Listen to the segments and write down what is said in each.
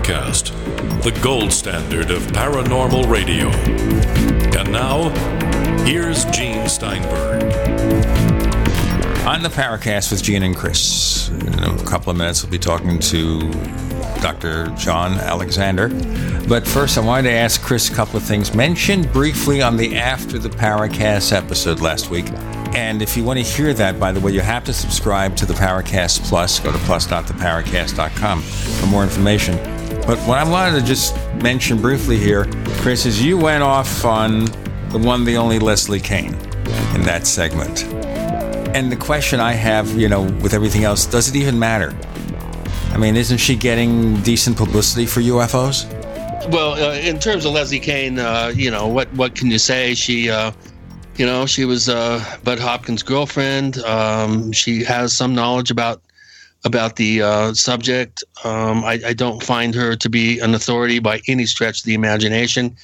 the Paracast, the gold standard of paranormal radio. And now, here's Gene Steinberg. On the Paracast with Gene and Chris. In a couple of minutes, we'll be talking to Dr. John Alexander. But first, I wanted to ask Chris a couple of things mentioned briefly on the After the Paracast episode last week. And if you want to hear that, by the way, you have to subscribe to the Paracast Plus. Go to plus.theparacast.com for more information. But what I wanted to just mention briefly here, Chris, is you went off on the one, the only Leslie Kean in that segment. And the question I have, you know, with everything else, does it even matter? I mean, isn't she getting decent publicity for UFOs? Well, uh, in terms of Leslie Kean, uh, you know, what what can you say? She uh, you know, she was uh, Bud Hopkins' girlfriend. Um, she has some knowledge about about the uh, subject. Um, I, I, don't find her to be an authority by any stretch of the imagination,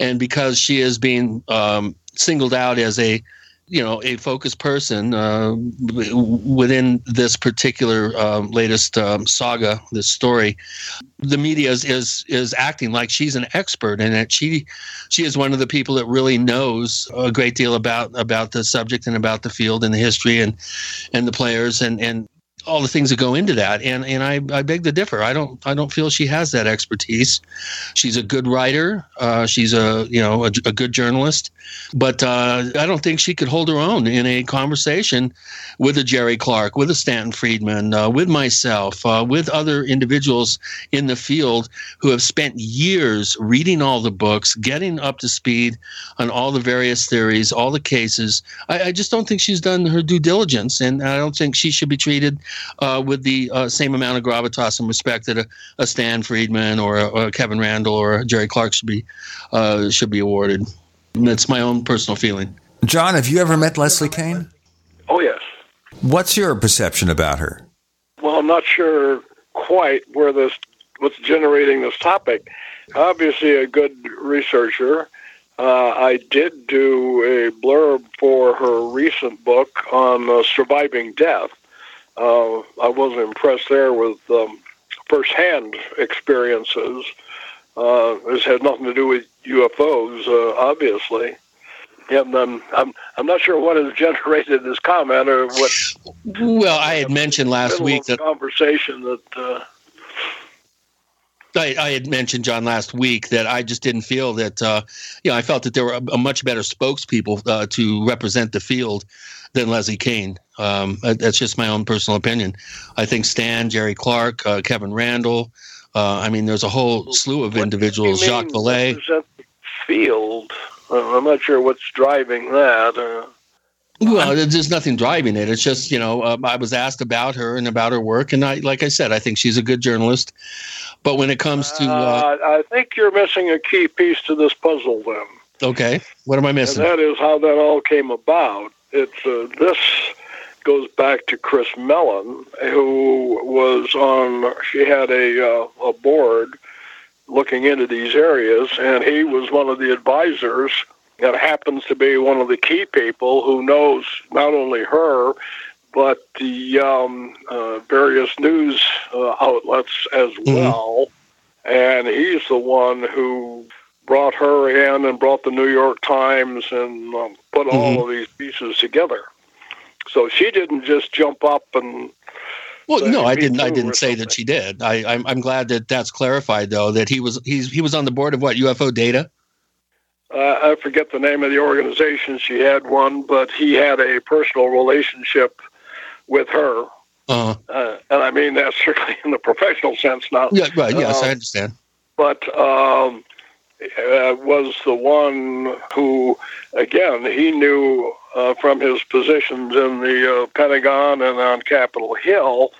and because she is being um, singled out as a you know a focused person uh, within this particular uh, latest um, saga, this story. The media is, is is acting like she's an expert and it. She she is one of the people that really knows a great deal about about the subject and about the field and the history and and the players and and all the things that go into that. And and I, I beg to differ. I don't i don't feel she has that expertise. She's a good writer. Uh, she's a you know a, a good journalist. But uh, i don't think she could hold her own in a conversation with a jerry clark with a stanton friedman uh, with myself uh, with other individuals in the field who have spent years reading all the books getting up to speed on all the various theories all the cases. I, I just don't think she's done her due diligence. And i don't think she should be treated uh, with the uh, same amount of gravitas and respect that a, a Stan Friedman or, a, or a Kevin Randle or Jerry Clark should be uh, should be awarded. That's my own personal feeling. John, have you ever met Leslie Kean? Oh yes. What's your perception about her? Well, I'm not sure quite where this what's generating this topic. Obviously, a good researcher. Uh, I did do a blurb for her recent book on uh, surviving death, uh, I was impressed there with um, firsthand experiences. Uh, this had nothing to do with UFOs, uh, obviously. And um, I'm I'm not sure what has generated this comment or what. Well, I had mentioned last week that conversation that. Uh, I, I, had mentioned John last week that I just didn't feel that uh, you know I felt that there were a, a much better spokespeople uh, to represent the field than Leslie Kean. Um, that's just my own personal opinion. I think Stan, Jerry Clark, uh, Kevin Randle. Uh, I mean, there's a whole slew of individuals. Jacques Vallée. Field. Uh, I'm not sure what's driving that. Uh. Well, there's nothing driving it. It's just you know um, I was asked about her and about her work, and I, like I said, I think she's a good journalist. But when it comes to, uh, I think you're missing a key piece to this puzzle. Then. Okay, what am I missing? And that is how that all came about. It's uh, this goes back to Chris Mellon, who was on. She had a uh, a board looking into these areas, and he was one of the advisors. That happens to be one of the key people who knows not only her, but the um, uh, various news uh, outlets as mm-hmm. well. And he's the one who brought her in and brought the New York Times and um, put mm-hmm. all of these pieces together. So she didn't just jump up and. Well, no, I didn't. I didn't say that she did. I, I'm, I'm glad that that's clarified, though. That he was he's he was on the board of what UFO Data. Uh, I forget the name of the organization. She had one, but he had a personal relationship with her. Uh-huh. Uh, and I mean that certainly in the professional sense, not. Yeah, right. Yes, I understand. But um, uh, was the one who, again, he knew uh, from his positions in the uh, Pentagon and on Capitol Hill,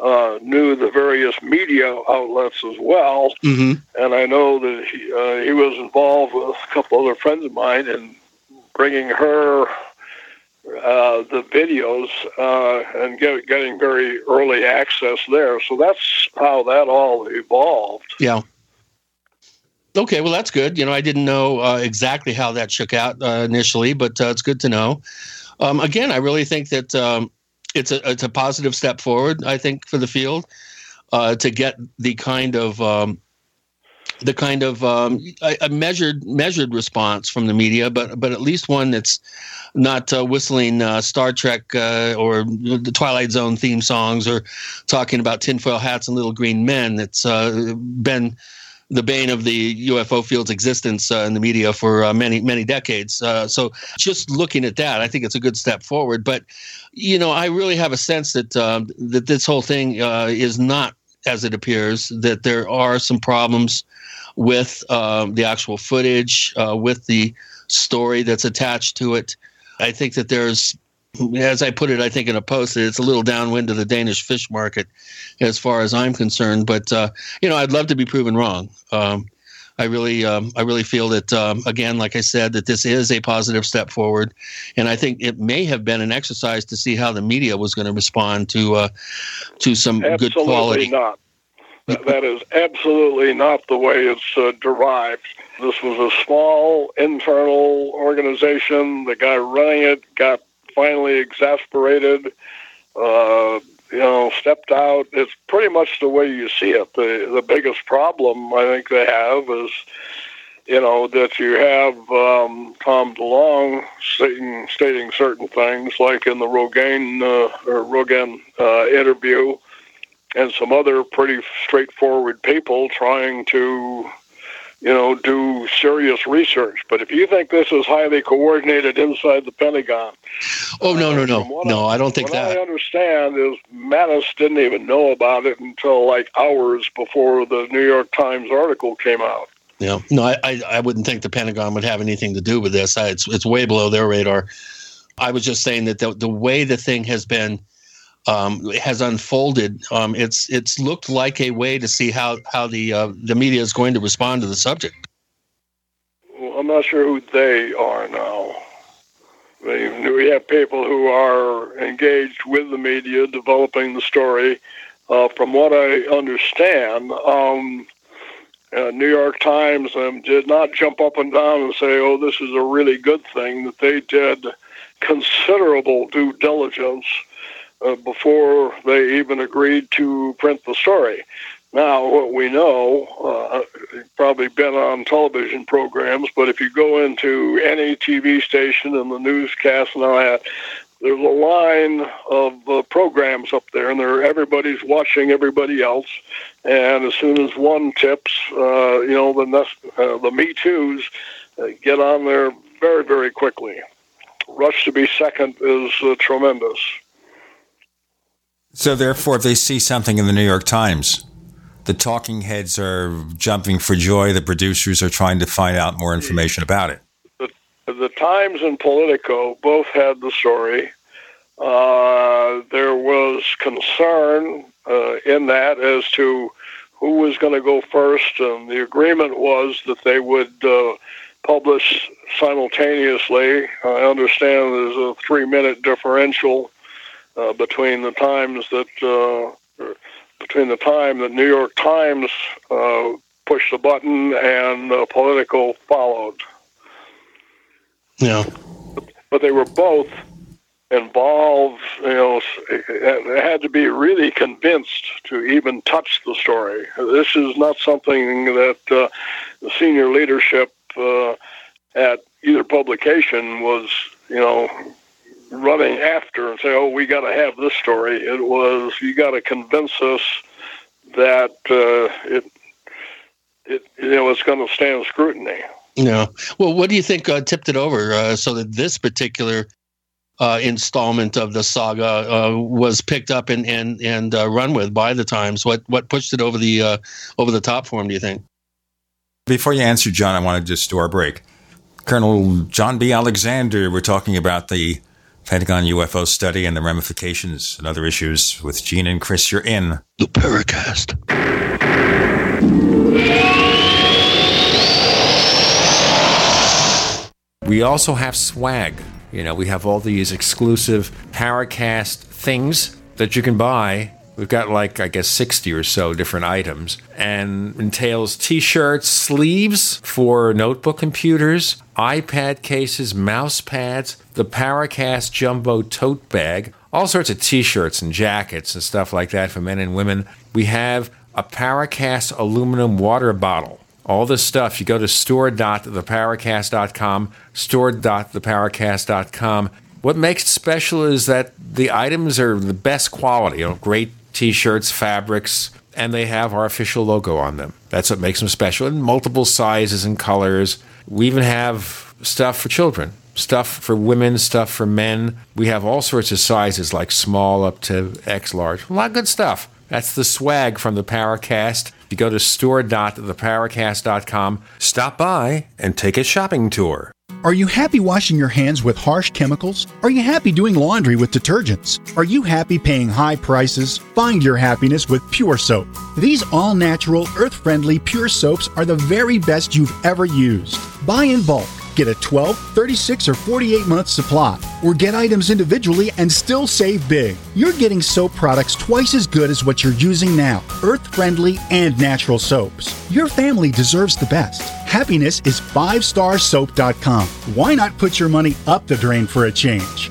uh, knew the various media outlets as well. Mm-hmm. And I know that he, uh, he was involved with a couple other friends of mine in bringing her uh, the videos uh, and get, getting very early access there. So that's how that all evolved. Yeah. Okay, well that's good. You know, I didn't know uh, exactly how that shook out uh, initially, but uh, it's good to know. Um, again, I really think that um, it's a it's a positive step forward. I think for the field. uh, to get the kind of um, the kind of um, a, a, measured measured response from the media, but but at least one that's not uh, whistling uh, Star Trek or the Twilight Zone theme songs or talking about tinfoil hats and little green men. Uh, been the bane of the UFO field's existence uh, in the media for uh, many many decades. Uh, so just looking at that, I think it's a good step forward. But you know, I really have a sense that um, that this whole thing uh, is not as it appears. That there are some problems with um, the actual footage, uh, with the story that's attached to it. I think that there's as I put it, I think in a post, it's a little downwind of the Danish fish market, as far as I'm concerned. But uh, you know, I'd love to be proven wrong. Um, I really, um, I really feel that um, again, like I said, that this is a positive step forward, and I think it may have been an exercise to see how the media was going to respond to uh, to some absolutely good quality. Not. that is absolutely not the way it's uh, derived. This was a small internal organization. The guy running it got finally exasperated, uh, you know, stepped out. It's pretty much the way you see it. The the biggest problem I think they have is, you know, that you have um, Tom DeLonge stating stating certain things, like in the Rogan uh, or Rogan uh, interview, and some other pretty straightforward people trying to you know, do serious research. But if you think this is highly coordinated inside the Pentagon, oh no, no, no, no, I, don't think what that. I understand is Mattis didn't even know about it until like hours before the New York Times article came out. Yeah, no, I, I wouldn't think the Pentagon would have anything to do with this. It's it's way below their radar. I was just saying that the the way the thing has been um, has unfolded, um, it's it's looked like a way to see how how the uh, the media is going to respond to the subject. Well, I'm not sure who they are now. We have people who are engaged with the media, developing the story. Uh, from what I understand, um, uh, New York Times um, did not jump up and down and say, "Oh, this is a really good thing." That they did considerable due diligence uh, before they even agreed to print the story. Now, what we know, uh, probably been on television programs, but if you go into any TV station and the newscast and all that, there's a line of uh, programs up there, and everybody's watching everybody else. And as soon as one tips, uh, you know, the uh, the Me Too's uh, get on there very, very quickly. Rush to be second is uh, tremendous. So, therefore, if they see something in the New York Times, the talking heads are jumping for joy. The producers are trying to find out more information about it. The, the Times and Politico both had the story. Uh, there was concern uh, in that as to who was going to go first, and the agreement was that they would uh, publish simultaneously. I understand there's a three minute differential uh, between the times that uh, between the time that New York Times uh, pushed the button and uh, Politico followed. Yeah, but they were both involved. You know, they had to be really convinced to even touch the story. This is not something that uh, the senior leadership uh, at either publication was, you know, running after and say, "Oh, we got to have this story." It was you got to convince us that uh, it it you know it's going to stand scrutiny. Yeah. Well, what do you think uh, tipped it over uh, so that this particular uh, installment of the saga uh, was picked up and and and uh, run with by the Times? What what pushed it over the uh, over the top for him? Do you think? Before you answer, John, I want to just do our break. Colonel John B. Alexander, we're talking about the Pentagon UFO study and the ramifications and other issues with Gene and Chris. You're in the Paracast. We also have swag. You know, we have all these exclusive Paracast things that you can buy We've got like, I guess, 60 or so different items and entails t shirts, sleeves for notebook computers, iPad cases, mouse pads, the Paracast Jumbo tote bag, all sorts of T-shirts and jackets and stuff like that for men and women. We have a Paracast aluminum water bottle. All this stuff, you go to store.theparacast.com, store.theparacast.com. What makes it special is that the items are the best quality, you know, great t-shirts, fabrics, and they have our official logo on them. That's what makes them special in multiple sizes and colors. We even have stuff for children, stuff for women, stuff for men. We have all sorts of sizes, like small up to X large. A lot of good stuff. That's the swag from the Paracast. You go to store.theparacast.com, stop by, and take a shopping tour. Are you happy washing your hands with harsh chemicals? Are you happy doing laundry with detergents? Are you happy paying high prices? Find your happiness with Pure Soap. These all natural, earth friendly Pure Soaps are the very best you've ever used. Buy in bulk Get a 12, 36, or 48 month supply, or get items individually and still save big. You're getting soap products twice as good as what you're using now earth friendly and natural soaps. Your family deserves the best. Happiness is 5starsoap.com. Why not put your money up the drain for a change?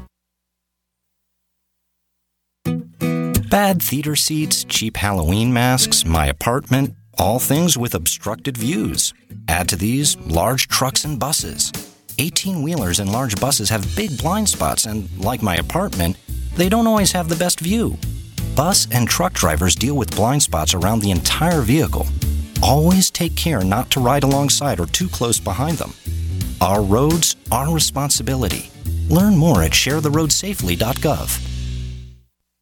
Bad theater seats, cheap Halloween masks, my apartment, all things with obstructed views. Add to these large trucks and buses. 18 wheelers and large buses have big blind spots, and like my apartment, they don't always have the best view. Bus and truck drivers deal with blind spots around the entire vehicle. Always take care not to ride alongside or too close behind them. Our roads, our responsibility. Learn more at sharetheroadsafely.gov.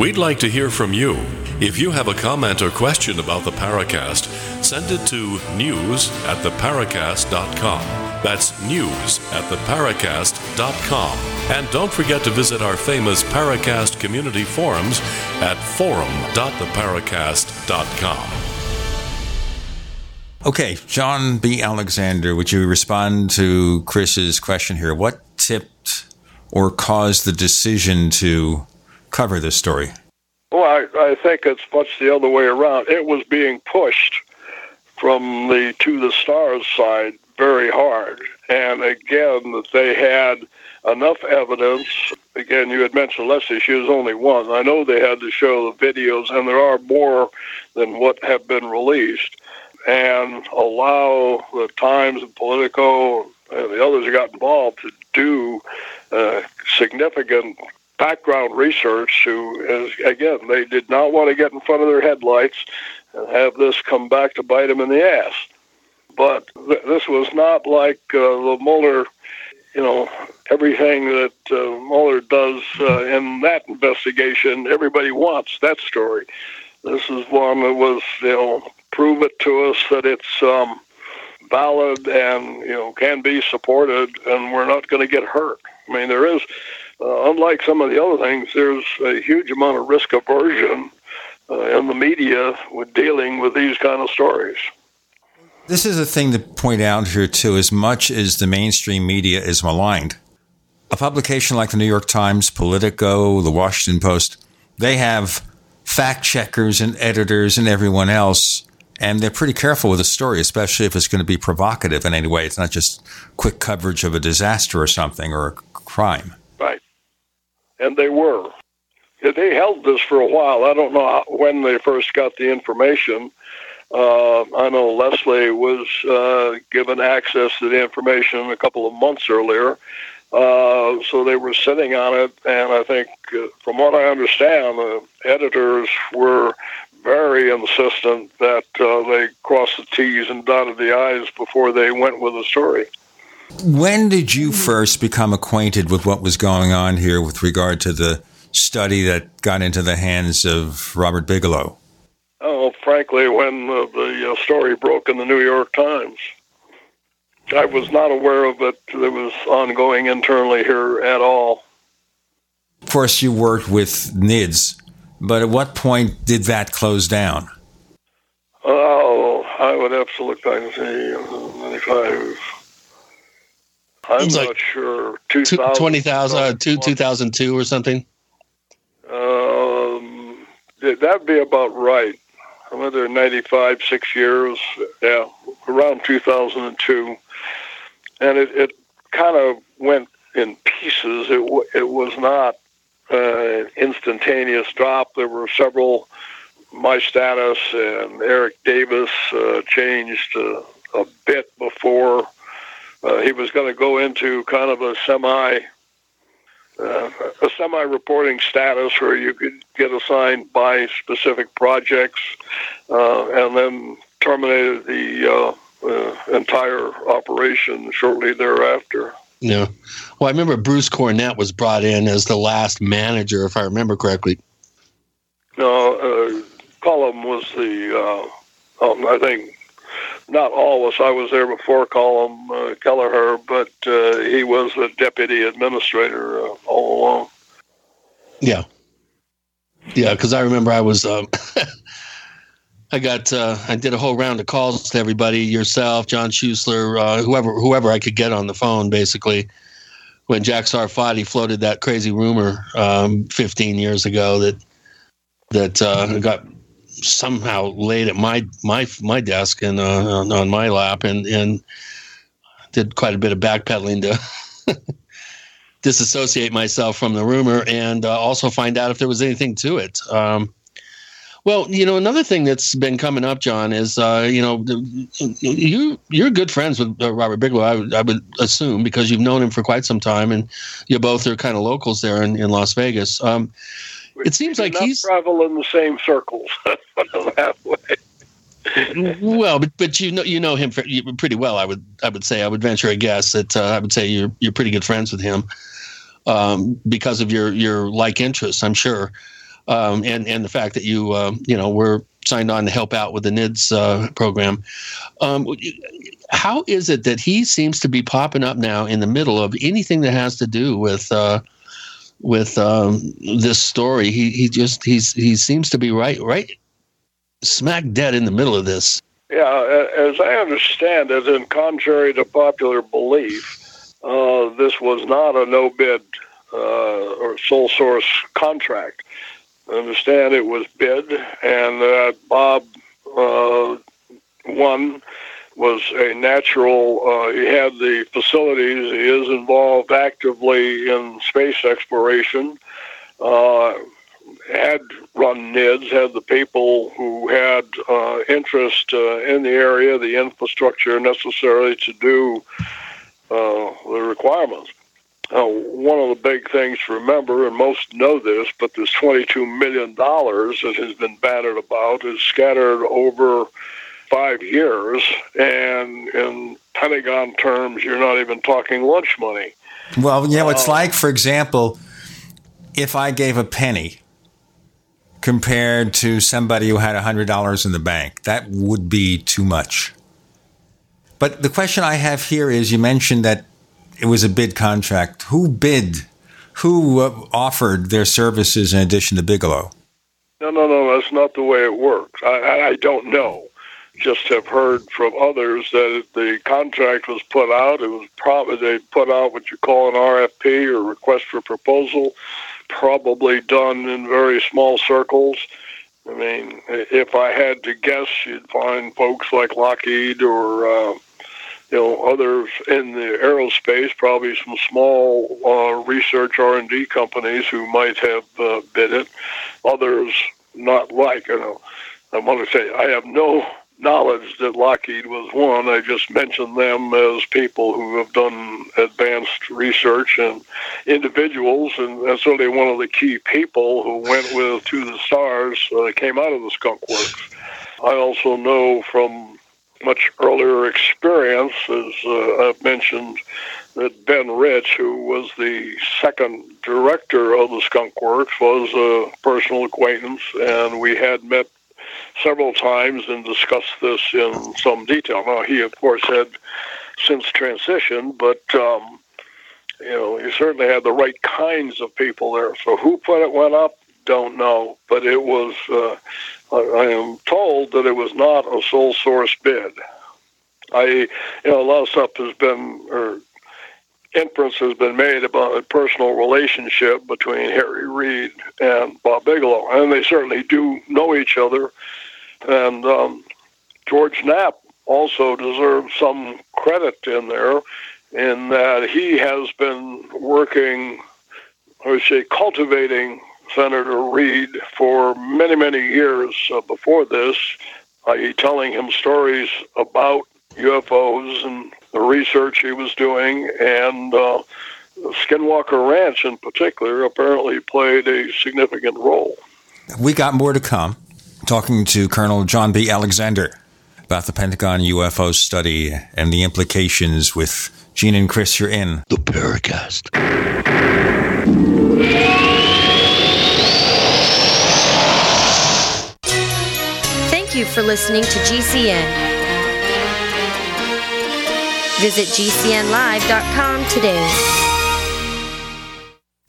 We'd like to hear from you. If you have a comment or question about the Paracast, send it to news at theparacast.com. That's news at theparacast.com. And don't forget to visit our famous Paracast community forums at forum.theparacast.com. Okay, John B. Alexander, would you respond to Chris's question here? What tipped or caused the decision to cover this story? Well, I, I think it's much the other way around. It was being pushed from the to the stars side very hard, and again that they had enough evidence. Again, you had mentioned Leslie; she was only one. I know they had to show the videos, and there are more than what have been released, and allow the Times and Politico and the others who got involved to do uh, significant background research who is again they did not want to get in front of their headlights and have this come back to bite them in the ass but th- this was not like uh, the Mueller you know, everything that uh, Mueller does uh, in that investigation, everybody wants that story. This is one that was, you know, prove it to us that it's um, valid and you know can be supported, and we're not going to get hurt. I mean, there is, uh, unlike some of the other things, there's a huge amount of risk aversion uh, in the media with dealing with these kind of stories. This is a thing to point out here too. As much as the mainstream media is maligned, a publication like the New York Times, Politico, the Washington Post, they have fact checkers and editors and everyone else and they're pretty careful with a story, especially if it's going to be provocative in any way. It's not just quick coverage of a disaster or something or a crime. Right. And they were. They held this for a while. I don't know when they first got the information. Uh, I know Leslie was uh, given access to the information a couple of months earlier. Uh, so they were sitting on it, and I think, uh, from what I understand, the editors were very insistent that uh, they crossed the T's and dotted the I's before they went with the story. When did you first become acquainted with what was going on here with regard to the study that got into the hands of Robert Bigelow? Oh, frankly, when uh, the uh, story broke in the New York Times. I was not aware of it. It was ongoing internally here at all. Of course, you worked with NIDS but at what point did that close down? Oh, I would have to look back and say 95. I'm It's not like sure. 20,000, uh, two- 2002 or something. Um, that'd be about right. I went there 95, six years. Yeah, around 2002. And it, it kind of went in pieces. It, it was not uh, instantaneous drop. There were several. My status and Eric Davis uh, changed uh, a bit before uh, he was going to go into kind of a semi uh, a semi reporting status where you could get assigned by specific projects uh, and then terminated the uh, uh, entire operation shortly thereafter. Yeah. Well, I remember Bruce Cornett was brought in as the last manager, if I remember correctly. No, uh, Colm was the, uh, um, I think, not always. I was there before Colm uh, Kelleher, but uh, he was the deputy administrator uh, all along. Yeah. Yeah, because I remember I was, um, I got, uh, I did a whole round of calls to everybody, yourself, John Schuessler, uh, whoever, whoever I could get on the phone, basically. When Jack Sarfatti floated that crazy rumor um, 15 years ago that that uh, got somehow laid at my my my desk and uh, on, on my lap, and and did quite a bit of backpedaling to disassociate myself from the rumor and uh, also find out if there was anything to it. Um, well, you know, another thing that's been coming up, John, is uh, you know, you you're good friends with uh, Robert Bigelow. I would, would assume because you've known him for quite some time, and you both are kind of locals there in, in Las Vegas. Um, it seems like he's travel in the same circles that way. well, but but you know you know him pretty well. I would I would say I would venture a guess that uh, I would say you're you're pretty good friends with him um, because of your your like interests. I'm sure, um, and and the fact that you uh, you know were signed on to help out with the NIDS uh, program. Um, how is it that he seems to be popping up now in the middle of anything that has to do with? Uh, with um, this story, he he just he's he seems to be right right smack dead in the middle of this. Yeah, as I understand it, and contrary to popular belief, uh, this was not a no bid uh, or sole source contract. I understand it was bid, and that Bob uh, won was a natural. Uh, he had the facilities. He is involved actively in space exploration. Uh, had run NIDS, had the people who had uh, interest uh, in the area, the infrastructure necessary to do uh, the requirements. Uh, one of the big things to remember, and most know this, but this $22 million that has been battered about is scattered over five years, and in Pentagon terms, you're not even talking lunch money. Well, you know, it's like, for example, if I gave a penny compared to somebody who had $100 in the bank, that would be too much. But the question I have here is you mentioned that it was a bid contract. Who bid? Who uh, offered their services in addition to Bigelow? No, no, no, that's not the way it works. I, I don't know. Just have heard from others that the contract was put out. It was probably they put out what you call an RFP or request for proposal, probably done in very small circles. I mean, if I had to guess, you'd find folks like Lockheed or uh, you know others in the aerospace, probably some small uh, research R and D companies who might have uh, bid it. Others not like you know. I want to say I have no knowledge that Lockheed was one. I just mentioned them as people who have done advanced research and individuals, and, and certainly one of the key people who went with To the Stars uh, came out of the Skunk Works. I also know from much earlier experience, as uh, I've mentioned, that Ben Rich, who was the second director of the Skunk Works, was a personal acquaintance, and we had met several times and discussed this in some detail. Now, he, of course, had since transitioned, but um, you know, he certainly had the right kinds of people there. So, who put it went up? Don't know, but it was. Uh, I am told that it was not a sole source bid. I, you know, a lot of stuff has been, or inference has been made about a personal relationship between Harry Reid and Bob Bigelow, and they certainly do know each other. And um, George Knapp also deserves some credit in there in that he has been working, I would say, cultivating Senator Reid for many, many years uh, before this, i.e., telling him stories about UFOs and the research he was doing, and uh, Skinwalker Ranch in particular apparently played a significant role. We got more to come. Talking to Colonel John B. Alexander about the Pentagon UFO study and the implications with Gene and Chris. You're in the Paracast. Thank you for listening to GCN. Visit GCNlive.com today.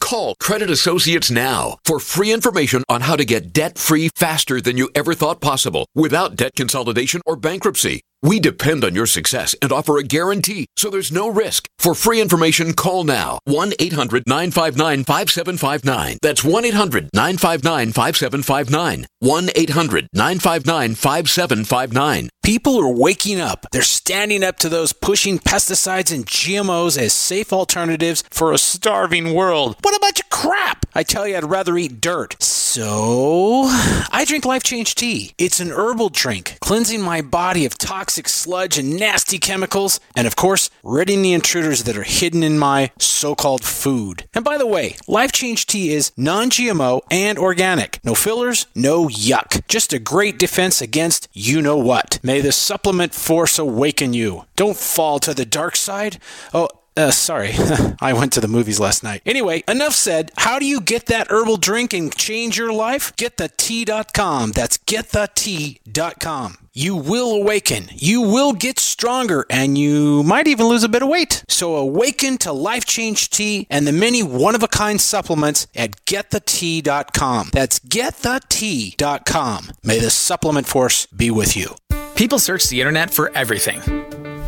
Call Credit Associates now for free information on how to get debt free faster than you ever thought possible without debt consolidation or bankruptcy. We depend on your success and offer a guarantee, so there's no risk. For free information, call now 1 800 959 5759. That's 1 800 959 5759. 1 800 959 5759. People are waking up. They're standing up to those pushing pesticides and GMOs as safe alternatives for a starving world. What a bunch of crap! I tell you, I'd rather eat dirt. So, I drink Life Change Tea. It's an herbal drink, cleansing my body of toxic sludge and nasty chemicals, and of course, ridding the intruders that are hidden in my so called food. And by the way, Life Change Tea is non GMO and organic. No fillers, no yuck. Just a great defense against you know what. May the supplement force awaken you. Don't fall to the dark side. Oh, uh, sorry, I went to the movies last night. Anyway, enough said. How do you get that herbal drink and change your life? GetTheTea.com. That's GetTheTea.com. You will awaken, you will get stronger, and you might even lose a bit of weight. So awaken to Life Change Tea and the many one of a kind supplements at GetTheTea.com. That's GetTheTea.com. May the supplement force be with you. People search the internet for everything,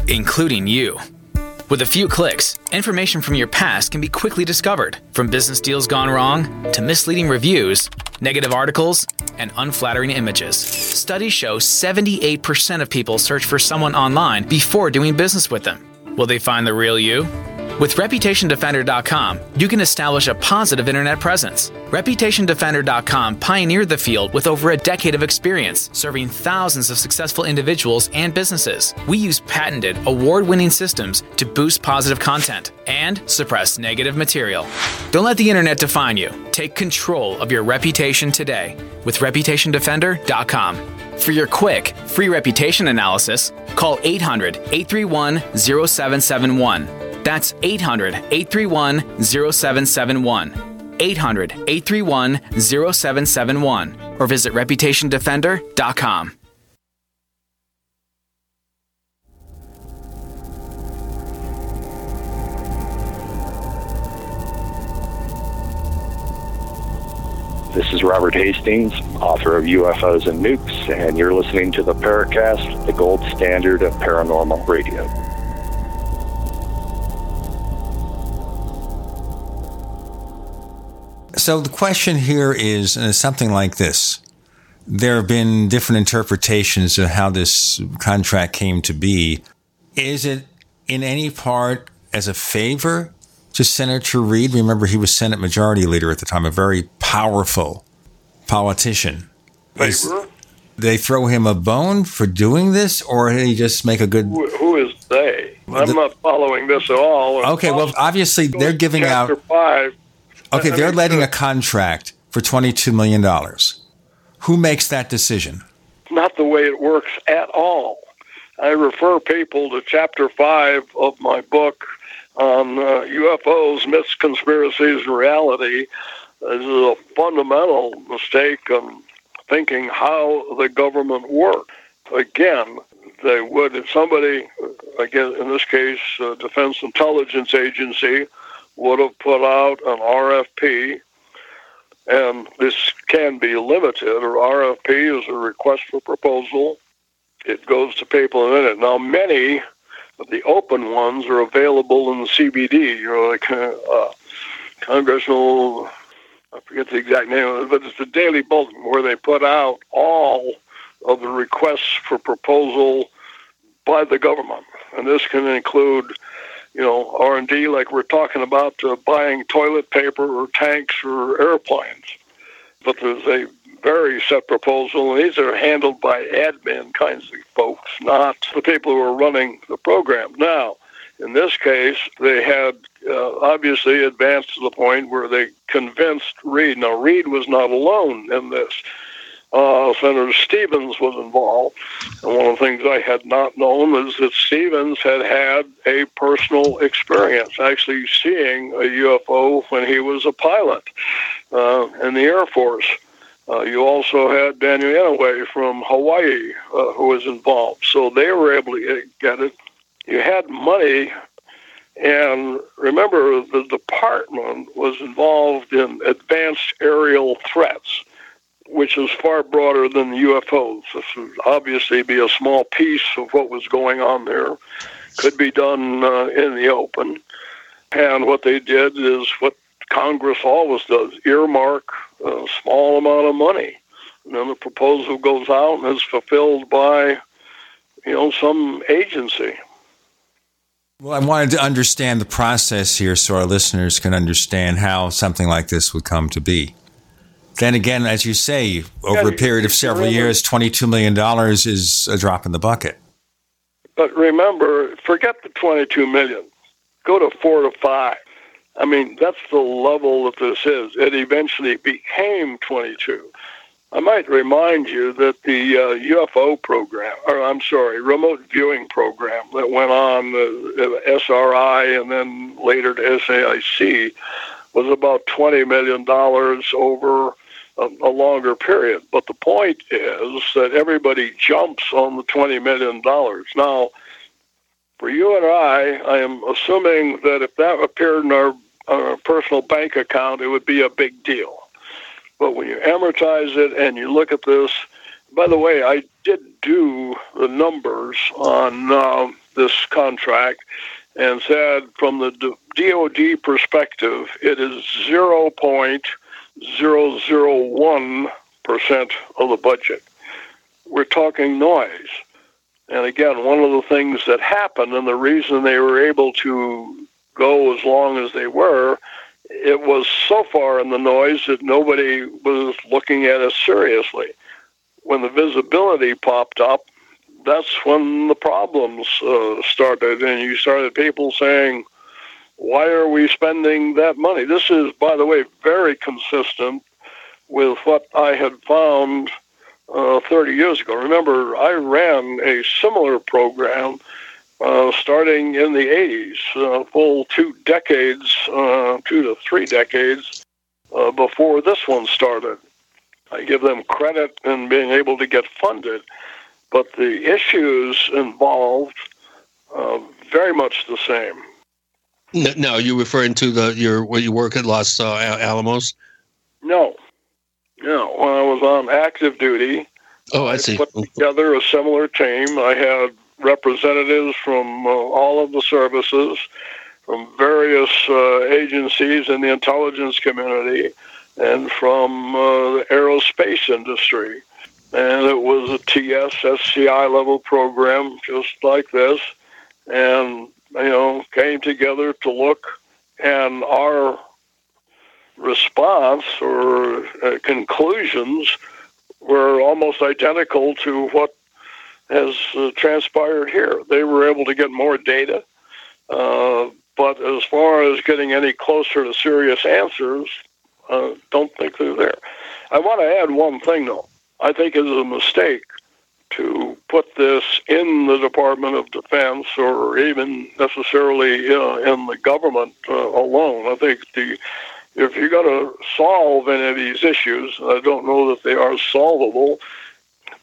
including you. With a few clicks, information from your past can be quickly discovered, from business deals gone wrong to misleading reviews, negative articles, and unflattering images. Studies show 78% of people search for someone online before doing business with them. Will they find the real you? With ReputationDefender.com, you can establish a positive internet presence. ReputationDefender.com pioneered the field with over a decade of experience, serving thousands of successful individuals and businesses. We use patented, award winning systems to boost positive content and suppress negative material. Don't let the internet define you. Take control of your reputation today with ReputationDefender.com. For your quick, free reputation analysis, call 800 831 0771. That's 800 831 0771. 800 831 0771. Or visit ReputationDefender.com. This is Robert Hastings, author of UFOs and Nukes, and you're listening to the Paracast, the gold standard of paranormal radio. So the question here is uh, something like this. There have been different interpretations of how this contract came to be. Is it in any part as a favor to Senator Reid? Remember, he was Senate Majority Leader at the time, a very powerful politician. Is, Favor? they throw him a bone for doing this, or did he just make a good? Who, who is they? I'm not following this at all. Okay, well, obviously they're giving out. Five. Okay, I they're mean, letting a contract for $22 million. Who makes that decision? not the way it works at all. I refer people to chapter five of my book on uh, UFOs, myths, conspiracies, and reality. This is a fundamental mistake in thinking how the government works. Again, they would, if somebody, again, in this case, uh, Defense Intelligence Agency, would have put out an RFP and this can be limited, or RFP is a request for proposal. It goes to people in it. Now, many of the open ones are available in the CBD, you know, like uh, Congressional, I forget the exact name of it, but it's the Daily Bulletin where they put out all of the requests for proposal by the government. And this can include you know, R&D like we're talking about uh, buying toilet paper or tanks or airplanes. But there's a very set proposal, and these are handled by admin kinds of folks, not the people who are running the program. Now, in this case, they had uh, obviously advanced to the point where they convinced Reid. Now, Reid was not alone in this uh, Senator Stevens was involved. And one of the things I had not known is that Stevens had had a personal experience actually seeing a UFO when he was a pilot uh, in the Air Force. Uh, you also had Daniel Inouye from Hawaii uh, who was involved. So they were able to get it. You had money and remember, the department was involved in advanced aerial threats which is far broader than the UFOs. This would obviously be a small piece of what was going on there. Could be done uh, in the open. And what they did is what Congress always does earmark a small amount of money. And then the proposal goes out and is fulfilled by, you know, some agency. Well, I wanted to understand the process here so our listeners can understand how something like this would come to be. Then again, as you say, over a period of several years, $22 million is a drop in the bucket. But remember, forget the 22 million. Go to four to five. I mean, that's the level that this is. It eventually became 22. I might remind you that the uh, UFO program, or I'm sorry, remote viewing program that went on the uh, SRI and then later to SAIC was about $20 million over a, a, longer period. But the point is that everybody jumps on the $20 million. Now, for you and I, I am assuming that if that appeared in our, our personal bank account, it would be a big deal. But when you amortize it and you look at this, by the way, I did do the numbers on uh, this contract and said from the DoD perspective, it is 0.001% of the budget. We're talking noise. And again, one of the things that happened and the reason they were able to go as long as they were it was so far in the noise that nobody was looking at us seriously. When the visibility popped up, that's when the problems uh, started, and you started people saying, "Why are we spending that money?" This is, by the way, very consistent with what I had found uh, 30 years ago. Remember, I ran a similar program uh, starting in the 80s, uh, full two decades, uh, two to three decades uh, before this one started. I give them credit in being able to get funded, but the issues involved uh, very much the same. No, you're referring to the your where you work at Los Alamos? No, no. When I was on active duty, oh, I, I see. Put together a similar team. I had representatives from uh, all of the services, from various uh, agencies in the intelligence community, and from uh, the aerospace industry. And it was a TS SCI level program just like this. And, you know, came together to look, and our response or uh, conclusions were almost identical to what has uh, transpired here. They were able to get more data, uh, but as far as getting any closer to serious answers, uh, don't think they're there. I want to add one thing, though. I think it is a mistake to put this in the Department of Defense or even necessarily uh, in the government uh, alone. I think the if you're going to solve any of these issues, I don't know that they are solvable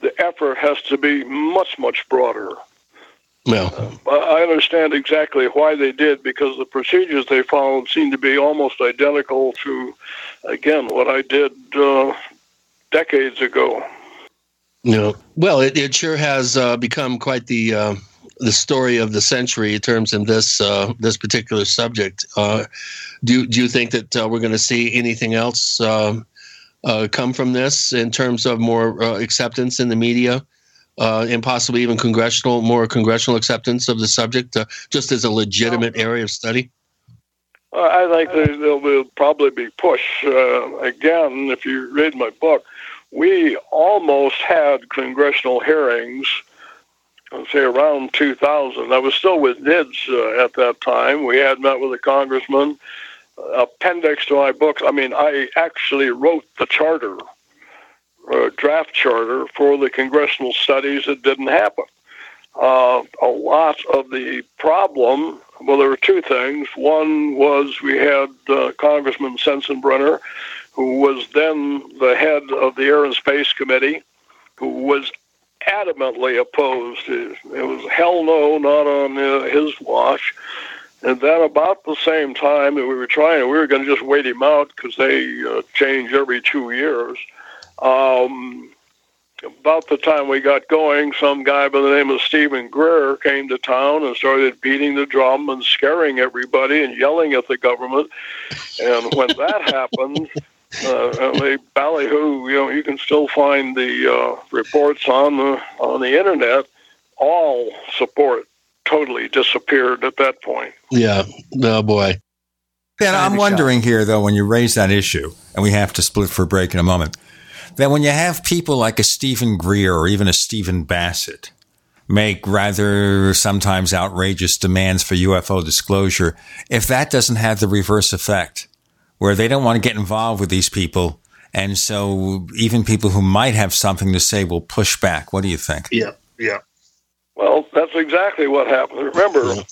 the effort has to be much, much broader. Yeah. Uh, I understand exactly why they did because the procedures they followed seem to be almost identical to, again, what I did uh, decades ago. Yeah. Well, it, it sure has uh, become quite the uh, the story of the century in terms of this uh, this particular subject. Uh, do do you think that we're going to see anything else um, uh, come from this in terms of more uh, acceptance in the media uh, and possibly even congressional, more congressional acceptance of the subject, uh, just as a legitimate area of study? I think there will probably be push. Uh, again, if you read my book, we almost had congressional hearings, I'd say around 2000. I was still with NIDS uh, at that time. We had met with a congressman appendix to my books. I mean, I actually wrote the charter, uh, draft charter for the congressional studies. It didn't happen. Uh, a lot of the problem, well, there were two things. One was we had uh, Congressman Sensenbrenner, who was then the head of the Air and Space Committee, who was adamantly opposed. It, it was hell no, not on uh, his watch. And then about the same time that we were trying, we were going to just wait him out because they uh, change every two years. Um, about the time we got going, some guy by the name of Stephen Greer came to town and started beating the drum and scaring everybody and yelling at the government. And when that happened, uh, they ballyhoo. You know, you can still find the uh, reports on the on the internet. All support totally disappeared at that point. Yeah. Oh boy. Ben, I'm wondering here, though, when you raise that issue, and we have to split for a break in a moment, that when you have people like a Stephen Greer or even a Stephen Bassett make rather sometimes outrageous demands for UFO disclosure, if that doesn't have the reverse effect, where they don't want to get involved with these people, and so even people who might have something to say will push back. What do you think? Yeah, yeah. Well, that's exactly what happened. Remember,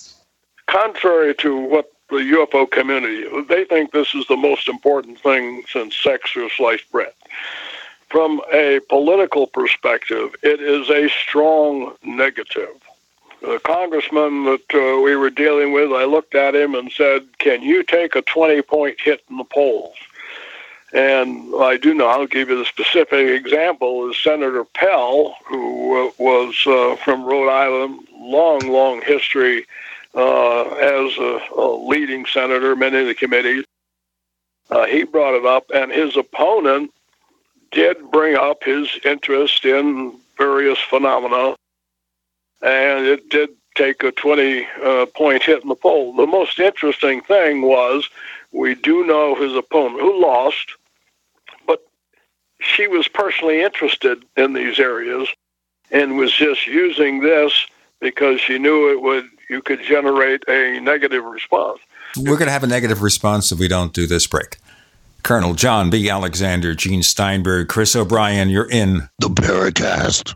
contrary to what the UFO community, they think this is the most important thing since sex or sliced bread. From a political perspective, it is a strong negative. The congressman that uh, we were dealing with, I looked at him and said, Can you take a 20 point hit in the polls? And I do know, I'll give you the specific example, is Senator Pell, who uh, was uh, from Rhode Island, long, long history uh, as a, a, leading senator, many of the committees. Uh, he brought it up, and his opponent did bring up his interest in various phenomena, and it did take a 20 uh, point hit in the poll. The most interesting thing was we do know his opponent, who lost, but she was personally interested in these areas and was just using this because she knew it would you could generate a negative response. We're going to have a negative response if we don't do this break. Colonel John B. Alexander, Gene Steinberg, Chris O'Brien, you're in the Paracast.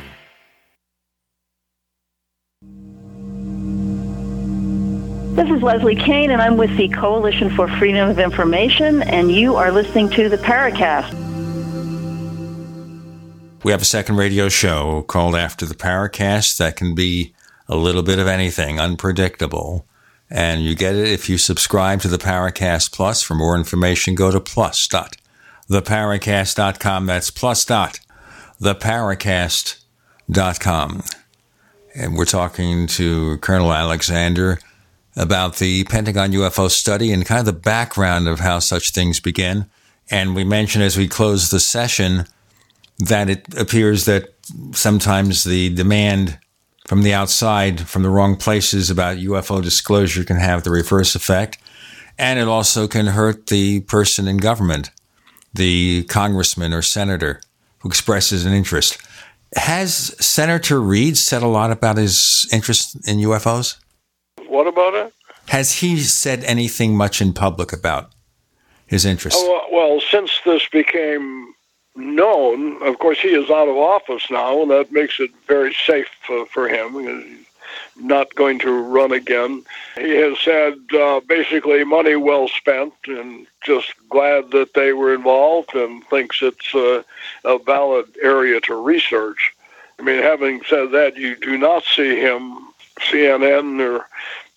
This is Leslie Kean, and I'm with the Coalition for Freedom of Information, and you are listening to the Paracast. We have a second radio show called After the Paracast that can be a little bit of anything, unpredictable. And you get it if you subscribe to the Paracast Plus. For more information, go to plus dot plus.theparacast.com. That's plus dot plus.theparacast.com. And we're talking to Colonel Alexander about the Pentagon UFO study and kind of the background of how such things begin. And we mentioned as we close the session that it appears that sometimes the demand from the outside, from the wrong places about UFO disclosure can have the reverse effect. And it also can hurt the person in government, the congressman or senator who expresses an interest. Has Senator Reid said a lot about his interest in UFOs? What about it? Has he said anything much in public about his interest? Oh, well, since this became known, of course, he is out of office now, and that makes it very safe uh, for him. He's not going to run again. He has said uh, basically money well spent and just glad that they were involved and thinks it's uh, a valid area to research. I mean, having said that, you do not see him, CNN or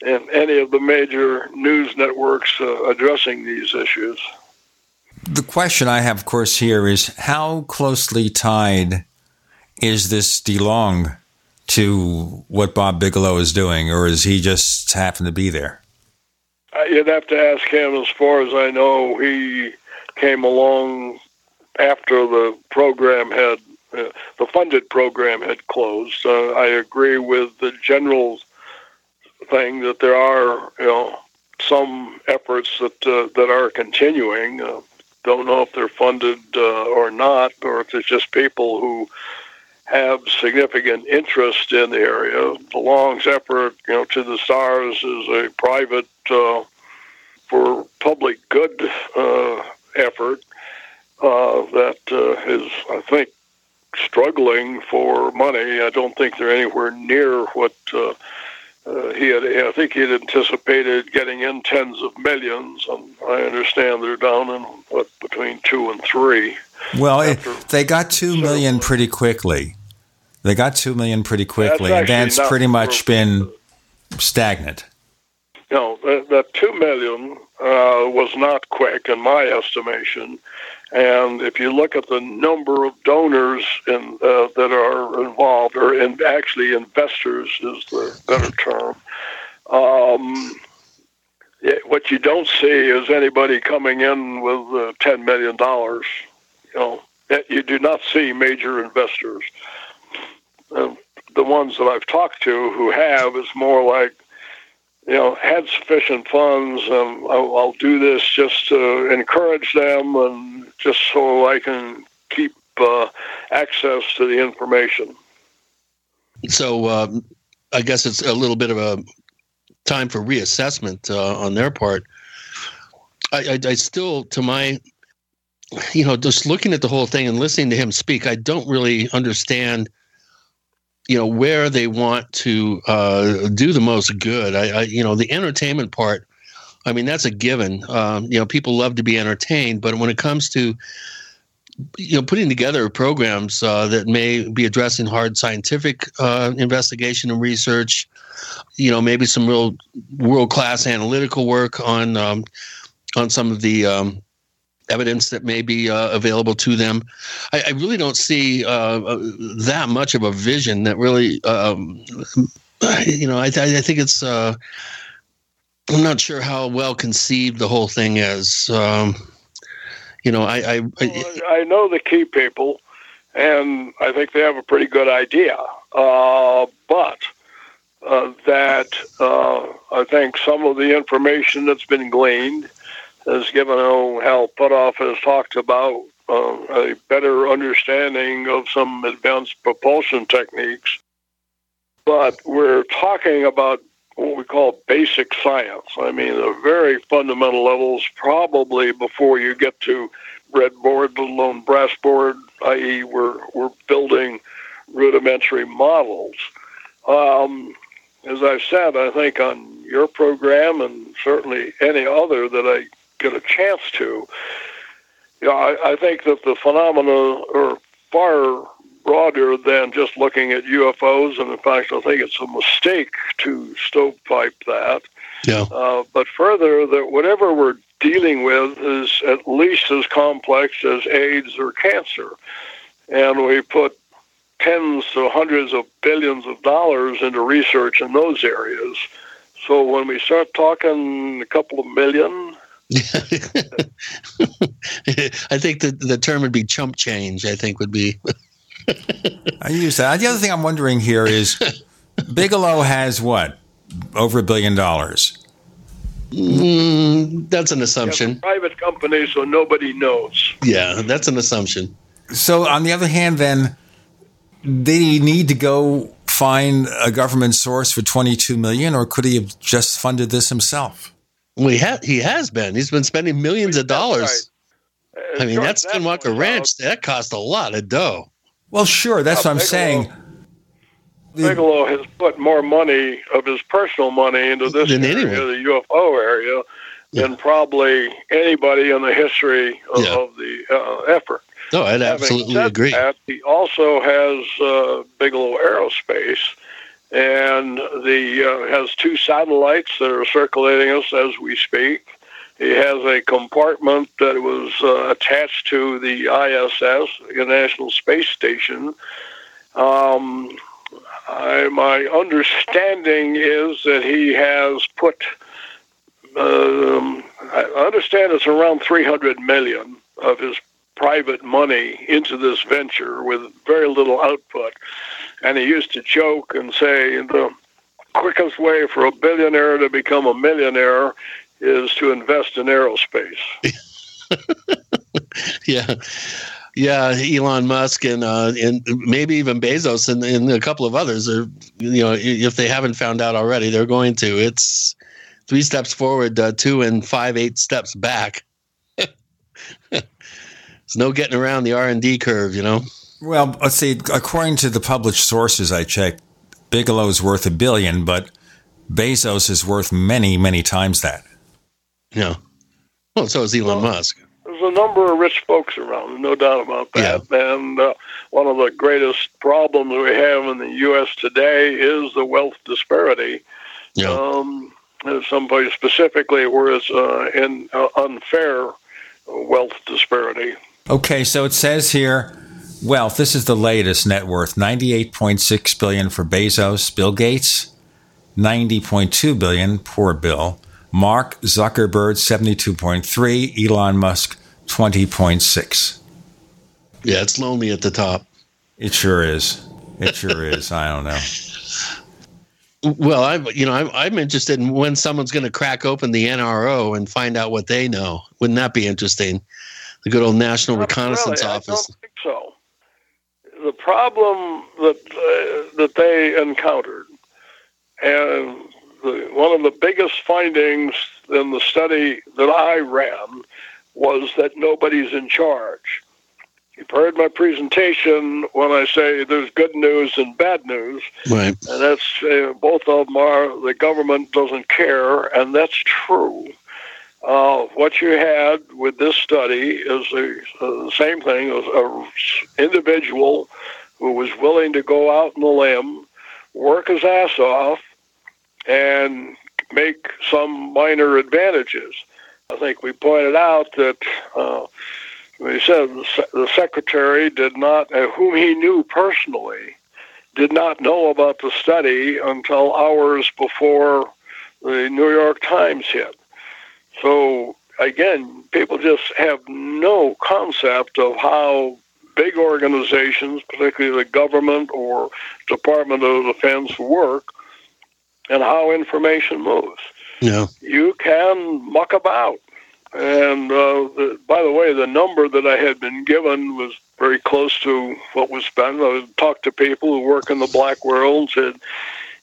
and any of the major news networks uh, addressing these issues. The question I have, of course, here is how closely tied is this DeLonge to what Bob Bigelow is doing, or is he just happen to be there? Uh, you'd have to ask him. As far as I know, he came along after the program had uh, the funded program had closed. Uh, I agree with the general thing that there are, you know, some efforts that uh, that are continuing. Uh, don't know if they're funded uh, or not, or if it's just people who have significant interest in the area. DeLonge's effort, you know, to the stars is a private uh, for public good uh, effort uh, that is, I think, struggling for money. I don't think they're anywhere near what uh, he had, I think he had anticipated getting in tens of millions, and I understand they're down in what between two and three. Well, it, they got two million pretty quickly. They got two million pretty quickly, and that's pretty much for, been stagnant. No, that, that two million uh, was not quick in my estimation. And if you look at the number of donors in, uh, that are involved, or in, actually investors is the better term, um, it, what you don't see is anybody coming in with uh, $10 million. You know, you do not see major investors. Uh, the ones that I've talked to who have is more like you know, had sufficient funds. Um, I'll, I'll, do this just to encourage them and just so I can keep uh, access to the information. So, um, I guess it's a little bit of a time for reassessment uh, on their part. I, I, I still, to my, you know, just looking at the whole thing and listening to him speak, I don't really understand you know where they want to uh, do the most good. I, I, you know the entertainment part. I mean that's a given. Um, you know people love to be entertained, but when it comes to you know putting together programs uh, that may be addressing hard scientific uh, investigation and research, you know maybe some real world class analytical work on um, on some of the um, evidence that may be uh, available to them. I, I really don't see uh, that much of a vision that really, um, you know, I, I think it's. I'm not sure how well conceived the whole thing is. Um, you know, I I, I I know the key people, and I think they have a pretty good idea. Uh, but uh, that uh, I think some of the information that's been gleaned has given how Puthoff has talked about uh, a better understanding of some advanced propulsion techniques. But we're talking about what we call basic science. I mean, the very fundamental levels, probably before you get to breadboard, let alone brass board, i.e., we're, we're building rudimentary models. Um, as I've said, I think on your program and certainly any other that I get a chance to. You know, I, I think that the phenomena are far broader than just looking at UFOs, and in fact, I think it's a mistake to stovepipe that. Yeah. Uh, but further, that whatever we're dealing with is at least as complex as AIDS or cancer, and we put tens to hundreds of billions of dollars into research in those areas. So when we start talking a couple of million, I think the the term would be chump change. I think would be. I use that. The other thing I'm wondering here is Bigelow has what over a billion dollars. Mm, that's an assumption. private company, so nobody knows. Yeah, that's an assumption. So, on the other hand, then they need to go find a government source for 22 million, or could he have just funded this himself? Well, he, ha- he has been. He's been spending millions of dollars. I mean, that's Skinwalker Ranch. That cost a lot of dough. Well, sure. That's what I'm saying. Bigelow has put more money of his personal money into this Than area, anyone. the UFO area, than probably anybody in the history of, Yeah. of the uh, effort. No, I'd Having absolutely said agree. That, he also has uh, Bigelow Aerospace, and the uh, has two satellites that are circulating us as we speak. He has a compartment that was uh, attached to the ISS, the International Space Station. Um, I, my understanding is that he has put. Um, I understand it's around 300 million of his private money into this venture with very little output. And he used to joke and say the quickest way for a billionaire to become a millionaire is to invest in aerospace. yeah. Yeah, Elon Musk and uh, and maybe even Bezos and, and a couple of others are, you know, if they haven't found out already, they're going to. It's three steps forward, uh, two and five, eight steps back. There's no getting around the R and D curve, you know. Well, let's see. According to the published sources I checked, Bigelow's worth a billion, but Bezos is worth many, many times that. Yeah. Well, so is Elon Musk. There's a number of rich folks around, no doubt about that. And uh, one of the greatest problems we have in the U.S. today is the wealth disparity. Yeah. Um, there's somebody specifically where it's uh, in uh, unfair wealth disparity. Okay, so it says here, wealth. This is the latest net worth: ninety-eight point six billion for Bezos, Bill Gates, ninety point two billion. Poor Bill. Mark Zuckerberg, seventy-two point three. Elon Musk, twenty point six. Yeah, it's lonely at the top. It sure is. It sure is. I don't know. Well, I'm you know I'm, I'm interested in when someone's going to crack open the NRO and find out what they know. Wouldn't that be interesting? The good old National Reconnaissance really, Office. I don't think so. The problem that uh, that they encountered And the, one of the biggest findings in the study that I ran was that nobody's in charge. You've heard my presentation when I say there's good news and bad news. Right. And that's uh, both of them are the government doesn't care, and that's true. Uh, what you had with this study is the uh, same thing as an individual who was willing to go out on the limb, work his ass off, and make some minor advantages. I think we pointed out that uh, we said the secretary did not, uh, whom he knew personally, did not know about the study until hours before the New York Times hit. So again, people just have no concept of how big organizations, particularly the government or Department of Defense, work and how information moves. Yeah. You can muck about. And uh, the, by the way, the number that I had been given was very close to what was spent. I talked to people who work in the black world and said,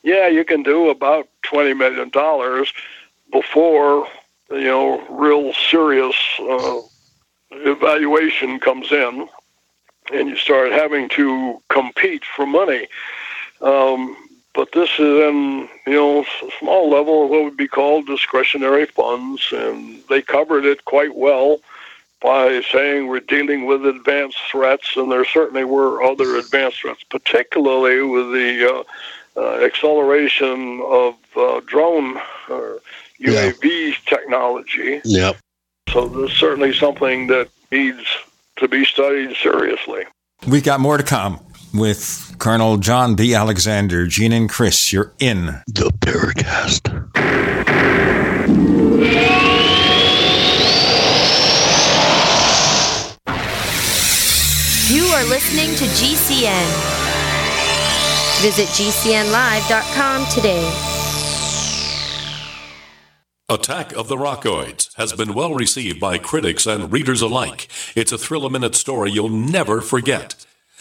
yeah, you can do about $20 million before, you know, real serious uh, evaluation comes in and you start having to compete for money. Um, but this is in you know small level of what would be called discretionary funds, and they covered it quite well by saying we're dealing with advanced threats, and there certainly were other advanced threats, particularly with the uh, uh, acceleration of uh, drone or UAV yeah. technology. Yep. So there's certainly something that needs to be studied seriously. We've got more to come with Colonel John B. Alexander. Gene and Chris, you're in the Paracast. You are listening to GCN. Visit GCNlive.com today. Attack of the Rockoids has been well received by critics and readers alike. It's a thrill a minute story you'll never forget.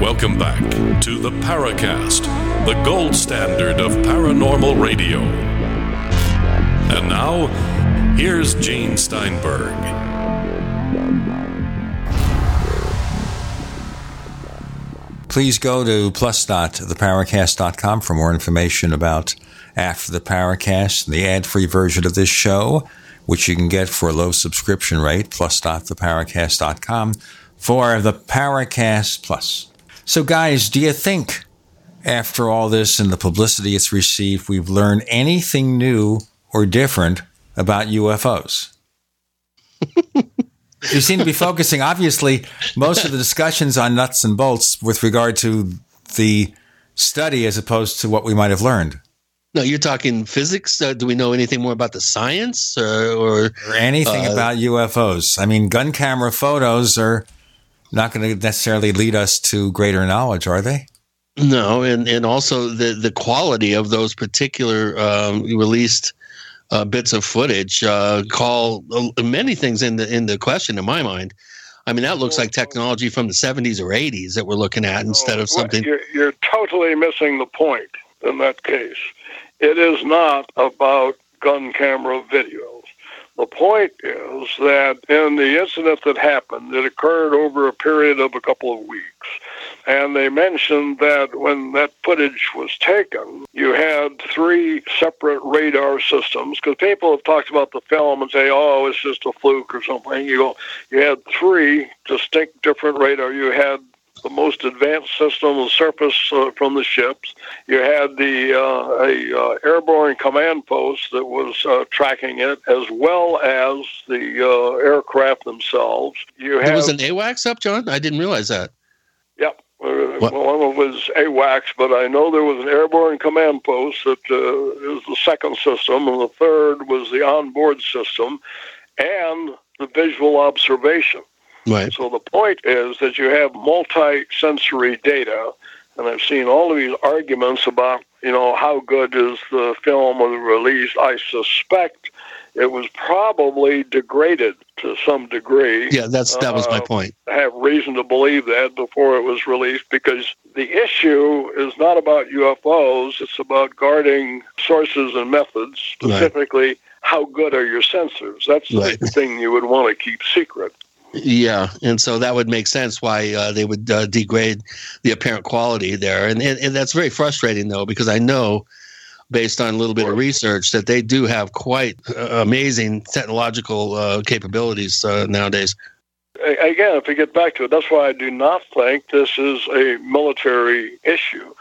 Welcome back to the Paracast, the gold standard of paranormal radio. And now, here's Gene Steinberg. Please go to plus.theparacast.com for more information about After the and the ad free version of this show, which you can get for a low subscription rate, plus.theparacast.com for the Paracast Plus. So, guys, do you think after all this and the publicity it's received, we've learned anything new or different about UFOs. you seem to be focusing, obviously, most of the discussions on nuts and bolts with regard to the study as opposed to what we might have learned. No, you're talking physics. Uh, do we know anything more about the science uh, or, or anything uh, about UFOs? I mean, gun camera photos are not going to necessarily lead us to greater knowledge, are they? No, and and also the the quality of those particular um, released uh, bits of footage uh, call uh, many things in the in the question in my mind. I mean, that looks like technology from the 70s or 80s that we're looking at instead of something. You're, you're totally missing the point in that case. It is not about gun camera videos. The point is that in the incident that happened, it occurred over a period of a couple of weeks. And they mentioned that when that footage was taken, you had three separate radar systems. Because people have talked about the film and say, oh, it's just a fluke or something. You go, you had three distinct different radar. You had the most advanced system on the surface uh, from the ships. You had the uh, a uh, airborne command post that was uh, tracking it, as well as the uh, aircraft themselves. You there was an AWACS up, John. I didn't realize that. Yep. Uh, what? One of them was AWACS, but I know there was an airborne command post that is the second system, and the third was the onboard system, and the visual observation. Right. So the point is that you have multi-sensory data, and I've seen all of these arguments about, you know, how good is the film or the release. I suspect it was probably degraded to some degree. Yeah, that's that was my uh, point. I have reason to believe that before it was released because the issue is not about UFOs, it's about guarding sources and methods, specifically right. how good are your sensors. That's right. the thing you would want to keep secret. Yeah, and so that would make sense why uh, they would uh, degrade the apparent quality there, and, and, and that's very frustrating though because I know, based on a little bit of research, that they do have quite uh, amazing technological uh, capabilities uh, nowadays. Again, if we get back to it, that's why I do not think this is a military issue.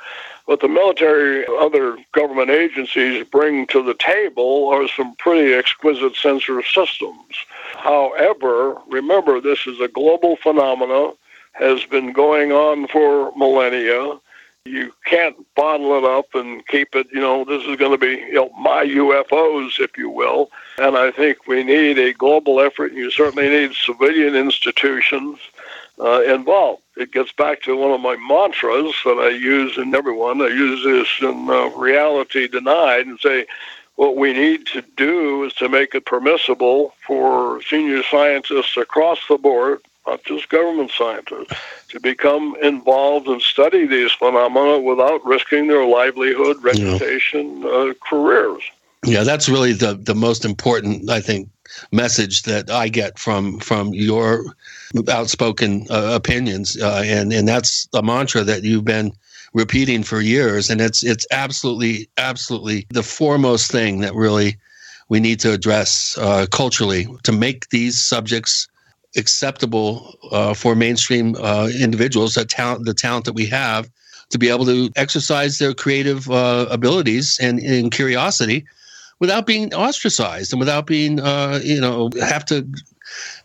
What the military, other government agencies bring to the table are some pretty exquisite sensor systems However, remember this is a global phenomenon, has been going on for millennia. You can't bottle it up and keep it, you know, this is going to be, you know, my UFOs, if you will. And I think we need a global effort. You certainly need civilian institutions uh, involved. It gets back to one of my mantras that I use in everyone. I use this in uh, Reality Denied and say, what we need to do is to make it permissible for senior scientists across the board, not just government scientists, to become involved and study these phenomena without risking their livelihood, reputation, yeah. uh, careers. Yeah, that's really the the most important, I think, message that I get from from your outspoken uh, opinions, uh, and and that's a mantra that you've been repeating for years, and it's it's absolutely absolutely the foremost thing that really we need to address uh, culturally to make these subjects acceptable uh, for mainstream uh, individuals that talent the talent that we have to be able to exercise their creative uh, abilities and, and curiosity without being ostracized and without being uh, you know have to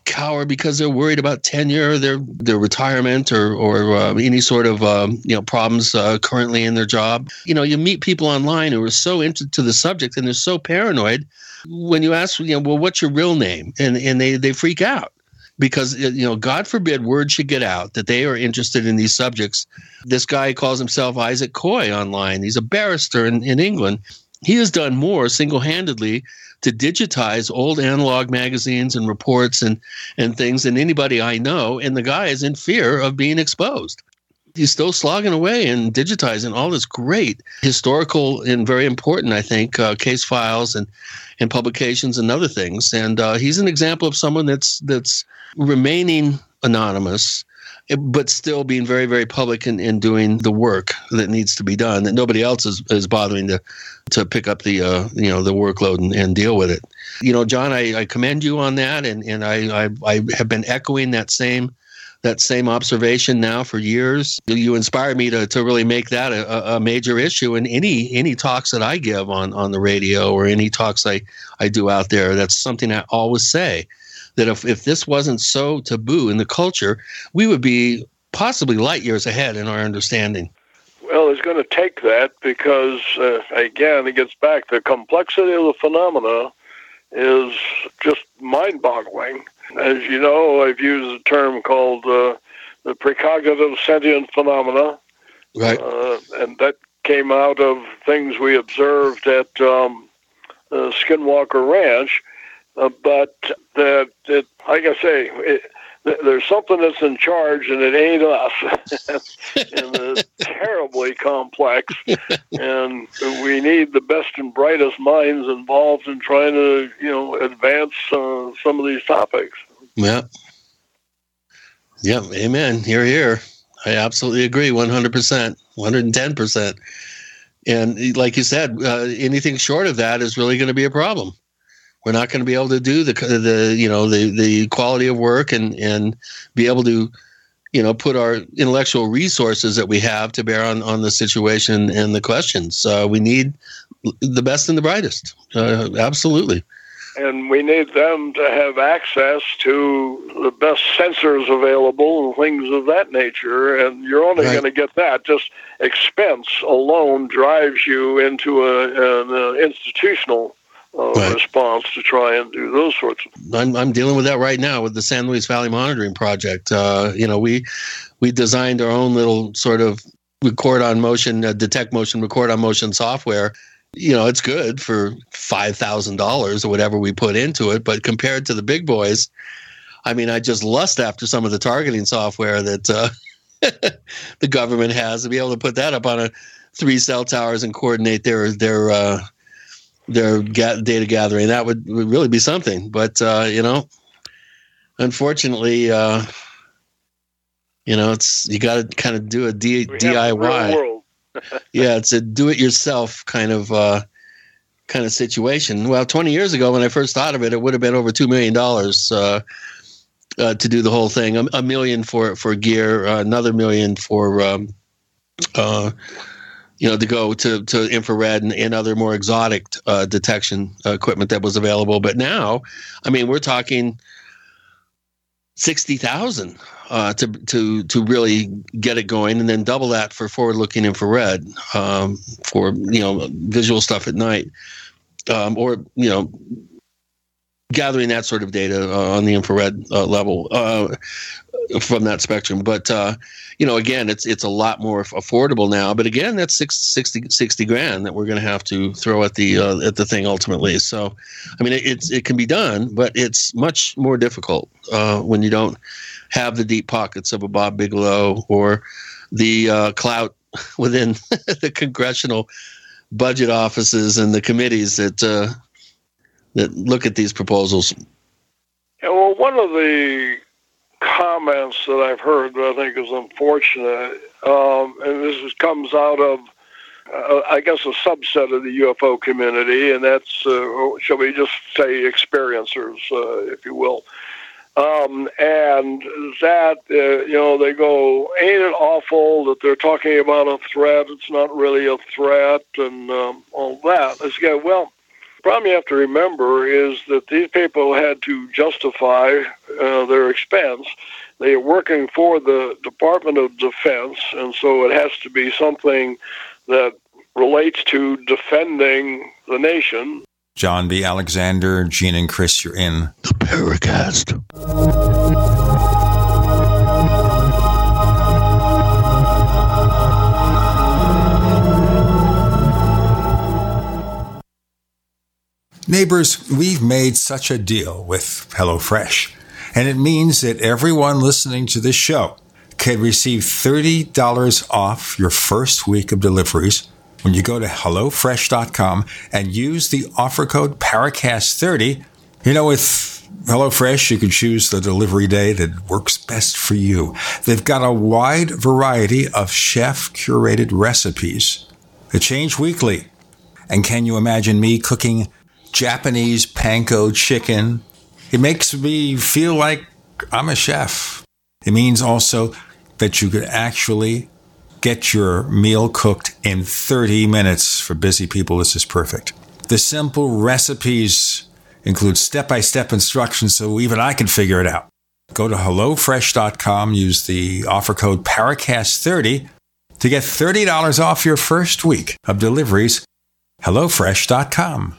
cower because they're worried about tenure, their their retirement, or or uh, any sort of um, you know problems uh, currently in their job. You know, you meet people online who are so into the subject and they're so paranoid. When you ask, you know, well, what's your real name, and and they they freak out because you know, God forbid, word should get out that they are interested in these subjects. This guy calls himself Isaac Koi online. He's a barrister in, in England. He has done more single handedly to digitize old analog magazines and reports and, and things than anybody I know. And the guy is in fear of being exposed. He's still slogging away and digitizing all this great historical and very important, I think, uh, case files and, and publications and other things. And uh, he's an example of someone that's that's remaining anonymous but still being very, very public in doing the work that needs to be done that nobody else is, is bothering to to pick up the uh, you know the workload and, and deal with it. You know, John, I, I commend you on that, and and I, I, I have been echoing that same that same observation now for years. You inspire me to, to really make that a, a major issue in any any talks that I give on, on the radio or any talks I, I do out there. That's something I always say that if, if this wasn't so taboo in the culture, we would be possibly light years ahead in our understanding. Well, it's going to take that because, uh, again, it gets back. The complexity of the phenomena is just mind boggling. As you know, I've used a term called uh, the precognitive sentient phenomena. Right. Uh, and that came out of things we observed at um, uh, Skinwalker Ranch. Uh, but that, it, like I say, it, there's something that's in charge and it ain't us. And it's terribly complex. And we need the best and brightest minds involved in trying to you know advance uh, some of these topics. Yeah. Yeah amen. Here here. I absolutely agree 100% 110% and like you said uh, anything short of that is really going to be a problem we're not going to be able to do the the you know the the quality of work and and be able to you know put our intellectual resources that we have to bear on on the situation and the questions. Uh, we need the best and the brightest. Uh, absolutely. And we need them to have access to the best sensors available and things of that nature. And you're only right. going to get that. Just expense alone drives you into a, an uh, institutional uh, right. response to try and do those sorts of. I'm I'm dealing with that right now with the San Luis Valley Monitoring Project. Uh, you know, we we designed our own little sort of record on motion, uh, detect motion, record on motion software. You know, it's good for five thousand dollars or whatever we put into it, but compared to the big boys, I mean, I just lust after some of the targeting software that uh, the government has to be able to put that up on a three cell towers and coordinate their their uh, their data gathering. That would, would really be something. But uh, you know, unfortunately, uh, you know, it's you got to kind of do a D- DIY. yeah, it's a do-it-yourself kind of uh, kind of situation. Well, 20 years ago, when I first thought of it, it would have been over two million dollars. Uh, uh, to do the whole thing, a, a million for for gear, uh, another million for um, uh, you know, to go to, to infrared and, and other more exotic uh, detection equipment that was available. But now, I mean, we're talking sixty thousand uh, to to to really get it going, and then double that for forward-looking infrared um, for you know visual stuff at night, um, or you know gathering that sort of data uh, on the infrared uh, level uh, from that spectrum. But uh, you know, again, it's it's a lot more affordable now. But again, that's six, 60, 60 grand that we're going to have to throw at the uh, at the thing ultimately. So, I mean, it, it's it can be done, but it's much more difficult when you don't have the deep pockets of a Bob Bigelow or the clout within the congressional budget offices and the committees that uh, that look at these proposals. Yeah, well, one of the comments that I've heard that I think is unfortunate, um, and this comes out of, uh, I guess, a subset of the UFO community, and that's, uh, shall we just say, experiencers, uh, if you will. Um, and that, uh, you know, they go, ain't it awful that they're talking about a threat? It's not really a threat, and um, all that. Let's go, well, problem you have to remember is that these people had to justify uh, their expense. They are working for the Department of Defense, and so it has to be something that relates to defending the nation. John B. Alexander, Gene and Chris, you're in the Paracast. Neighbors, we've made such a deal with HelloFresh, and it means that everyone listening to this show can receive $30 off your first week of deliveries when you go to HelloFresh.com and use the offer code PARACAST30. You know, with HelloFresh, you can choose the delivery day that works best for you. They've got a wide variety of chef curated recipes that change weekly. And can you imagine me cooking Japanese panko chicken. It makes me feel like I'm a chef. It means also that you could actually get your meal cooked in 30 minutes. For busy people, this is perfect. The simple recipes include step by step instructions so even I can figure it out. Go to HelloFresh.com, use the offer code Paracast30 to get $30 off your first week of deliveries. HelloFresh.com.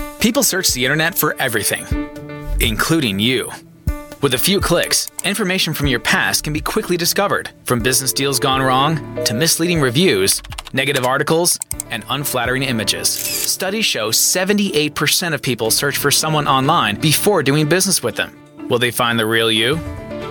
People search the internet for everything, including you. With a few clicks, information from your past can be quickly discovered, from business deals gone wrong to misleading reviews, negative articles, and unflattering images. Studies show 78% of people search for someone online before doing business with them. Will they find the real you?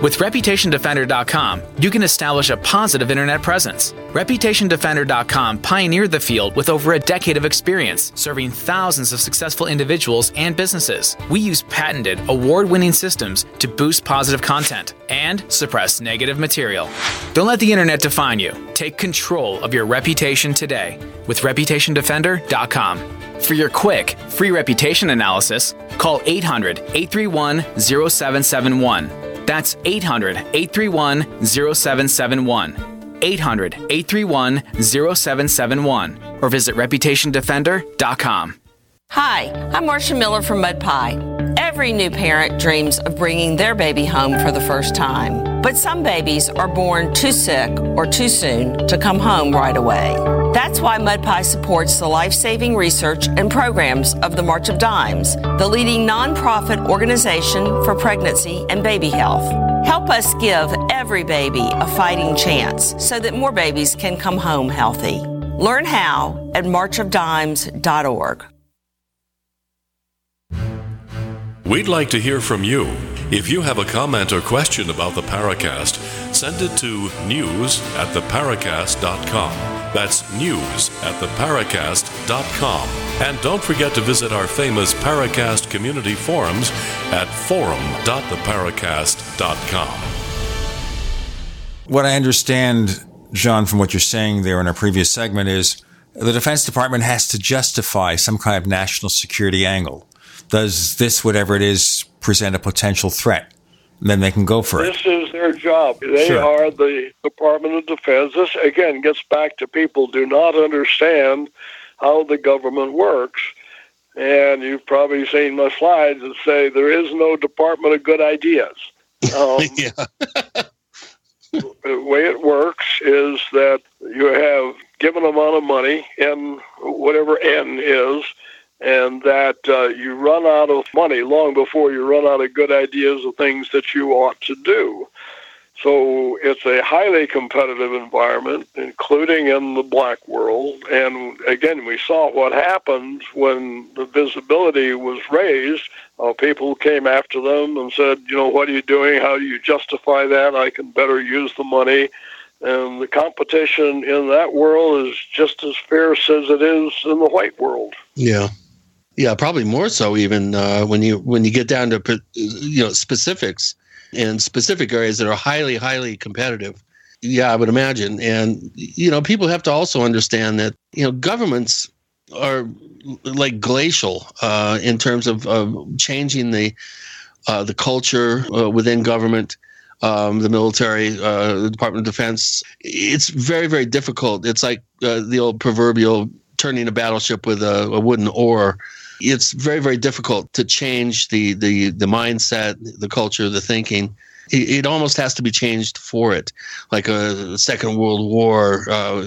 With ReputationDefender.com, you can establish a positive internet presence. ReputationDefender.com pioneered the field with over a decade of experience, serving thousands of successful individuals and businesses. We use patented, award winning systems to boost positive content and suppress negative material. Don't let the internet define you. Take control of your reputation today with ReputationDefender.com. For your quick, free reputation analysis, call 800 831 0771. That's 800 831 0771. 800 831 0771. Or visit reputationdefender.com. Hi, I'm Marcia Miller from Mud Pie. Every new parent dreams of bringing their baby home for the first time. But some babies are born too sick or too soon to come home right away. That's why Mud Pie supports the life saving research and programs of the March of Dimes, the leading nonprofit organization for pregnancy and baby health. Help us give every baby a fighting chance so that more babies can come home healthy. Learn how at marchofdimes.org. We'd like to hear from you. If you have a comment or question about the Paracast, send it to news at theparacast.com. That's news at theparacast.com. And don't forget to visit our famous Paracast community forums at forum.theparacast.com. What I understand, John, from what you're saying there in our previous segment is the Defense Department has to justify some kind of national security angle. Does this, whatever it is, present a potential threat? Then they can go for this it. This is their job. They Sure. are the Department of Defense. This, again, gets back to people do not understand how the government works. And you've probably seen my slides that say there is no Department of Good Ideas. Um, the way it works is that you have given amount of money, n whatever n is, and that uh, you run out of money long before you run out of good ideas of things that you ought to do. So it's a highly competitive environment, including in the black world. And again, we saw what happened when the visibility was raised. Uh, people came after them and said, you know, what are you doing? How do you justify that? I can better use the money. And the competition in that world is just as fierce as it is in the white world. Yeah, yeah, probably more so even uh, when you when you get down to you know specifics. in specific areas that are highly, highly competitive. Yeah, I would imagine. And, you know, people have to also understand that, you know, governments are like glacial uh, in terms of, of changing the uh, the culture uh, within government, um, the military, uh, the Department of Defense. It's very, very difficult. It's like uh, the old proverbial turning a battleship with a, a wooden oar it's very very difficult to change the the the mindset the culture the thinking it, it almost has to be changed for it like a second world war uh,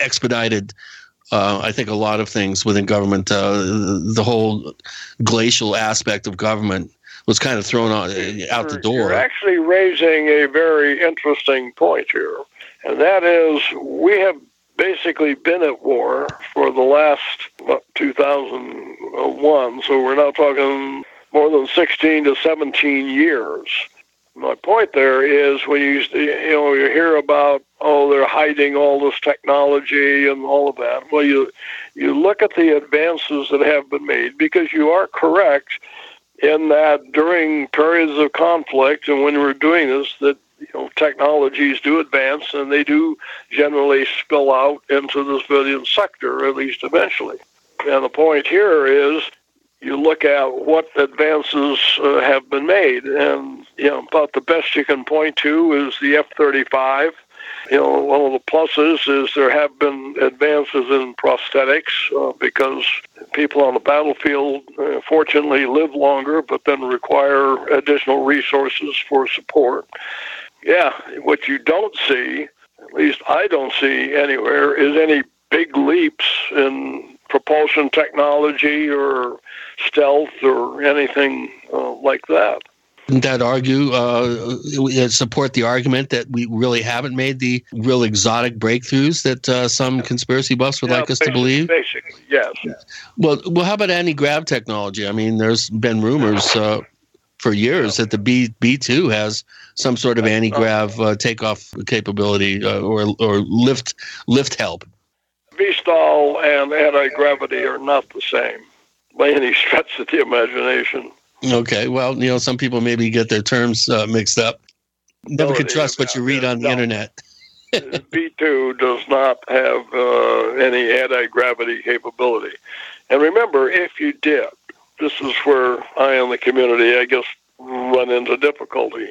expedited uh, I think a lot of things within government, uh, the whole glacial aspect of government was kind of thrown out, out the door. You're actually raising a very interesting point here, and that is we have basically been at war for the last what, 2001, so we're now talking more than 16 to 17 years. My point there is when you you know you hear about oh they're hiding all this technology and all of that. Well, you you look at the advances that have been made because you are correct in that during periods of conflict and when we're doing this that you know, technologies do advance and they do generally spill out into the civilian sector, at least eventually. And the point here is you look at what advances uh, have been made, and you know about the best you can point to is the F-35. You know, one of the pluses is there have been advances in prosthetics uh, because people on the battlefield uh, fortunately live longer, but then require additional resources for support yeah, what you don't see, at least I don't see anywhere, is any big leaps in propulsion technology or stealth or anything uh, like that. Wouldn't that argue, uh, support the argument that we really haven't made the real exotic breakthroughs that uh, some conspiracy buffs would yeah, like us to believe? Basically, yes. Well, well, how about anti-grav technology? I mean, there's been rumors uh, for years that the B B two has some sort of anti grav uh, takeoff capability uh, or or lift lift help. VSTOL and anti gravity are not the same by any stretch of the imagination. Okay, well, you know, some people maybe get their terms uh, mixed up. Never no, can trust what you read on the no. internet. B-2 does not have uh, any anti gravity capability. And remember, if you did, this is where I and the community, I guess, run into difficulty.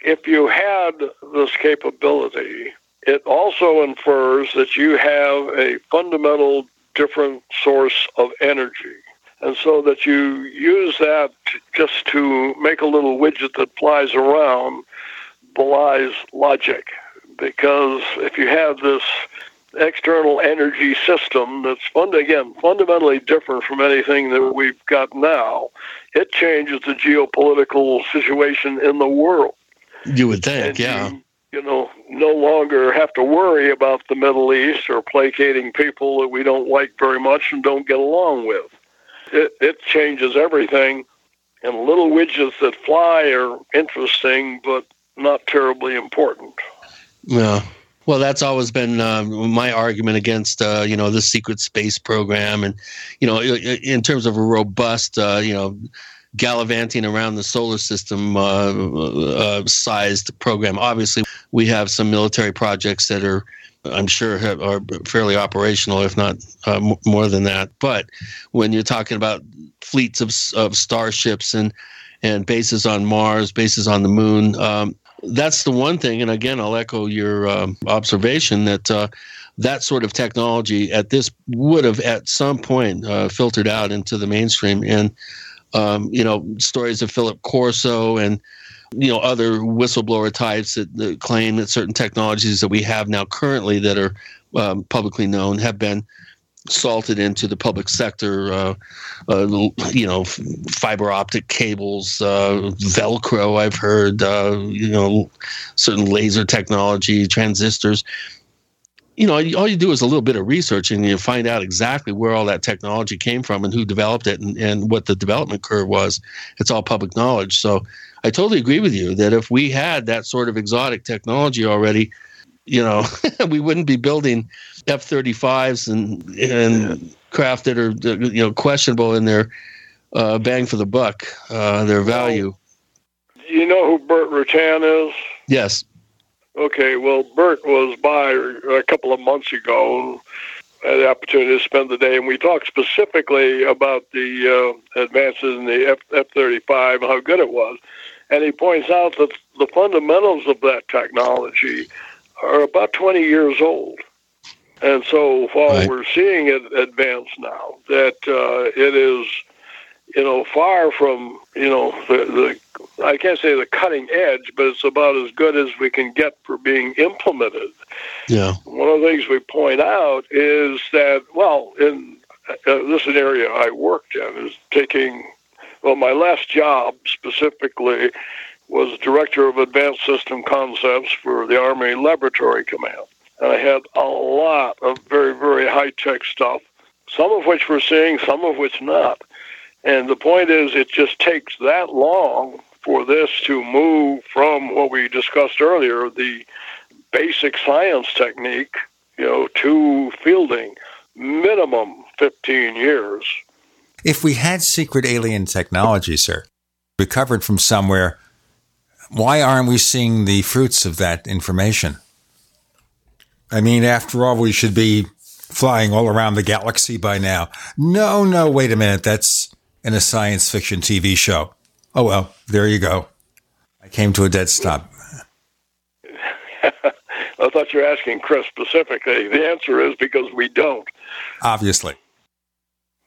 If you had this capability, it also infers that you have a fundamental different source of energy. And so that you use that just to make a little widget that flies around belies logic. Because if you have this external energy system that's fund again fundamentally different from anything that we've got now. It changes the geopolitical situation in the world. You would think, and yeah. You, you know, no longer have to worry about the Middle East or placating people that we don't like very much and don't get along with. It, it changes everything, and little widgets that fly are interesting, but not terribly important. Yeah. Well, that's always been uh, my argument against uh, you know the secret space program, and you know in terms of a robust uh, you know gallivanting around the solar system uh, uh, sized program. Obviously, we have some military projects that are. I'm sure have, are fairly operational, if not uh, more than that. But when you're talking about fleets of, of starships and and bases on Mars, bases on the moon, um, that's the one thing. And again, I'll echo your um, observation that uh, that sort of technology at this would have at some point uh, filtered out into the mainstream. And um, you know, stories of Philip Corso and you know other whistleblower types that, that, claim that certain technologies that we have now currently that are um, publicly known have been salted into the public sector, uh, uh, you know, fiber optic cables, uh, Velcro, I've heard, uh, you know, certain laser technology, transistors. You know, all you do is a little bit of research and you find out exactly where all that technology came from and who developed it and, and what the development curve was. It's all public knowledge. So I totally agree with you that if we had that sort of exotic technology already, you know, we wouldn't be building F thirty fives and and craft that are you know questionable in their uh, bang for the buck, uh, their value. you know who Bert Rutan is? Yes. Okay, well, Bert was by a couple of months ago. Had the opportunity to spend the day, and we talked specifically about the uh, advances in the F thirty five how good it was. And he points out that the fundamentals of that technology are about twenty years old. And so while right. we're seeing it advance now, that uh, it is, you know, far from, you know, the, the, I can't say the cutting edge, but it's about as good as we can get for being implemented. Yeah. One of the things we point out is that, well, in uh, this is an area I worked in, is taking, well, my last job specifically was director of advanced system concepts for the Army Laboratory Command. And I had a lot of very, very high tech stuff, some of which we're seeing, some of which not. And the point is, it just takes that long for this to move from what we discussed earlier, the basic science technique, you know, to fielding. Minimum 15 years. If we had secret alien technology, sir, recovered from somewhere, why aren't we seeing the fruits of that information? I mean, after all, we should be flying all around the galaxy by now. No, no, wait a minute. That's in a science fiction TV show. Oh, well, there you go. I came to a dead stop. I thought you were asking Chris specifically. The answer is because we don't. Obviously.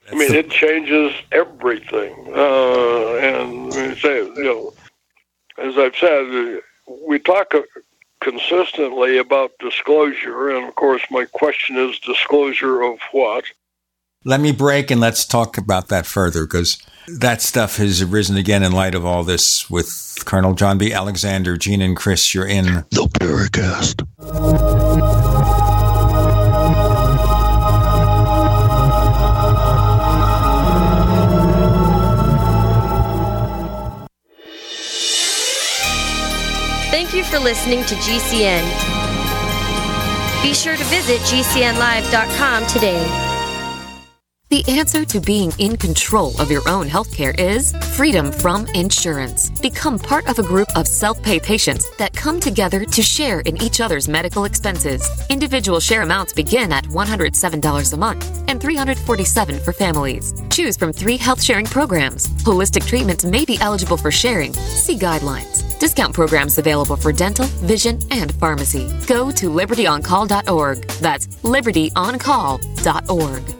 That's I mean, the... it changes everything. Uh, and say, you know, as I've said, we talk consistently about disclosure, and of course, my question is disclosure of what? Let me break and let's talk about that further because that stuff has arisen again in light of all this with Colonel John B. Alexander, Gene, and Chris. You're in the Paracast. Thank you for listening to GCN. Be sure to visit GCNlive.com today. The answer to being in control of your own healthcare is freedom from insurance. Become part of a group of self pay patients that come together to share in each other's medical expenses. Individual share amounts begin at $107 a month and $347 for families. Choose from three health sharing programs. Holistic treatments may be eligible for sharing. See guidelines. Discount programs available for dental, vision, and pharmacy. Go to libertyoncall.org. That's libertyoncall.org.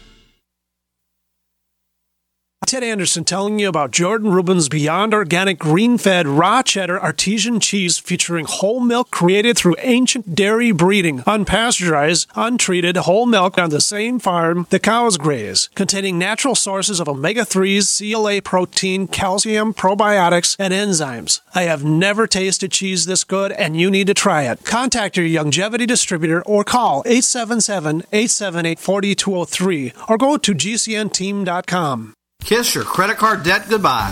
Ted Anderson telling you about Jordan Rubin's Beyond Organic Green Fed Raw Cheddar Artesian Cheese featuring whole milk created through ancient dairy breeding, unpasteurized, untreated whole milk on the same farm the cows graze, containing natural sources of omega 3s, CLA protein, calcium, probiotics, and enzymes. I have never tasted cheese this good, and you need to try it. Contact your longevity distributor or call 877 878 4203 or go to gcnteam.com. Kiss your credit card debt goodbye.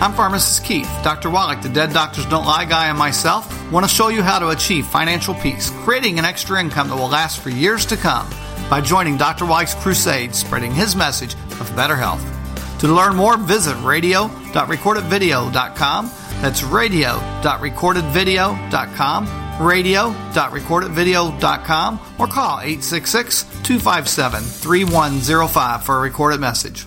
I'm Pharmacist Keith. Dr. Wallach, the Dead Doctors Don't Lie guy, and myself want to show you how to achieve financial peace, creating an extra income that will last for years to come by joining Dr. Wallach's crusade, spreading his message of better health. To learn more, visit radio.recordedvideo.com. That's radio.recordedvideo.com, radio.recordedvideo.com, or call 866 257 3105 for a recorded message.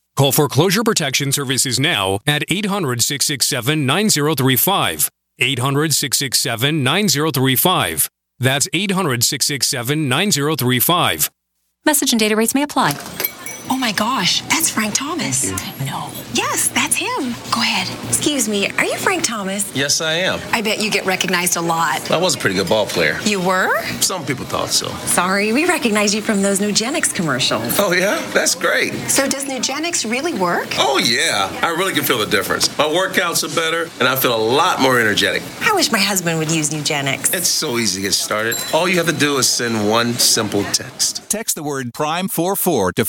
Call Foreclosure Protection Services now at 800 667 9035. 800 667 9035. That's 800 667 9035. Message and data rates may apply. Oh my gosh, that's Frank Thomas. No. Yes, that's him. Go ahead. Excuse me, are you Frank Thomas? Yes, I am. I bet you get recognized a lot. I was a pretty good ball player. You were? Some people thought so. Sorry, we recognize you from those Nugenix commercials. Oh, yeah? That's great. So, does Nugenix really work? Oh, yeah. I really can feel the difference. My workouts are better, and I feel a lot more energetic. I wish my husband would use Nugenix. It's so easy to get started. All you have to do is send one simple text. Text the word PRIME44 to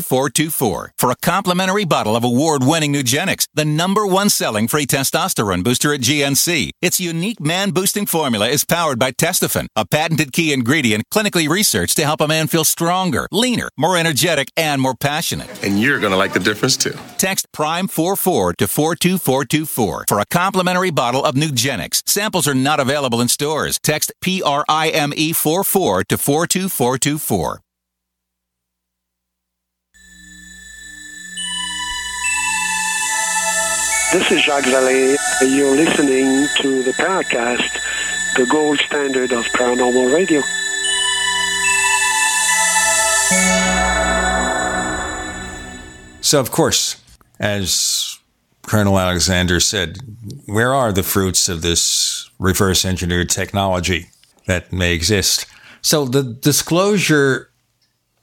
42424 for a complimentary bottle of award winning Nugenix, the number one selling free testosterone booster at GNC. Its unique man boosting formula is powered by Testofen, a patented key ingredient clinically researched to help a man feel stronger, leaner, more energetic, and more passionate. And you're going to like the difference too. Text PRIME44 to 42424 for a complimentary bottle of Nugenix. Samples are not available in stores. Text PRIME44 to 42424. This is Jacques Vallée. You're listening to the Paracast, the gold standard of paranormal radio. So, of course, as Colonel Alexander said, where are the fruits of this reverse engineered technology that may exist? So, the disclosure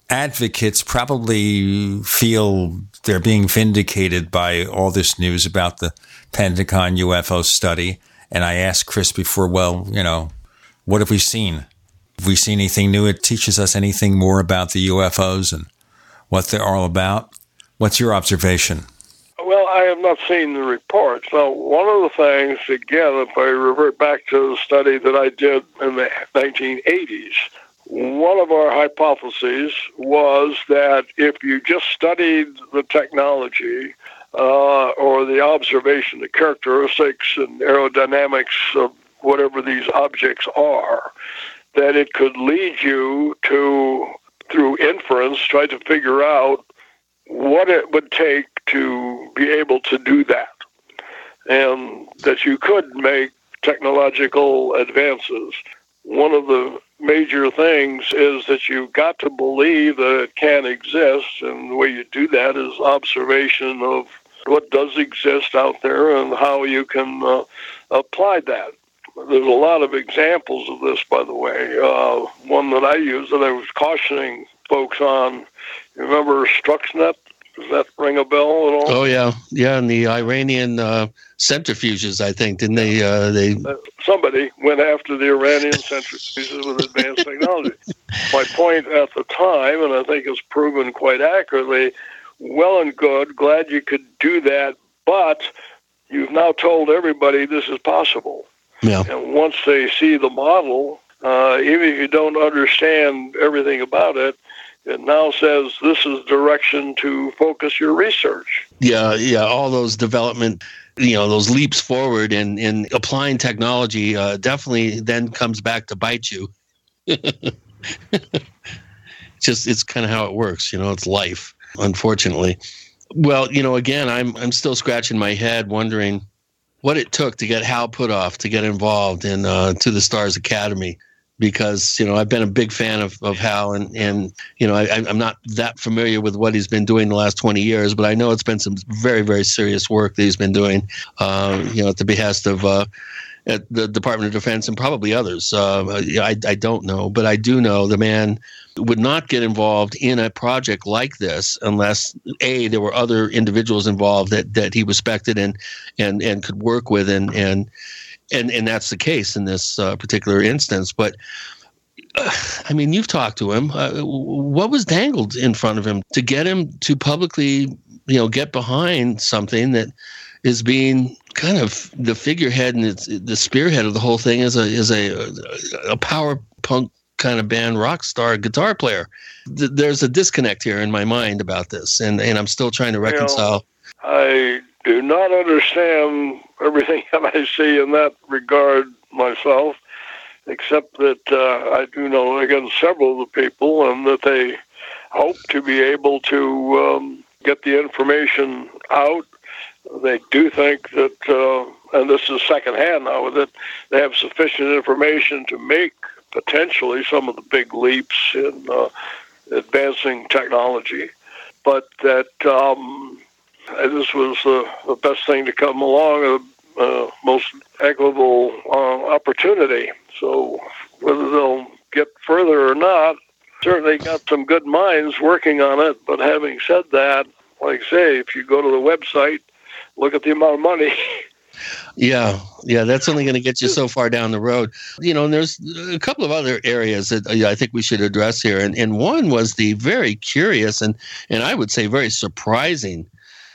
advocates probably feel they're being vindicated by all this news about the Pentagon UFO study. And I asked Chris before, well, you know, what have we seen? Have we seen anything new? It teaches us anything more about the UFOs and what they're all about? What's your observation? Well, I have not seen the report. Now, one of the things, again, if I revert back to the study that I did in the 1980s, one of our hypotheses was that if you just studied the technology uh, or the observation, the characteristics and aerodynamics of whatever these objects are, that it could lead you to, through inference, try to figure out what it would take to be able to do that. And that you could make technological advances. One of the major things is that you've got to believe that it can exist, and the way you do that is observation of what does exist out there and how you can uh, apply that. There's a lot of examples of this, by the way. Uh, one that I use that I was cautioning folks on. You remember Stuxnet? Does that ring a bell at all? Oh yeah, yeah. And the Iranian uh, centrifuges, I think, didn't they? Uh, they uh, somebody went after the Iranian centrifuges with advanced technology. My point at the time, and I think it's proven quite accurately, well and good. Glad you could do that, but you've now told everybody this is possible. Yeah. And once they see the model, uh, even if you don't understand everything about it, it now says this is direction to focus your research. Yeah, yeah. All those development, you know, those leaps forward in in applying technology uh, definitely then comes back to bite you. Just it's kind of how it works, you know. It's life, unfortunately. Well, you know, again, I'm I'm still scratching my head, wondering what it took to get Hal Puthoff to get involved in uh, To the Stars Academy because you know I've been a big fan of, of Hal and and you know I, I'm not that familiar with what he's been doing the last 20 years, but I know it's been some very very serious work that he's been doing, uh, you know, at the behest of uh, at the Department of Defense and probably others. Uh, I I don't know, but I do know the man would not get involved in a project like this unless a there were other individuals involved that that he respected and and and could work with and and and and that's the case in this uh, particular instance. But uh, I mean, you've talked to him. Uh, what was dangled in front of him to get him to publicly, you know, get behind something that is being kind of the figurehead and it's the spearhead of the whole thing is a is a a power punk kind of band rock star guitar player. There's a disconnect here in my mind about this, and and I'm still trying to reconcile. I do not understand everything that I see in that regard myself, except that uh, I do know again several of the people, and that they hope to be able to um, get the information out. They do think that, uh, and this is secondhand now, that they have sufficient information to make potentially some of the big leaps in uh, advancing technology, but that um, this was uh, the best thing to come along, uh, uh, most equitable uh, opportunity. So whether they'll get further or not, certainly got some good minds working on it. But having said that, like I say, if you go to the website, look at the amount of money. Yeah, yeah, that's only going to get you so far down the road. You know, and there's a couple of other areas that uh, I think we should address here, and and one was the very curious and and I would say very surprising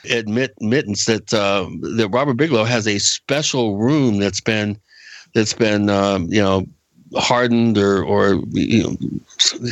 admit, admittance that uh, that Robert Bigelow has a special room that's been that's been um, you know hardened or or you know,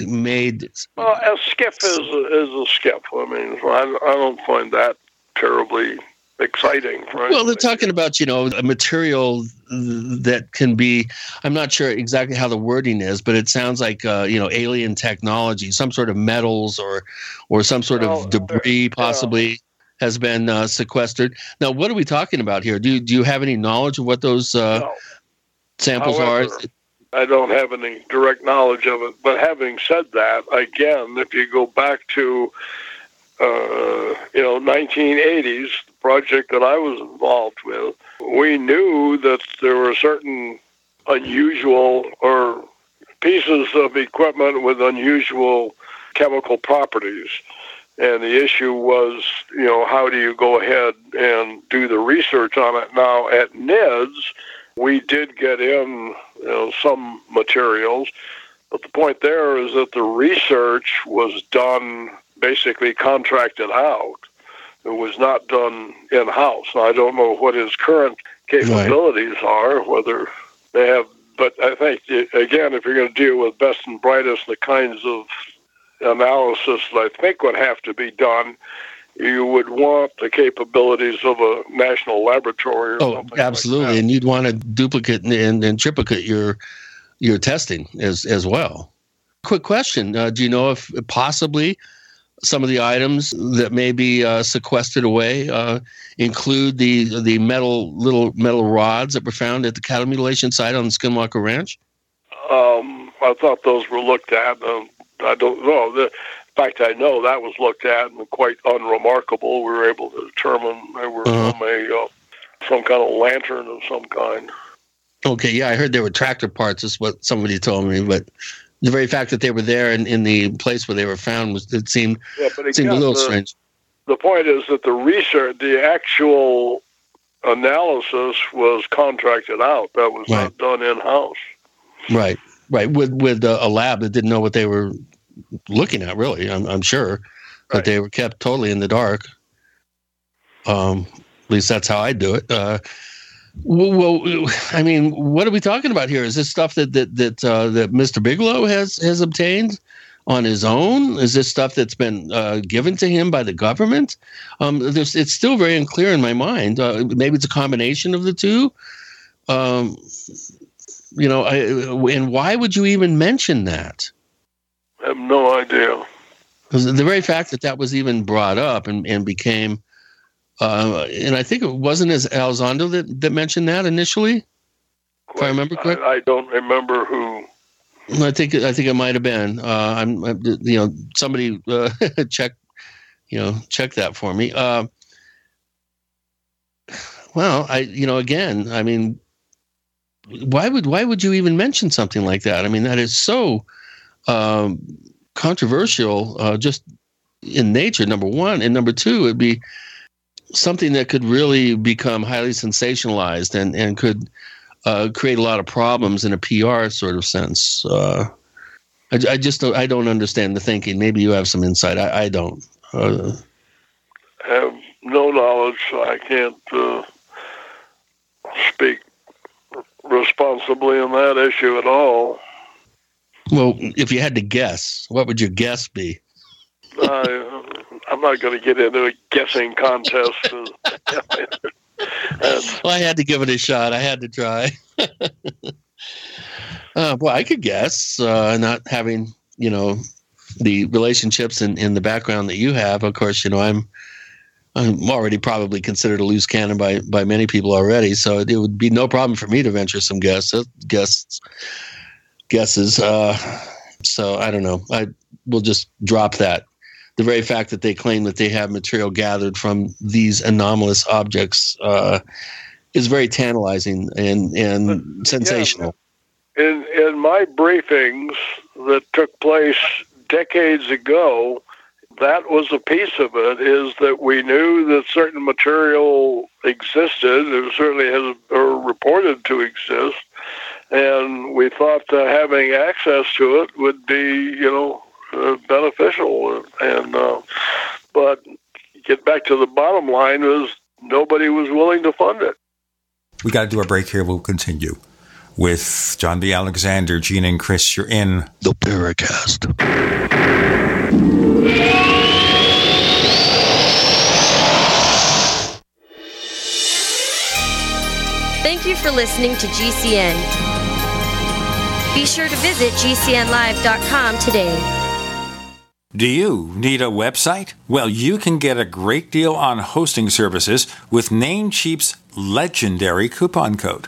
made. Well, a SCIF is a, is a SCIF. I mean, I, I don't find that terribly exciting. Right? Well, they're talking about you know a material that can be. I'm not sure exactly how the wording is, but it sounds like uh, you know alien technology, some sort of metals or or some sort well, of debris, possibly. Has been uh, sequestered. Now, what are we talking about here? Do do you have any knowledge of what those uh, no. samples However, are? I don't have any direct knowledge of it. But having said that, again, if you go back to uh, you know 1980s, the project that I was involved with, we knew that there were certain unusual or pieces of equipment with unusual chemical properties. And the issue was, you know, how do you go ahead and do the research on it? Now, at NIDS, we did get in you know, some materials, but the point there is that the research was done basically contracted out. It was not done in house. I don't know what his current capabilities right. are, whether they have, but I think, again, if you're going to deal with best and brightest, the kinds of analysis that I think would have to be done you would want the capabilities of a national laboratory. oh, absolutely, like and you'd want to duplicate and, and triplicate your your testing as as well. Quick question: uh, Do you know if possibly some of the items that may be uh, sequestered away uh, include the the metal little metal rods that were found at the cattle mutilation site on the Skinwalker Ranch? Um, I thought those were looked at. Um, I don't know. The, fact, I know that was looked at and quite unremarkable. We were able to determine they were uh-huh. from a uh, some kind of lantern of some kind. Okay, yeah, I heard they were tractor parts. Is what somebody told me, but the very fact that they were there in, in the place where they were found was it seemed yeah, but again, seemed a little the, strange. The point is that the research, the actual analysis was contracted out. That was right. not done in house. Right, right. With with a lab that didn't know what they were looking at. Really, I'm, I'm sure, but they were kept totally in the dark. Um, at least that's how I do it. Uh, well, I mean, what are we talking about here? Is this stuff that that that uh, that Mr. Bigelow has has obtained on his own? Is this stuff that's been uh, given to him by the government? Um, it's still very unclear in my mind. Uh, maybe it's a combination of the two. Um, you know, I, and why would you even mention that? I have no idea. Because the very fact that that was even brought up and, and became, uh, and I think it wasn't as Elizondo that, that mentioned that initially, if I remember correctly. I, I, don't remember who. I think I think it might have been. Uh, I'm, you know, somebody uh, check, you know, check that for me. Uh, well, I, you know, again, I mean, why would why would you even mention something like that? I mean, that is so um, controversial uh, just in nature, number one. And number two, it'd be something that could really become highly sensationalized and, and could uh, create a lot of problems in a PR sort of sense. Uh, I, I, just don't, I don't understand the thinking. Maybe you have some insight. I, I don't. Uh, have no knowledge. I can't uh, speak responsibly in that issue at all. Well, if you had to guess, what would your guess be? I, I'm not going to get into a guessing contest. well, I had to give it a shot. I had to try. uh, boy, I could guess, uh, not having you know the relationships in, in the background that you have. Of course, you know I'm I'm already probably considered a loose cannon by by many people already. So it would be no problem for me to venture some guess guests guesses. Uh, so I don't know. I will just drop that. The very fact that they claim that they have material gathered from these anomalous objects uh, is very tantalizing and and but, sensational. Yeah, in in my briefings that took place decades ago, that was a piece of it. Is that we knew that certain material existed. It certainly has or reported to exist, and we thought uh, having access to it would be, you know, uh, beneficial. And uh, but get back to the bottom line is nobody was willing to fund it. We got to do a break here. We'll continue with John B. Alexander, Gene, and Chris. You're in the Paracast. Thank you for listening to GCN. Be sure to visit GCNlive.com today. Do you need a website? Well, you can get a great deal on hosting services with Namecheap's legendary coupon code.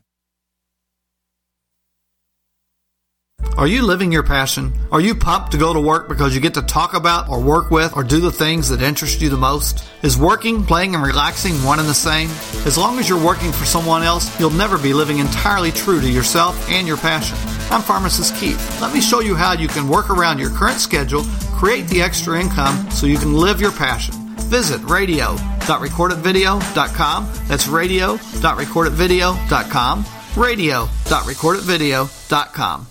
Are you living your passion? Are you pumped to go to work because you get to talk about or work with or do the things that interest you the most? Is working, playing, and relaxing one and the same? As long as you're working for someone else, you'll never be living entirely true to yourself and your passion. I'm Pharmacist Keith. Let me show you how you can work around your current schedule, create the extra income so you can live your passion. Visit radio.recordedvideo.com. That's radio.recordedvideo.com. Radio.recordedvideo.com.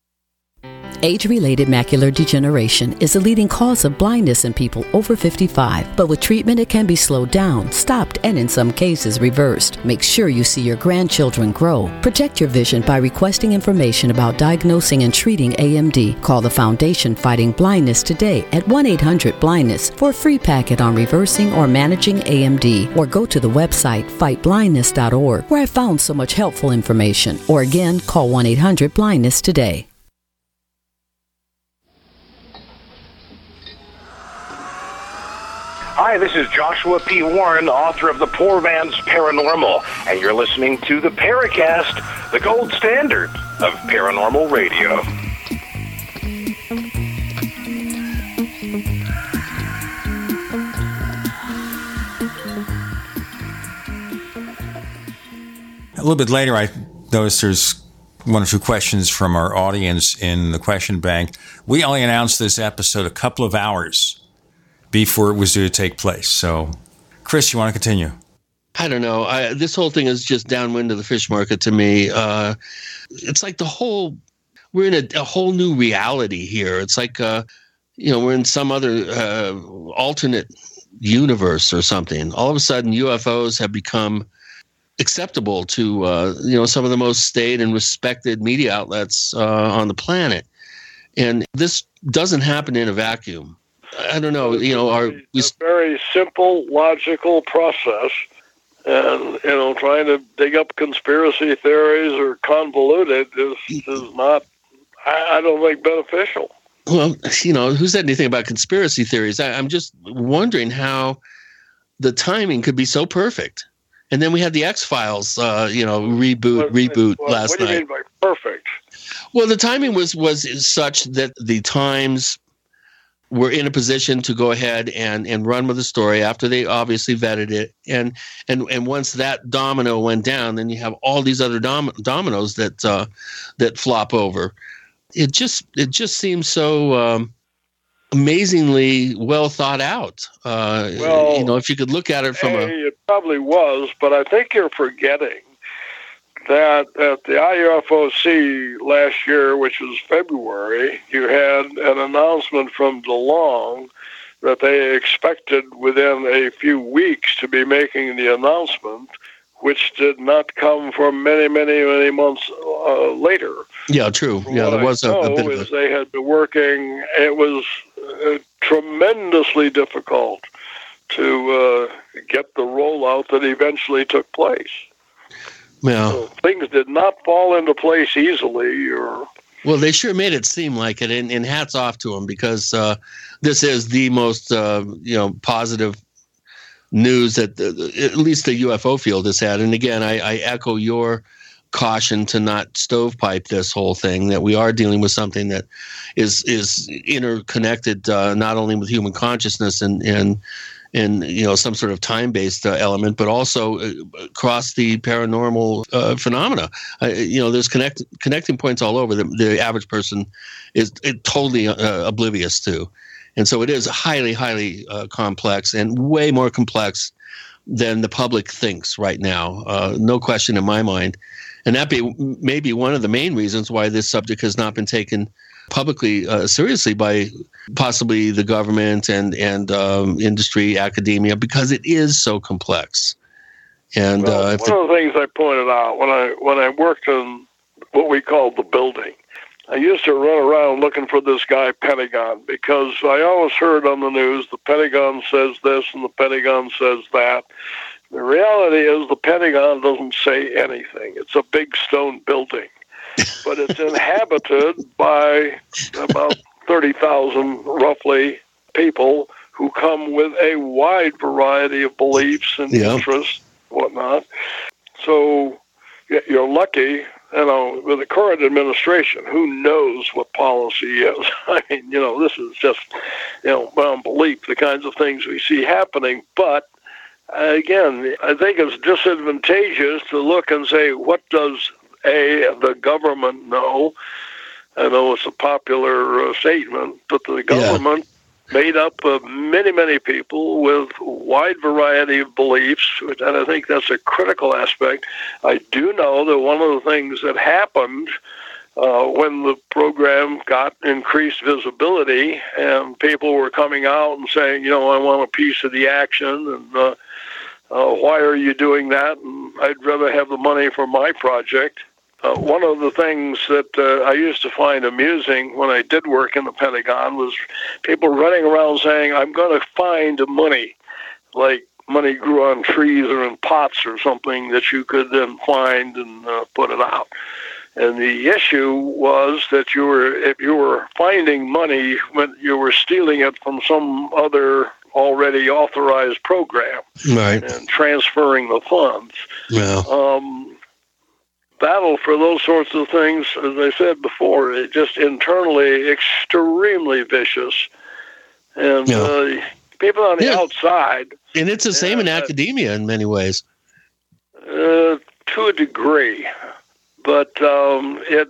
Age related macular degeneration is a leading cause of blindness in people over 55, but with treatment, it can be slowed down, stopped, and in some cases reversed. Make sure you see your grandchildren grow. Protect your vision by requesting information about diagnosing and treating AMD. Call the Foundation Fighting Blindness today at 1 800 Blindness for a free packet on reversing or managing AMD, or go to the website fightblindness.org where I found so much helpful information. Or again, call 1 800 Blindness today. Hi, this is Joshua P. Warren, author of The Poor Man's Paranormal, and you're listening to the Paracast, the gold standard of paranormal radio. A little bit later, I noticed there's one or two questions from our audience in the question bank. We only announced this episode a couple of hours before it was due to take place. So, Chris, you want to continue? I don't know. I, this whole thing is just downwind of the fish market to me. Uh, it's like the whole we're in a, a, whole new reality here. It's like uh, you know we're in some other uh, alternate universe or something. All of a sudden, UFOs have become acceptable to uh, you know some of the most staid and respected media outlets uh, on the planet, and this doesn't happen in a vacuum. I don't know. You know, our we, a very simple, logical process, and you know, trying to dig up conspiracy theories or convolute it is is not. I, I don't think beneficial. Well, you know, who said anything about conspiracy theories? I, I'm just wondering how the timing could be so perfect. And then we had the X Files, uh, you know, reboot, what, reboot what, last night. What do you night. mean by perfect? Well, the timing was was such that the Times were in a position to go ahead and and run with the story after they obviously vetted it, and and and once that domino went down, then you have all these other dom- dominoes that uh, that flop over. It just it just seems so. Um, amazingly well thought out. Uh, well, you know, if you could look at it from a. It probably was, but I think you're forgetting that at the IUFOC last year, which was February, you had an announcement from DeLonge that they expected within a few weeks to be making the announcement, which did not come for many, many, many months uh, later. Yeah, true. From yeah, there was a, a bit of is a. they had been working. It was uh, tremendously difficult to uh, get the rollout that eventually took place. Yeah. So things did not fall into place easily, or Well, they sure made it seem like it, and, and hats off to them because uh, this is the most uh, you know positive news that the, at least the UFO field has had. And again, I, I echo your caution to not stovepipe this whole thing. That we are dealing with something that is is interconnected uh, not only with human consciousness and and and you know some sort of time-based uh, element, but also uh, across the paranormal uh, phenomena. You know, there's connect connecting points all over that the average person is it, totally uh, oblivious to, and so it is highly, highly uh, complex and way more complex than the public thinks right now. No question in my mind, and that may be one of the main reasons why this subject has not been taken publicly uh, seriously by possibly the government and and um, industry, academia, because it is so complex. And well, uh, one of the things I pointed out when I when I worked in what we called the building, I used to run around looking for this guy Pentagon because I always heard on the news the Pentagon says this and the Pentagon says that. The reality is the Pentagon doesn't say anything. It's a big stone building but it's inhabited by about 30,000 roughly people who come with a wide variety of beliefs and Yeah. interests, whatnot. So you're lucky, you know, with the current administration, who knows what policy is? I mean, you know, this is just, you know, beyond belief, the kinds of things we see happening. But again, I think it's disadvantageous to look and say, what does a the government know? I know it's a popular uh, statement, but the government made up of many, many people with wide variety of beliefs, and I think that's a critical aspect. I do know that one of the things that happened uh, when the program got increased visibility and people were coming out and saying, you know, I want a piece of the action and uh, uh, why are you doing that? And I'd rather have the money for my project. Uh, one of the things that uh, I used to find amusing when I did work in the Pentagon was people running around saying, I'm going to find money, like money grew on trees or in pots or something that you could then find and uh, put it out. And the issue was that you were, if you were finding money, when you were stealing it from some other already authorized program, right, and transferring the funds. Yeah. Um, battle for those sorts of things, as I said before, it just internally extremely vicious, and Yeah. uh, people on the Yeah. outside, And it's the same in academia in many ways. uh, to a degree. But um, it,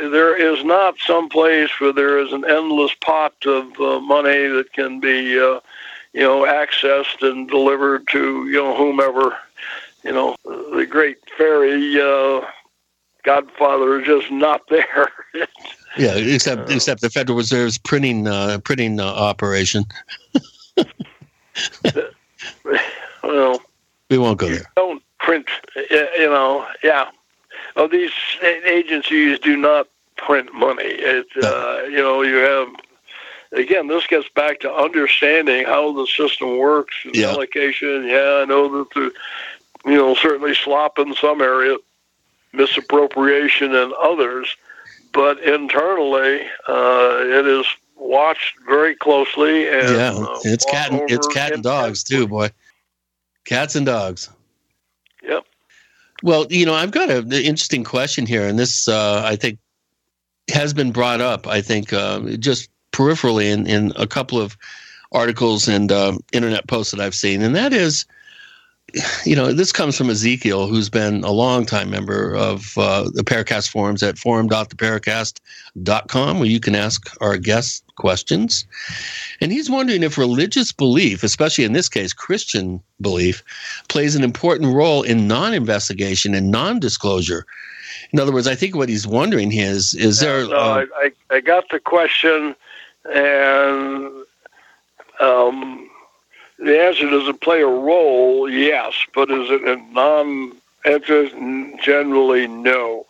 there is not some place where there is an endless pot of uh, money that can be, uh, you know, accessed and delivered to you know whomever. You know, the great fairy uh, godfather is just not there. Yeah, except except the Federal Reserve's printing uh, printing uh, operation. well, We won't go there. don't print. uh, You know, yeah. Oh, these agencies do not print money. It, uh, you know, you have again. This gets back to understanding how the system works. and Yeah. Allocation. Yeah, I know that the, you know, certainly slop in some area, misappropriation and others, but internally, uh, it is watched very closely. And, yeah, uh, it's cat and it's cat and dogs too, boy. Cats and dogs. Yep. Well, you know, I've got a, an interesting question here, and this uh, I think has been brought up. I think uh, just peripherally in, in a couple of articles and uh, internet posts that I've seen, and that is, you know, this comes from Ezekiel, who's been a long time member of uh, the Paracast forums at forum.theparacast.com, where you can ask our guests questions. And he's wondering if religious belief, especially in this case, Christian belief, plays an important role in non investigation and non disclosure. In other words, I think what he's wondering is is there. No, uh, I, I, I got the question, and um, the answer does it play a role? Yes, but is it a non-interest? Generally, no.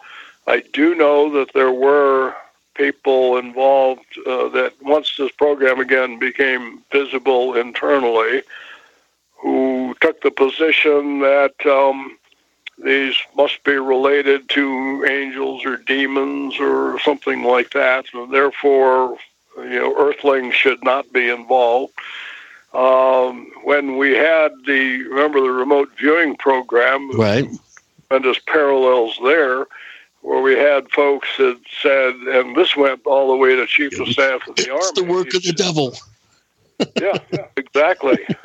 I do know that there were people involved uh, that once this program again became visible internally, who took the position that um, these must be related to angels or demons or something like that, and therefore, you know, Earthlings should not be involved. Um, when we had the remember the remote viewing program, right? tremendous parallels there, where we had folks that said, and this went all the way to chief of staff of the army. It's the work of the devil. yeah, yeah, exactly.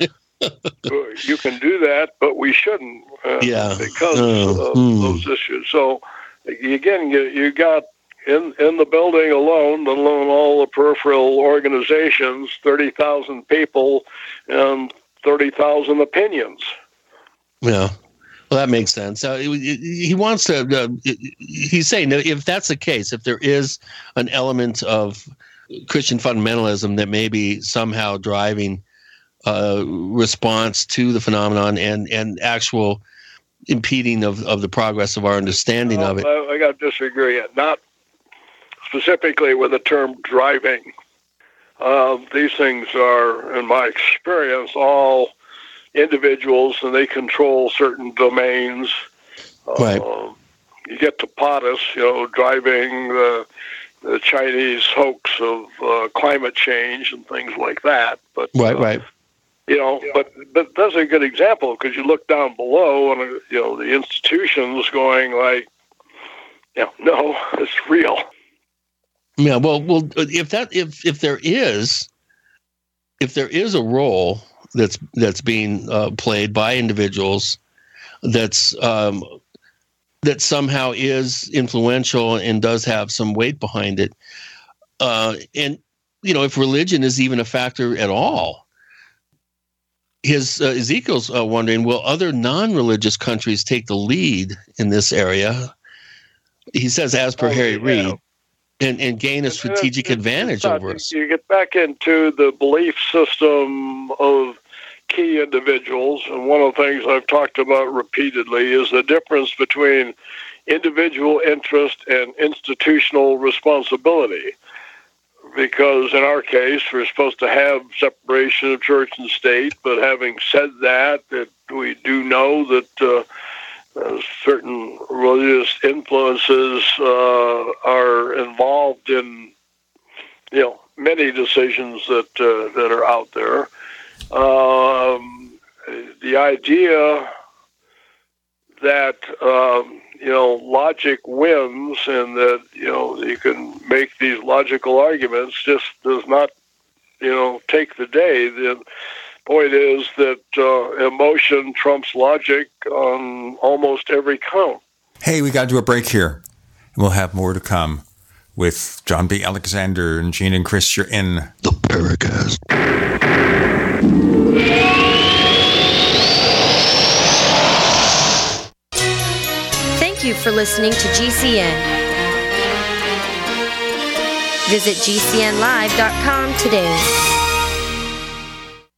you can do that, but we shouldn't. Uh, Yeah. Because Oh, of hmm. those issues. So again, you, you got in in the building alone, let alone all the peripheral organizations, thirty thousand people and thirty thousand opinions. Yeah. Well, that makes sense. Uh, he wants to. Uh, he's saying that if that's the case, if there is an element of Christian fundamentalism that may be somehow driving uh, response to the phenomenon and and actual impeding of, of the progress of our understanding of it. I, I got to disagree. Not specifically with the term driving. Uh, these things are, in my experience, all individuals, and they control certain domains. Right. Uh, you get to POTUS, you know, driving the, the Chinese hoax of uh, climate change and things like that. But Right, uh, right. you know, but but that's a good example because you look down below and uh, you know the institutions going like, you know, no, it's real. Yeah, well, well, if that if if there is if there is a role that's that's being uh, played by individuals that's um, that somehow is influential and does have some weight behind it, uh, and you know, if religion is even a factor at all, his uh, Ezekiel's uh, wondering: Will other non-religious countries take the lead in this area? he says, as per Oh, Harry. Reid, and, and gain a strategic advantage over us. You get back into the belief system of key individuals, and one of the things I've talked about repeatedly is the difference between individual interest and institutional responsibility. Because in our case, we're supposed to have separation of church and state, but having said that, that we do know that uh, uh, certain religious influences uh, are involved in, you know, many decisions that uh, that are out there. Um, the idea that um, you know logic wins and that you know you can make these logical arguments just does not you know take the day. The point is that uh, emotion trumps logic on almost every count. Hey, we got to do a break here. We'll have more to come with John B. Alexander and Gene and Chris. You're in the Paracast. Thank you for listening to GCN. Visit GCNlive.com today.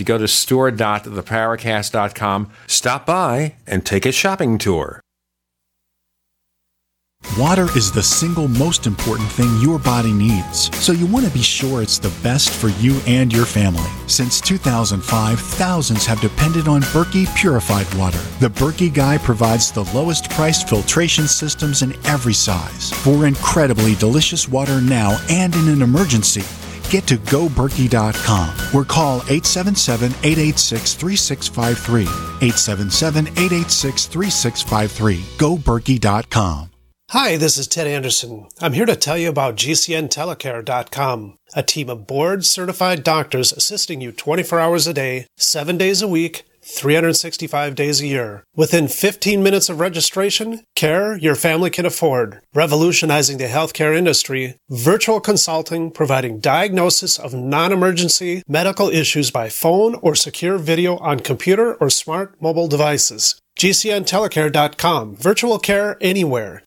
You go to store.theparacast.com, stop by, and take a shopping tour. Water is the single most important thing your body needs, so you want to be sure it's the best for you and your family. Since 2005, thousands have depended on Berkey purified water. The Berkey Guy provides the lowest priced filtration systems in every size for incredibly delicious water now and in an emergency. Get to goberkey.com or call 877 886 3653. 877 886 3653. Goberkey.com. Hi, this is Ted Anderson. I'm here to tell you about GCNTelecare.com, a team of board certified doctors assisting you 24 hours a day, 7 days a week, 365 days a year. Within 15 minutes of registration, care your family can afford. Revolutionizing the healthcare industry, virtual consulting providing diagnosis of non emergency medical issues by phone or secure video on computer or smart mobile devices. GCNTelecare.com, virtual care anywhere.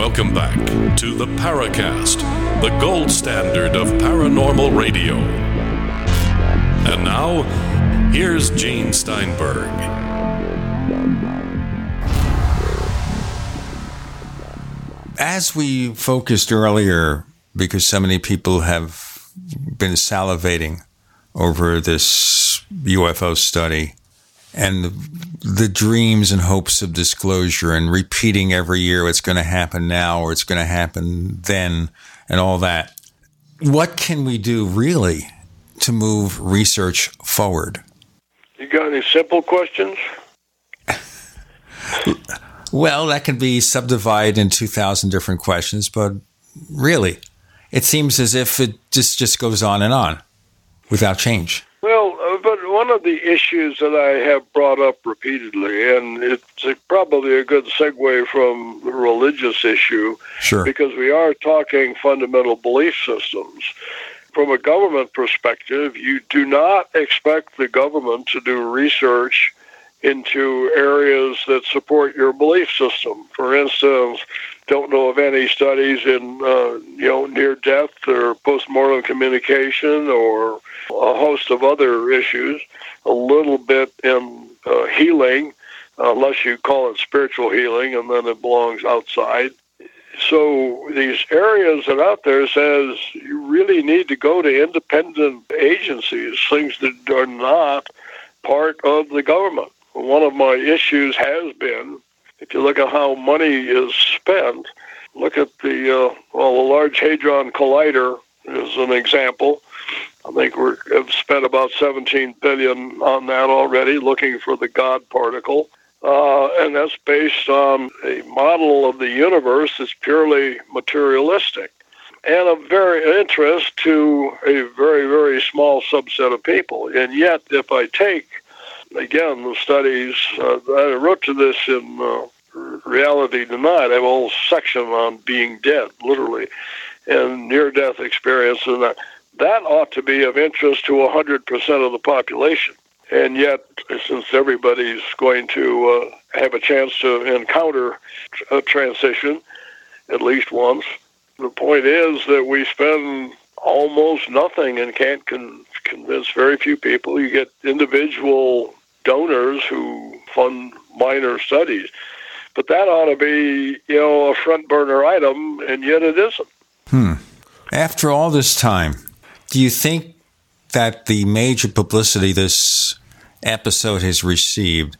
Welcome back to the Paracast, the gold standard of paranormal radio. And now, here's Gene Steinberg. As we focused earlier, because so many people have been salivating over this UFO study and the dreams and hopes of disclosure and repeating every year it's going to happen now or it's going to happen then and all that. What can we do really to move research forward? You got any simple questions? Well, that can be subdivided in 2,000 different questions, but really, it seems as if it just, just goes on and on without change. One of the issues that I have brought up repeatedly, and it's a- probably a good segue from the religious issue, Sure. because we are talking fundamental belief systems. From a government perspective, you do not expect the government to do research into areas that support your belief system. For instance, don't know of any studies in uh, you know near death or postmortem communication or a host of other issues. A little bit in uh, healing, unless you call it spiritual healing, and then it belongs outside. So these areas that out there says you really need to go to independent agencies, things that are not part of the government. One of my issues has been, if you look at how money is spent, look at the uh, well, the Large Hadron Collider is an example. I think we have spent about 17 billion on that already, looking for the God particle. Uh, and that's based on a model of the universe that's purely materialistic and of very interest to a very, very small subset of people. And yet, if I take, again, the studies, uh, I wrote to this in uh, Reality Denied, I have a whole section on being dead, literally, and near death experience, and that, that ought to be of interest to 100% of the population. And yet, since everybody's going to uh, have a chance to encounter a transition at least once, the point is that we spend almost nothing and can't con- convince very few people. You get individual donors who fund minor studies, but that ought to be, you know, a front burner item, and yet it isn't. Hmm. After all this time, do you think that the major publicity this episode has received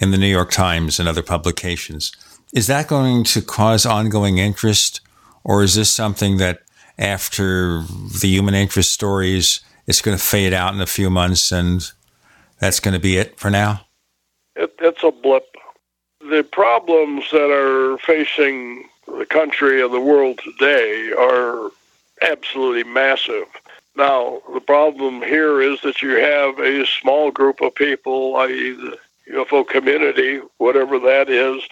in the New York Times and other publications, is that going to cause ongoing interest? Or is this something that after the human interest stories, it's going to fade out in a few months and that's going to be it for now? It, it's a blip. The problems that are facing the country and the world today are absolutely massive. Now, the problem here is that you have a small group of people, i.e., the UFO community, whatever that is,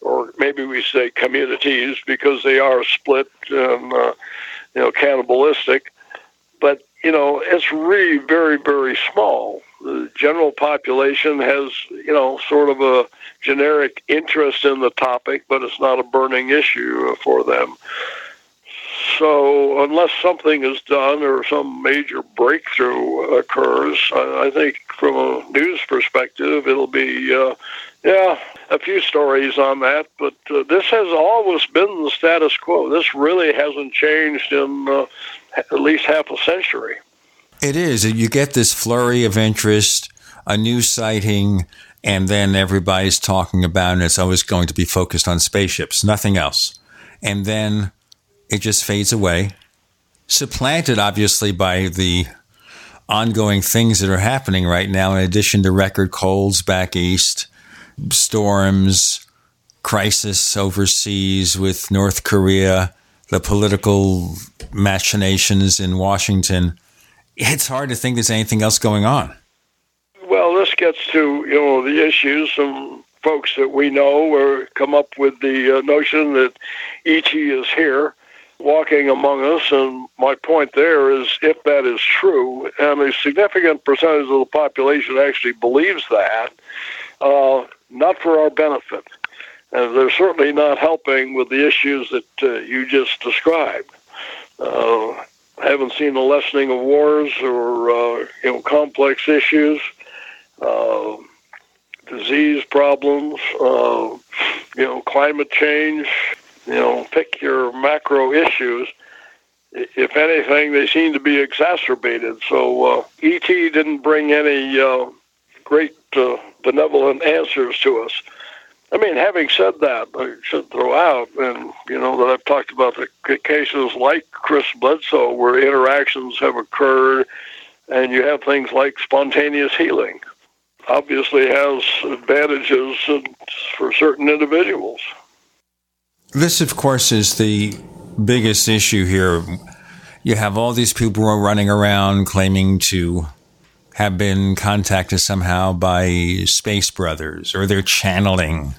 or maybe we say communities because they are split and uh, you know cannibalistic. But you know, it's really very very small. The general population has you know sort of a generic interest in the topic, but it's not a burning issue for them. So, unless something is done or some major breakthrough occurs, I, I think from a news perspective, it'll be, uh, yeah, a few stories on that. But uh, this has always been the status quo. This really hasn't changed in uh, at least half a century. It is. You get this flurry of interest, a new sighting, and then everybody's talking about it. It's always going to be focused on spaceships, nothing else. And then it just fades away, supplanted obviously by the ongoing things that are happening right now, in addition to record colds back east, storms, crisis overseas with North Korea, the political machinations in Washington. It's hard to think there's anything else going on. Well, this gets to you know the issues. Some folks that we know or come up with the uh, notion that ET is here walking among us. And my point there is if that is true, and a significant percentage of the population actually believes that, uh, not for our benefit. And they're certainly not helping with the issues that uh, you just described. Uh, haven't seen a lessening of wars or uh, you know complex issues, uh, disease problems, uh, you know climate change, you know, pick your macro issues. If anything, they seem to be exacerbated. So uh, ET didn't bring any uh, great uh, benevolent answers to us. I mean, having said that, I should throw out, and you know that I've talked about the cases like Chris Bledsoe, where interactions have occurred, and you have things like spontaneous healing. Obviously, has advantages for certain individuals. This, of course, is the biggest issue here. You have all these people running around claiming to have been contacted somehow by Space Brothers or they're channeling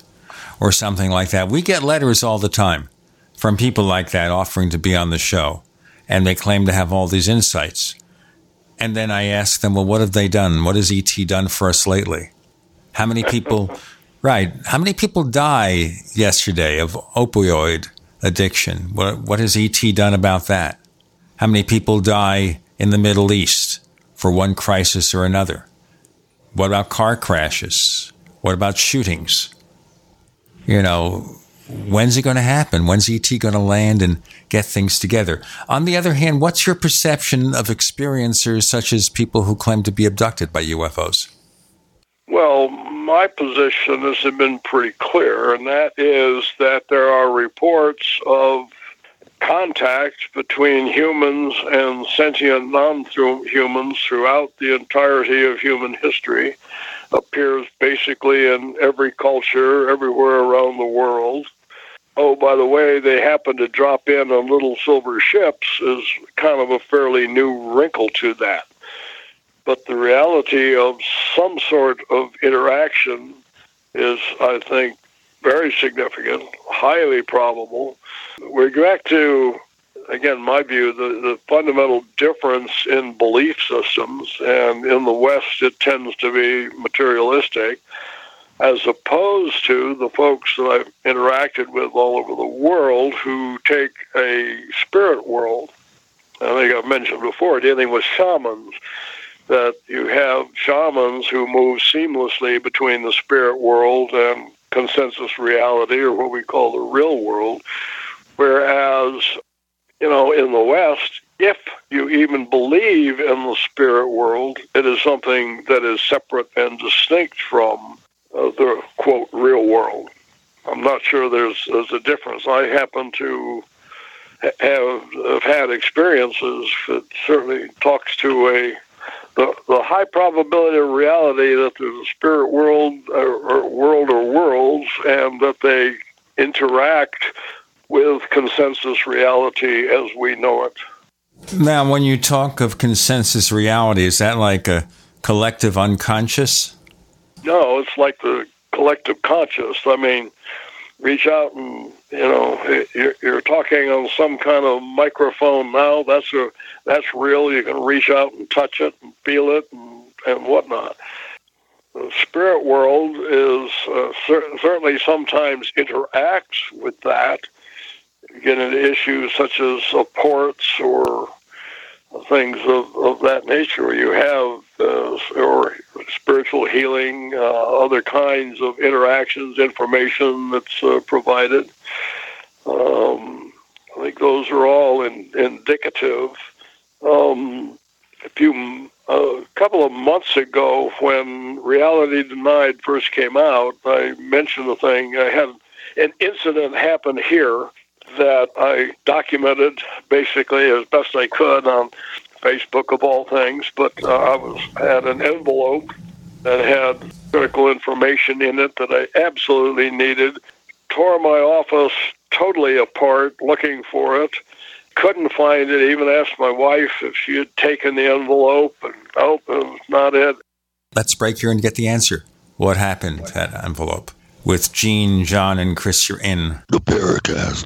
or something like that. We get letters all the time from people like that offering to be on the show and they claim to have all these insights. And then I ask them, well, what have they done? What has ET done for us lately? How many people Right. How many people die yesterday of opioid addiction? What, what has ET done about that? How many people die in the Middle East for one crisis or another? What about car crashes? What about shootings? You know, when's it going to happen? When's ET going to land and get things together? On the other hand, what's your perception of experiencers such as people who claim to be abducted by UFOs? Well, my position has been pretty clear, and that is that there are reports of contact between humans and sentient non-humans throughout the entirety of human history appears basically in every culture everywhere around the world. Oh by the way they happen to drop in on little silver ships is kind of a fairly new wrinkle to that but the reality of some sort of interaction is i think very significant highly probable we go back to, again, my view, the, the fundamental difference in belief systems, and in the West it tends to be materialistic, as opposed to the folks that I've interacted with all over the world who take a spirit world. I think I've mentioned before, dealing with shamans, that you have shamans who move seamlessly between the spirit world and consensus reality, or what we call the real world Whereas, you know, in the West, if you even believe in the spirit world, it is something that is separate and distinct from uh, the quote real world. I'm not sure there's there's a difference. I happen to have, have had experiences that certainly talks to a the, the high probability of reality that there's a spirit world or, or world or worlds and that they interact with consensus reality as we know it. Now, when you talk of consensus reality, is that like a collective unconscious? No, it's like the collective conscious. I mean, reach out and you know you're, you're talking on some kind of microphone now. That's a that's real. You can reach out and touch it and feel it and, and whatnot. The spirit world is uh, cer- certainly sometimes interacts with that, You get into issues such as supports or things of, of that nature. You have uh, or spiritual healing, uh, other kinds of interactions, information that's uh, provided. Um, I think those are all in, indicative. Um, a few, a couple of months ago, when Reality Denied first came out, I mentioned the thing. I had an incident happen here that I documented basically as best I could on Facebook of all things. But uh, I was had an envelope that had critical information in it that I absolutely needed. Tore my office totally apart looking for it. Couldn't find it. Even asked my wife if she had taken the envelope, and oh, it was not it. Let's break here and get the answer. What happened to that envelope? with Gene, John, and Chris. You're in the Paracast.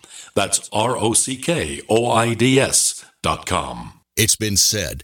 That's R O C K O I D S dot com. It's been said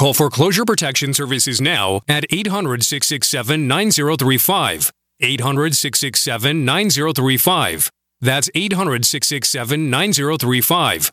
Call Foreclosure Protection Services now at 800 667 9035. 800 667 9035. That's 800 667 9035.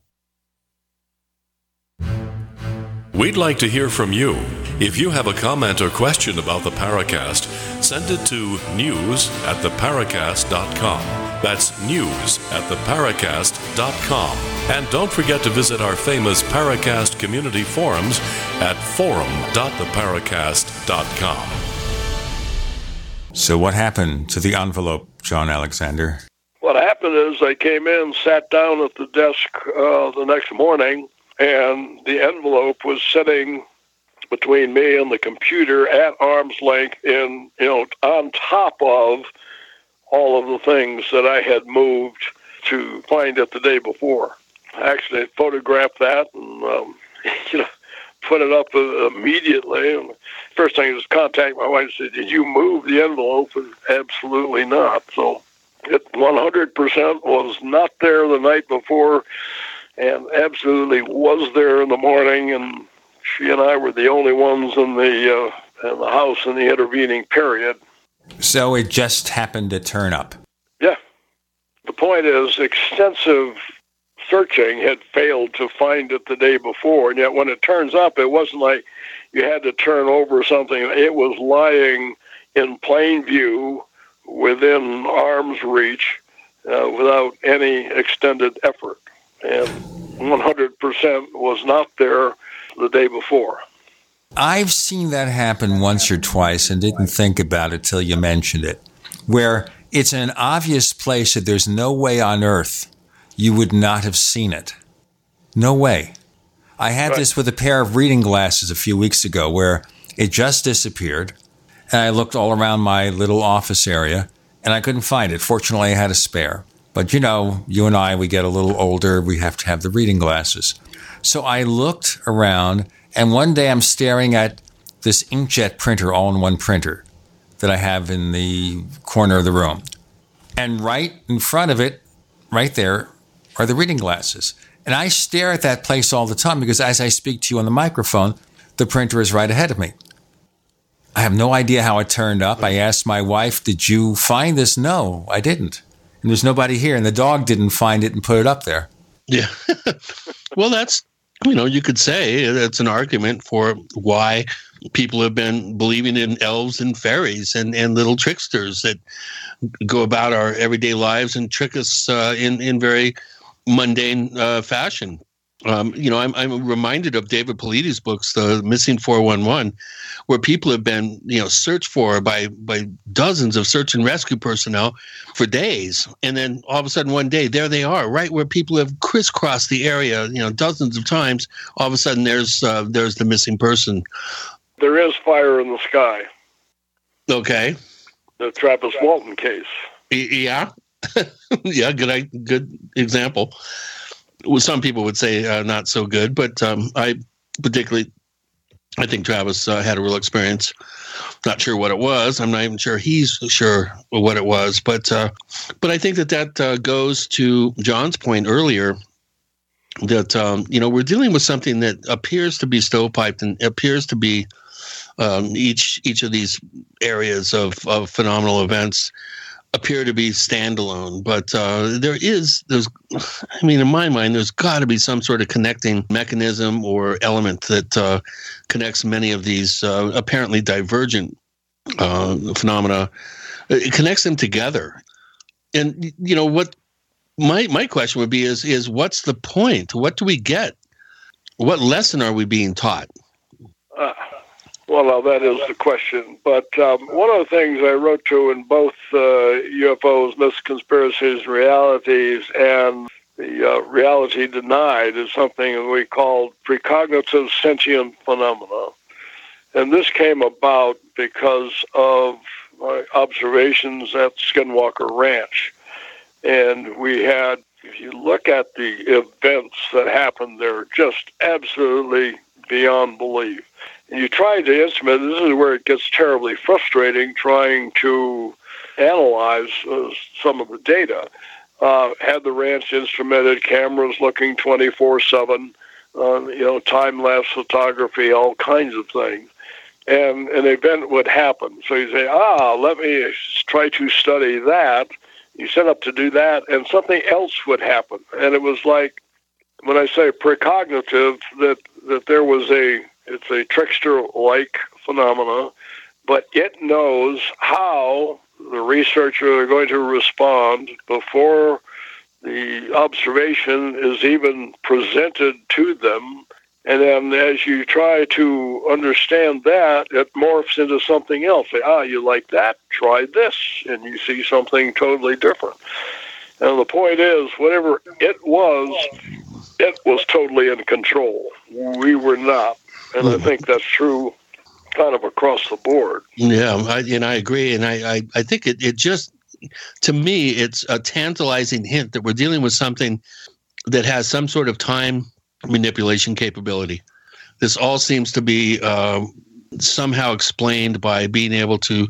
We'd like to hear from you. If you have a comment or question about the Paracast, send it to news at theparacast.com. That's news at theparacast.com. And don't forget to visit our famous Paracast community forums at forum.theparacast.com. So, what happened to the envelope, John Alexander? What happened is I came in, sat down at the desk uh, the next morning, and the envelope was sitting between me and the computer at arm's length in you know on top of all of the things that I had moved to find it the day before. I actually photographed that and um, you know put it up uh, immediately. And first thing was contact my wife and said, "Did you move the envelope?" And absolutely not. So it 100% was not there the night before and absolutely was there in the morning. And she and I were the only ones in the uh, in the house in the intervening period. So it just happened to turn up. Yeah. The point is, extensive searching had failed to find it the day before, and yet when it turns up, it wasn't like you had to turn over something. It was lying in plain view within arm's reach uh, without any extended effort and 100% was not there the day before. I've seen that happen once or twice and didn't think about it till you mentioned it, where it's an obvious place that there's no way on earth you would not have seen it. No way. I had right. this with a pair of reading glasses a few weeks ago where it just disappeared. And I looked all around my little office area and I couldn't find it. Fortunately, I had a spare. But you know, you and I, we get a little older, we have to have the reading glasses. So I looked around, and one day I'm staring at this inkjet printer, all in one printer, that I have in the corner of the room. And right in front of it, right there, are the reading glasses. And I stare at that place all the time because as I speak to you on the microphone, the printer is right ahead of me. I have no idea how it turned up. I asked my wife, Did you find this? No, I didn't and there's nobody here, and the dog didn't find it and put it up there. Yeah. well, that's you know, you could say it's an argument for why people have been believing in elves and fairies and, and little tricksters that go about our everyday lives and trick us uh, in in very mundane uh, fashion. Um, you know, I'm, I'm reminded of David Paulides's books, The Missing 411, where people have been, you know, searched for by by dozens of search and rescue personnel for days, and then all of a sudden one day there they are, right where people have crisscrossed the area, you know, dozens of times. All of a sudden there's uh, there's the missing person. There is fire in the sky. Okay. The Travis Walton case. Yeah, yeah, good good example. Some people would say uh, not so good, but um, I particularly, I think Travis uh, had a real experience. Not sure what it was. I'm not even sure he's sure what it was, but uh, but I think that that uh, goes to John's point earlier that um, you know we're dealing with something that appears to be stovepiped and appears to be um, each each of these areas of, of phenomenal events appear to be standalone, but uh, there is there's I mean in my mind there's got to be some sort of connecting mechanism or element that uh, connects many of these uh, apparently divergent uh, phenomena. It connects them together, and you know what my my question would be is is what's the point? What do we get? What lesson are we being taught? Well, that is the question. But um, one of the things I wrote to in both uh, UFOs, myths, conspiracies, realities, and the uh, reality denied is something we call precognitive sentient phenomena. And this came about because of my observations at Skinwalker Ranch. And we had, if you look at the events that happened there, just absolutely beyond belief you try to instrument, this is where it gets terribly frustrating trying to analyze uh, some of the data. Uh, had the ranch instrumented, cameras looking 24 7, uh, you know, time lapse photography, all kinds of things. And an event would happen. So you say, ah, let me try to study that. You set up to do that, and something else would happen. And it was like, when I say precognitive, that, that there was a it's a trickster-like phenomena, but it knows how the researchers are going to respond before the observation is even presented to them. And then as you try to understand that, it morphs into something else. Say, ah, you like that? Try this. And you see something totally different. And the point is, whatever it was, it was totally in control. We were not and I think that's true kind of across the board. Yeah, I, and I agree, and I, I, I think it, it just to me it's a tantalizing hint that we're dealing with something that has some sort of time manipulation capability. This all seems to be uh, somehow explained by being able to,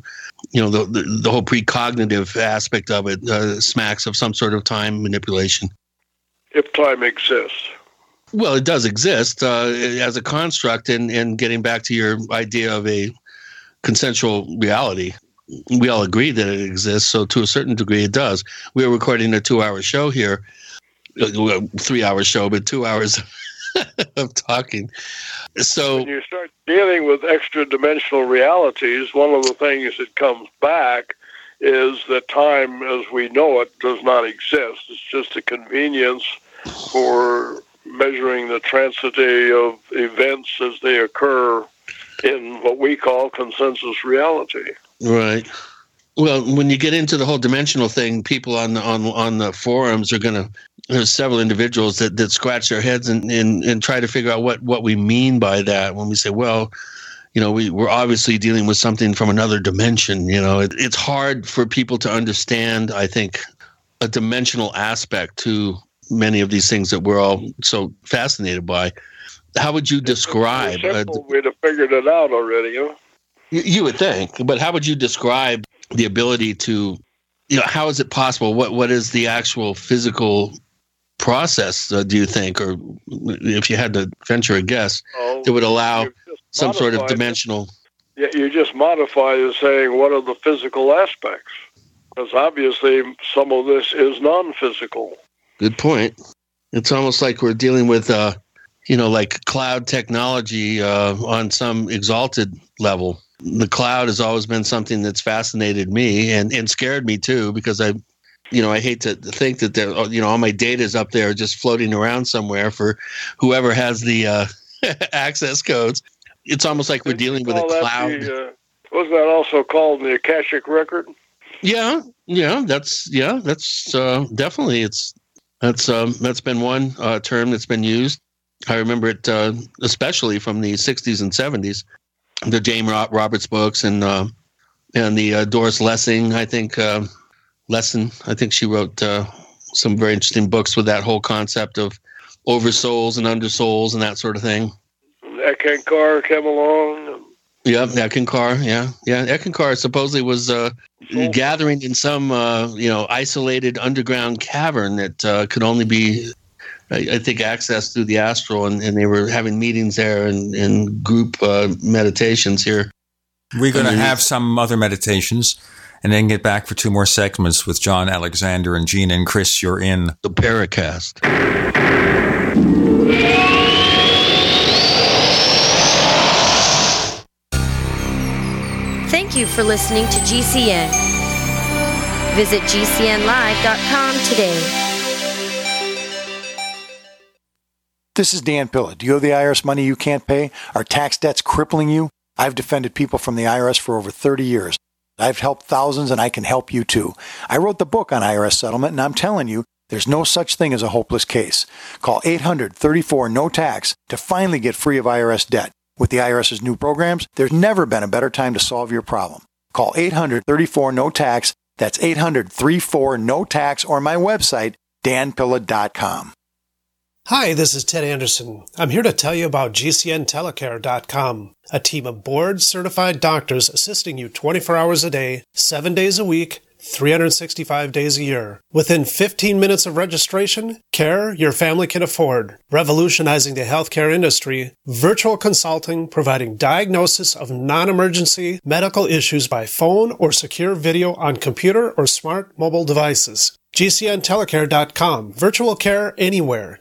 you know, the the, the whole precognitive aspect of it uh, smacks of some sort of time manipulation. If time exists. Well, it does exist uh, as a construct, and, and getting back to your idea of a consensual reality, we all agree that it exists. So, to a certain degree, it does. We are recording a two hour show here, uh, three hour show, but two hours of talking. So, when you start dealing with extra dimensional realities, one of the things that comes back is that time as we know it does not exist. It's just a convenience for measuring the transity of events as they occur in what we call consensus reality. Right. Well, when you get into the whole dimensional thing, people on the on on the forums are going to there's several individuals that, that scratch their heads and, and, and try to figure out what, what we mean by that when we say, well, you know, we, we're obviously dealing with something from another dimension. You know, it, it's hard for people to understand, I think, a dimensional aspect to many of these things that we're all so fascinated by. How would you describe? Uh, we'd have figured it out already, huh? You, you would think, but how would you describe the ability to, you know, how is it possible? What what is the actual physical process? Uh, do you think, or if you had to venture a guess, oh, that would allow some sort of dimensional? Yeah, you just modify it saying what are the physical aspects, because obviously some of this is non-physical. Good point. It's almost like we're dealing with uh, you know, like cloud technology uh, on some exalted level. The cloud has always been something that's fascinated me and, and scared me too, because I, you know, I hate to think that there, you know, all my data is up there just floating around somewhere for whoever has the uh, access codes. It's almost like we're dealing with a cloud. The, uh, was that also called the Akashic record? Yeah, yeah, that's yeah, that's uh, definitely it's that's um, that's been one uh, term that's been used. I remember it uh, especially from the '60s and '70s, the Jane Roberts books and uh, and the uh, Doris Lessing. I think uh, Lesson. I think she wrote uh, some very interesting books with that whole concept of oversouls and undersouls and that sort of thing. Eckankar came along. Yeah, Eckankar. Yeah, yeah. Eckankar supposedly was uh, gathering in some uh, you know isolated underground cavern that uh, could only be, I, I, think, accessed through the astral, and, and they were having meetings there and, and group uh, meditations here. We're going to have some other meditations. And then get back for two more segments with John Alexander and Gene and Chris. You're in the Paracast. Thank you for listening to GCN. Visit GCNlive.com today. This is Dan Pilla. Do you owe the IRS money you can't pay? Are tax debts crippling you? I've defended people from the IRS for over 30 years. I've helped thousands and I can help you too. I wrote the book on IRS settlement and I'm telling you, there's no such thing as a hopeless case. Call 800 34 no tax to finally get free of IRS debt. With the IRS's new programs, there's never been a better time to solve your problem. Call 800 34 no tax. That's 800 34 no tax or my website, danpilla.com. Hi, this is Ted Anderson. I'm here to tell you about GCNTelecare.com, a team of board certified doctors assisting you 24 hours a day, 7 days a week, 365 days a year. Within 15 minutes of registration, care your family can afford. Revolutionizing the healthcare industry, virtual consulting providing diagnosis of non-emergency medical issues by phone or secure video on computer or smart mobile devices. GCNTelecare.com. Virtual care anywhere.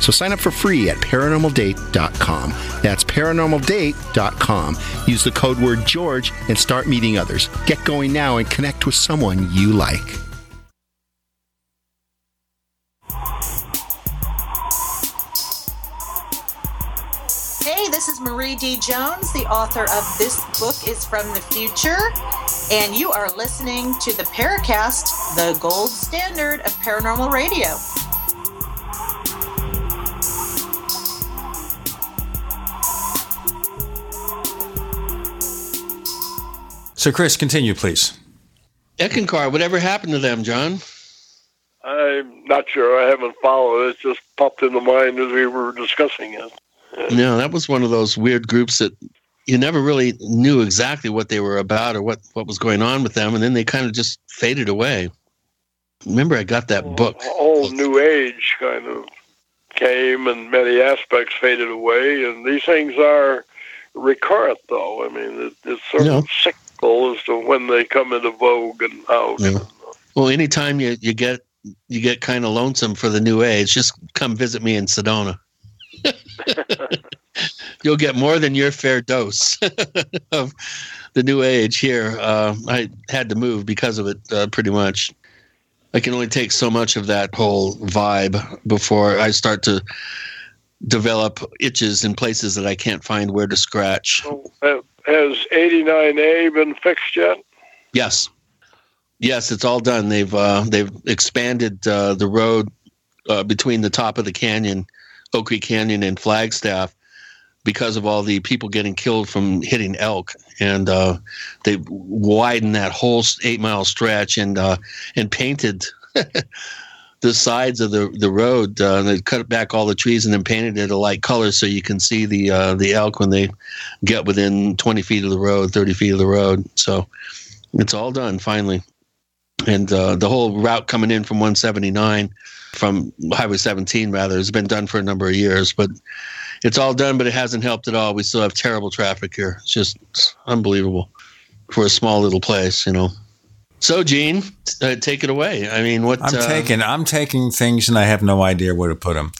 So sign up for free at paranormaldate.com. That's paranormaldate.com. Use the code word George and start meeting others. Get going now and connect with someone you like. Hey, this is Marie D. Jones, the author of This Book is from the Future, and you are listening to the Paracast, the gold standard of paranormal radio. So, Chris, continue, please. Eckankar, whatever happened to them, John? I'm not sure. I haven't followed it. It just popped into mind as we were discussing it. No, that was one of those weird groups that you never really knew exactly what they were about or what, what was going on with them, and then they kind of just faded away. Remember, I got that book. A whole new age kind of came, and many aspects faded away. And these things are recurrent, though. I mean, it, it's sort Yeah. of as to when they come into vogue and out. Yeah. Well, anytime you, you get you get kind of lonesome for the new age, just come visit me in Sedona. You'll get more than your fair dose of the new age here. Uh, I had to move because of it, uh, pretty much. I can only take so much of that whole vibe before I start to develop itches in places that I can't find where to scratch. Uh, Has 89A been fixed yet? Yes, yes, it's all done. They've uh, they've expanded uh, the road uh, between the top of the canyon, Oak Creek Canyon, and Flagstaff because of all the people getting killed from hitting elk, and uh, they widened that whole eight mile stretch and uh, and painted. The sides of the the road, uh, they cut back all the trees and then painted it a light color so you can see the uh, the elk when they get within twenty feet of the road, thirty feet of the road. So it's all done finally. And uh, the whole route coming in from 179 from highway 17 rather has been done for a number of years but it's all done but it hasn't helped at all. We still have terrible traffic here. It's just unbelievable for a small little place you know so gene uh, take it away i mean what I'm uh, taking I'm taking things and I have no idea where to put them,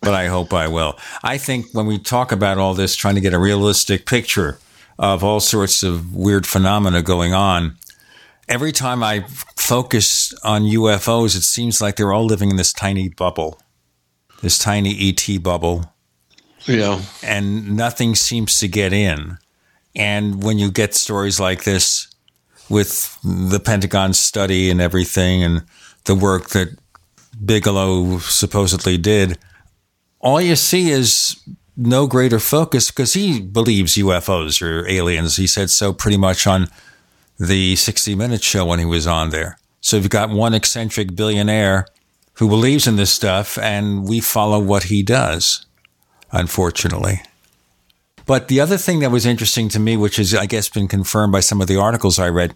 but I hope I will. I think when we talk about all this, trying to get a realistic picture of all sorts of weird phenomena going on, every time I focus on UFOs, it seems like they're all living in this tiny bubble, this tiny ET bubble. Yeah. And nothing seems to get in. And when you get stories like this with the Pentagon study and everything and the work that Bigelow supposedly did, all you see is no greater focus because he believes UFOs are aliens. He said so pretty much on the 60 Minutes show when he was on there. So you've got one eccentric billionaire who believes in this stuff, and we follow what he does, unfortunately. But the other thing that was interesting to me, which has, I guess, been confirmed by some of the articles I read,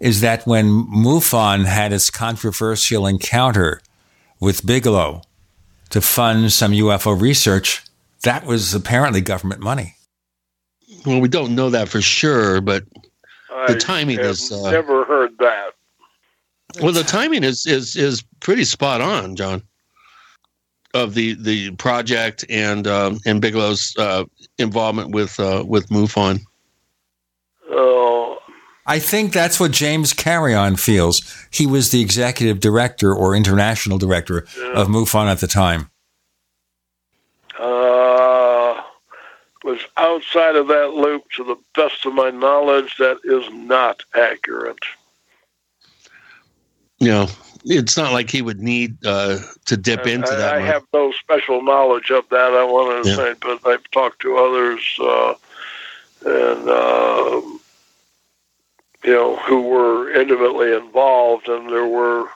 is that when MUFON had its controversial encounter with Bigelow to fund some UFO research, that was apparently government money. well we don't know that for sure but the timing have is uh, I've never heard that. Well, the timing is is is pretty spot on, John. Of the the project and um, and Bigelow's uh, involvement with uh, with MUFON. Oh, I think that's what James Carrion feels. He was the executive director or international director of MUFON at the time. uh, was outside of that loop. To the best of my knowledge, that is not accurate. You know, it's not like he would need uh, to dip into I, that. I much. have no special knowledge of that. I want to Yeah. say, but I've talked to others, uh, and uh, you know, who were intimately involved, and there were,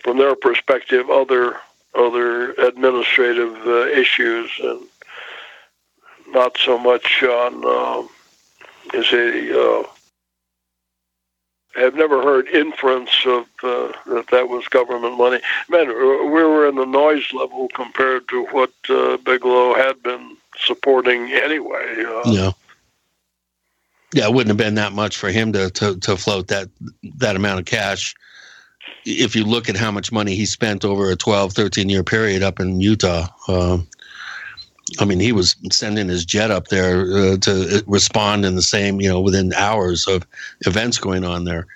from their perspective, other other administrative uh, issues, and not so much on uh, is a uh, have never heard inference of uh, that that was government money. Man, we were in the noise level compared to what uh, Bigelow had been supporting anyway. Uh, yeah. Yeah, it wouldn't have been that much for him to, to, to float that that amount of cash. If you look at how much money he spent over a 12, 13 year period up in Utah, uh, I mean, he was sending his jet up there uh, to respond in the same, you know, within hours of events going on there.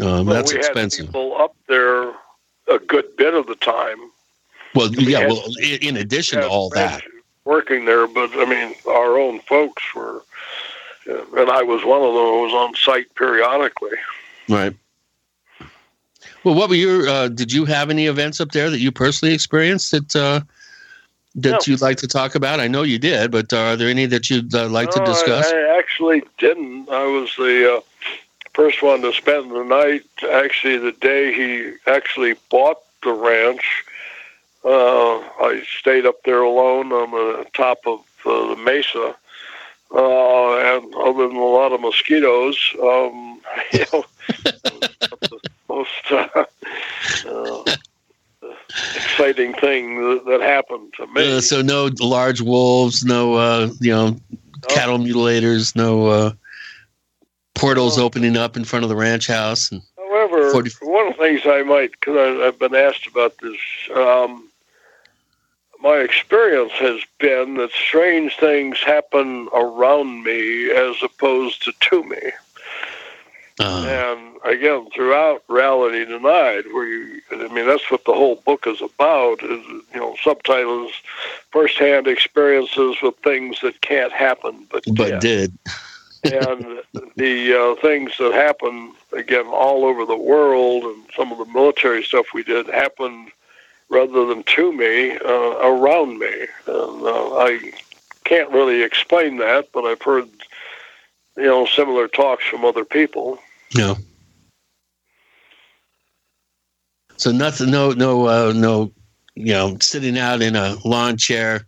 Um, well, that's we expensive. Had people up there a good bit of the time. Well, We yeah. had- Well, in addition to all that, working there, but I mean, our own folks were, uh, and I was one of was on site periodically. right? Well, what were your? Uh, did you have any events up there that you personally experienced that uh, that No. you'd like to talk about? I know you did, but are there any that you'd uh, like to discuss? I, I actually didn't. I was the uh, first one to spend the night. Actually, the day he actually bought the ranch, uh, I stayed up there alone on the top of uh, the mesa. Uh, and other than a lot of mosquitoes, um, you know, the most uh, uh, exciting thing that, that happened to me. Uh, so no large wolves, no uh, you know cattle mutilators, no uh, portals opening up in front of the ranch house. And, However, 40 one of the things I might, because I've been asked about this, um, my experience has been that strange things happen around me as opposed to to me. Uh, And again, throughout Reality Denied, where you, I mean, that's what the whole book is about, is, you know, subtitles, firsthand experiences with things that can't happen, but but can did. And the uh, things that happened again all over the world and some of the military stuff we did happened rather than to me uh, around me. And uh, i can't really explain that but i've heard you know similar talks from other people no. So nothing, no, no, uh, no, you know, sitting out in a lawn chair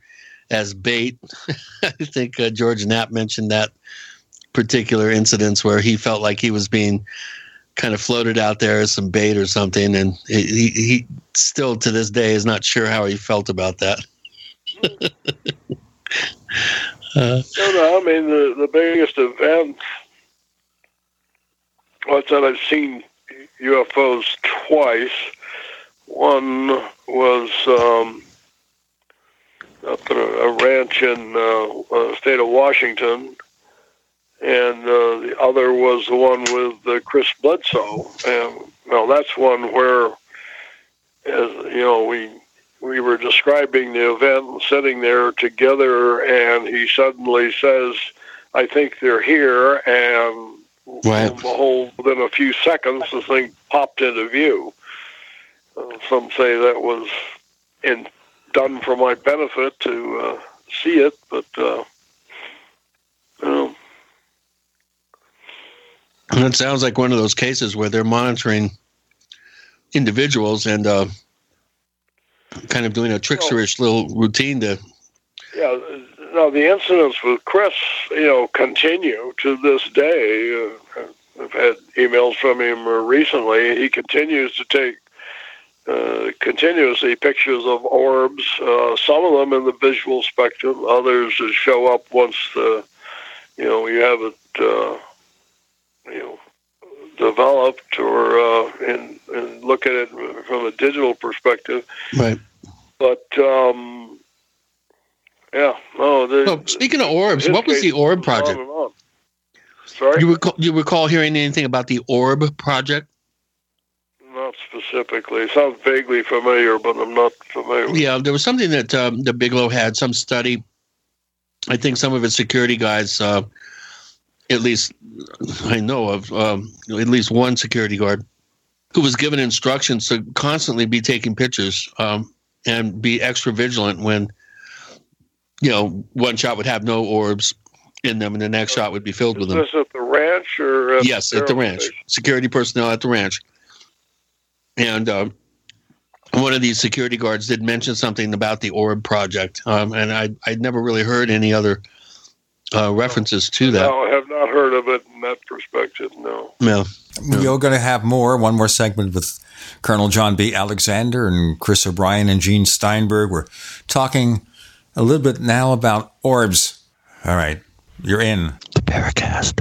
as bait. I think uh, George Knapp mentioned that particular incidents where he felt like he was being kind of floated out there as some bait or something, and he, he still to this day is not sure how he felt about that. uh, no no i mean the, the biggest event was that i've seen ufos twice one was um, up at a, a ranch in uh, uh, state of Washington, and uh, the other was the one with uh, Chris Bledsoe. And well, that's one where, as you know, we we were describing the event, sitting there together, and he suddenly says, "I think they're here," and Right. behold, within a few seconds, the thing popped into view. Uh, some say that was in done for my benefit to uh, see it, but uh, you know, And it sounds like one of those cases where they're monitoring individuals and uh, kind of doing a tricksterish little routine to. yeah. No, the incidents with Chris, you know, continue to this day. Uh, I've had emails from him recently. He continues to take uh, continuously pictures of orbs. Uh, some of them in the visual spectrum. Others that show up once the, you know, you have it, uh, you know, developed or uh, and, and look at it from a digital perspective. Right. But um, yeah, no. The, Oh, speaking of orbs, what was the orb on project? on. Sorry, You recall, you recall hearing anything about the orb project? not specifically. It sounds vaguely familiar, but I'm not familiar. Yeah, there was something that um, the Bigelow had some study. I think some of his security guys, uh, at least I know of, um, at least one security guard who was given instructions to constantly be taking pictures um, and be extra vigilant when, you know, one shot would have no orbs in them and the next shot would be filled with them. this at the ranch or at yes, at the ranch. station? Security personnel at the ranch. And uh, one of these security guards did mention something about the Orb project, um, and I I'd never really heard any other uh, references to that. No, I have not heard of it in that perspective. No. No. We're going to have more. One more segment with Colonel John B. Alexander and Chris O'Brien and Gene Steinberg. We're talking a little bit now about orbs. All right, you're in the Paracast.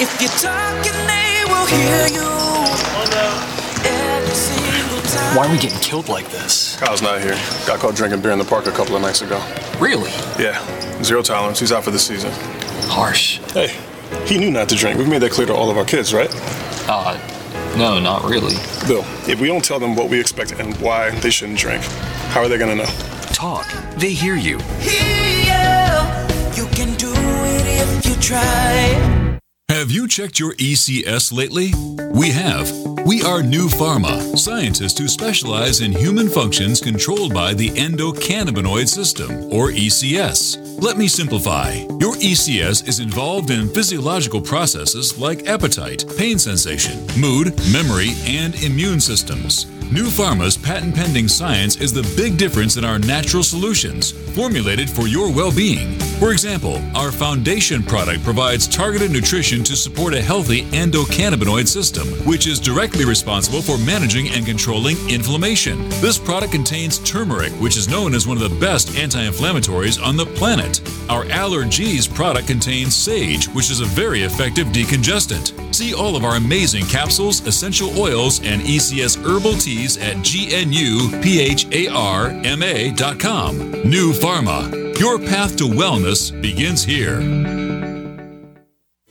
If you're talking, they will hear you. Why are we getting killed like this? Kyle's not here. Got caught drinking beer in the park a couple of nights ago. Really? Yeah. Zero tolerance. He's out for the season. Harsh. Hey, he knew not to drink. We've made that clear to all of our kids, right? Uh, no, not really. Bill, if we don't tell them what we expect and why they shouldn't drink, how are they gonna know? Talk. They hear you. You can do it if you try. Have you checked your ECS lately? We have. We are New Pharma, scientists who specialize in human functions controlled by the endocannabinoid system, or ECS. Let me simplify. Your ECS is involved in physiological processes like appetite, pain sensation, mood, memory, and immune systems. New Pharma's patent pending science is the big difference in our natural solutions, formulated for your well being. For example, our foundation product provides targeted nutrition to support a healthy endocannabinoid system, which is directly responsible for managing and controlling inflammation. This product contains turmeric, which is known as one of the best anti inflammatories on the planet. Our Allergies product contains sage, which is a very effective decongestant. See all of our amazing capsules, essential oils, and ECS herbal teas at gnupharma.com. New Pharma. Your path to wellness begins here.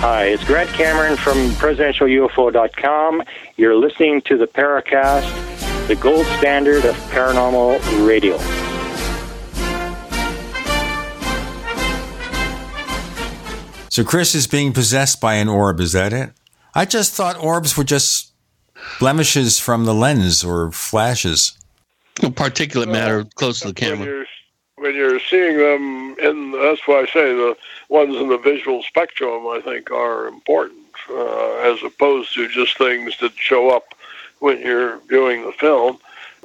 Hi, it's Grant Cameron from presidentialufo.com. You're listening to the Paracast, the gold standard of paranormal radio. So Chris is being possessed by an orb. Is that it? I just thought orbs were just blemishes from the lens or flashes. No Particulate matter close to the camera. When you're seeing them, in that's why I say the ones in the visual spectrum, I think, are important uh, as opposed to just things that show up when you're viewing the film.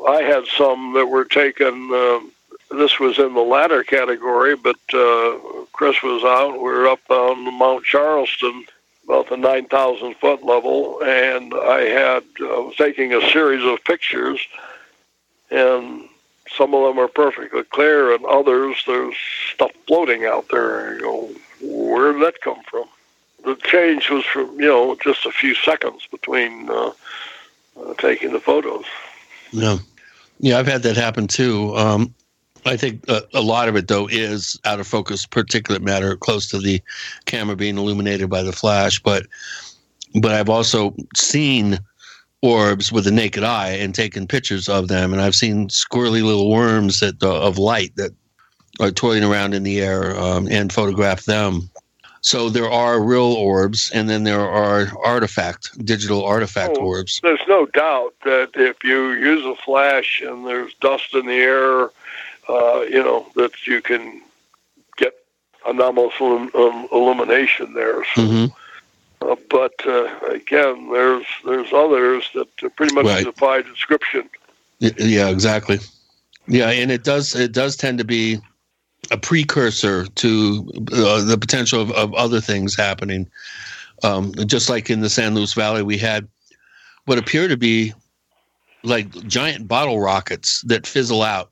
I had some that were taken. um this was in the latter category, but uh, Chris was out. We were up on Mount Charleston, about the 9,000 foot level, and I had uh, was taking a series of pictures, and some of them are perfectly clear, and others there's stuff floating out there. And you go, where did that come from? The change was from you know just a few seconds between uh, uh, taking the photos. Yeah, yeah, I've had that happen too. Um, I think a, a lot of it though is out of focus particulate matter close to the camera being illuminated by the flash, but but I've also seen orbs with the naked eye and taken pictures of them, and I've seen squirrely little worms that uh, of light that are toiling around in the air um, and photographed them. So there are real orbs, and then there are artifact, digital artifact orbs. There's no doubt that if you use a flash and there's dust in the air, uh, you know that you can get anomalous illum- um, illumination there. So, hmm uh, but uh, again, there's there's others that uh, pretty much Right. defy description. Yeah, exactly. Yeah, and it does it does tend to be a precursor to uh, the potential of, of other things happening. Um, just like in the San Luis Valley, we had what appear to be like giant bottle rockets that fizzle out.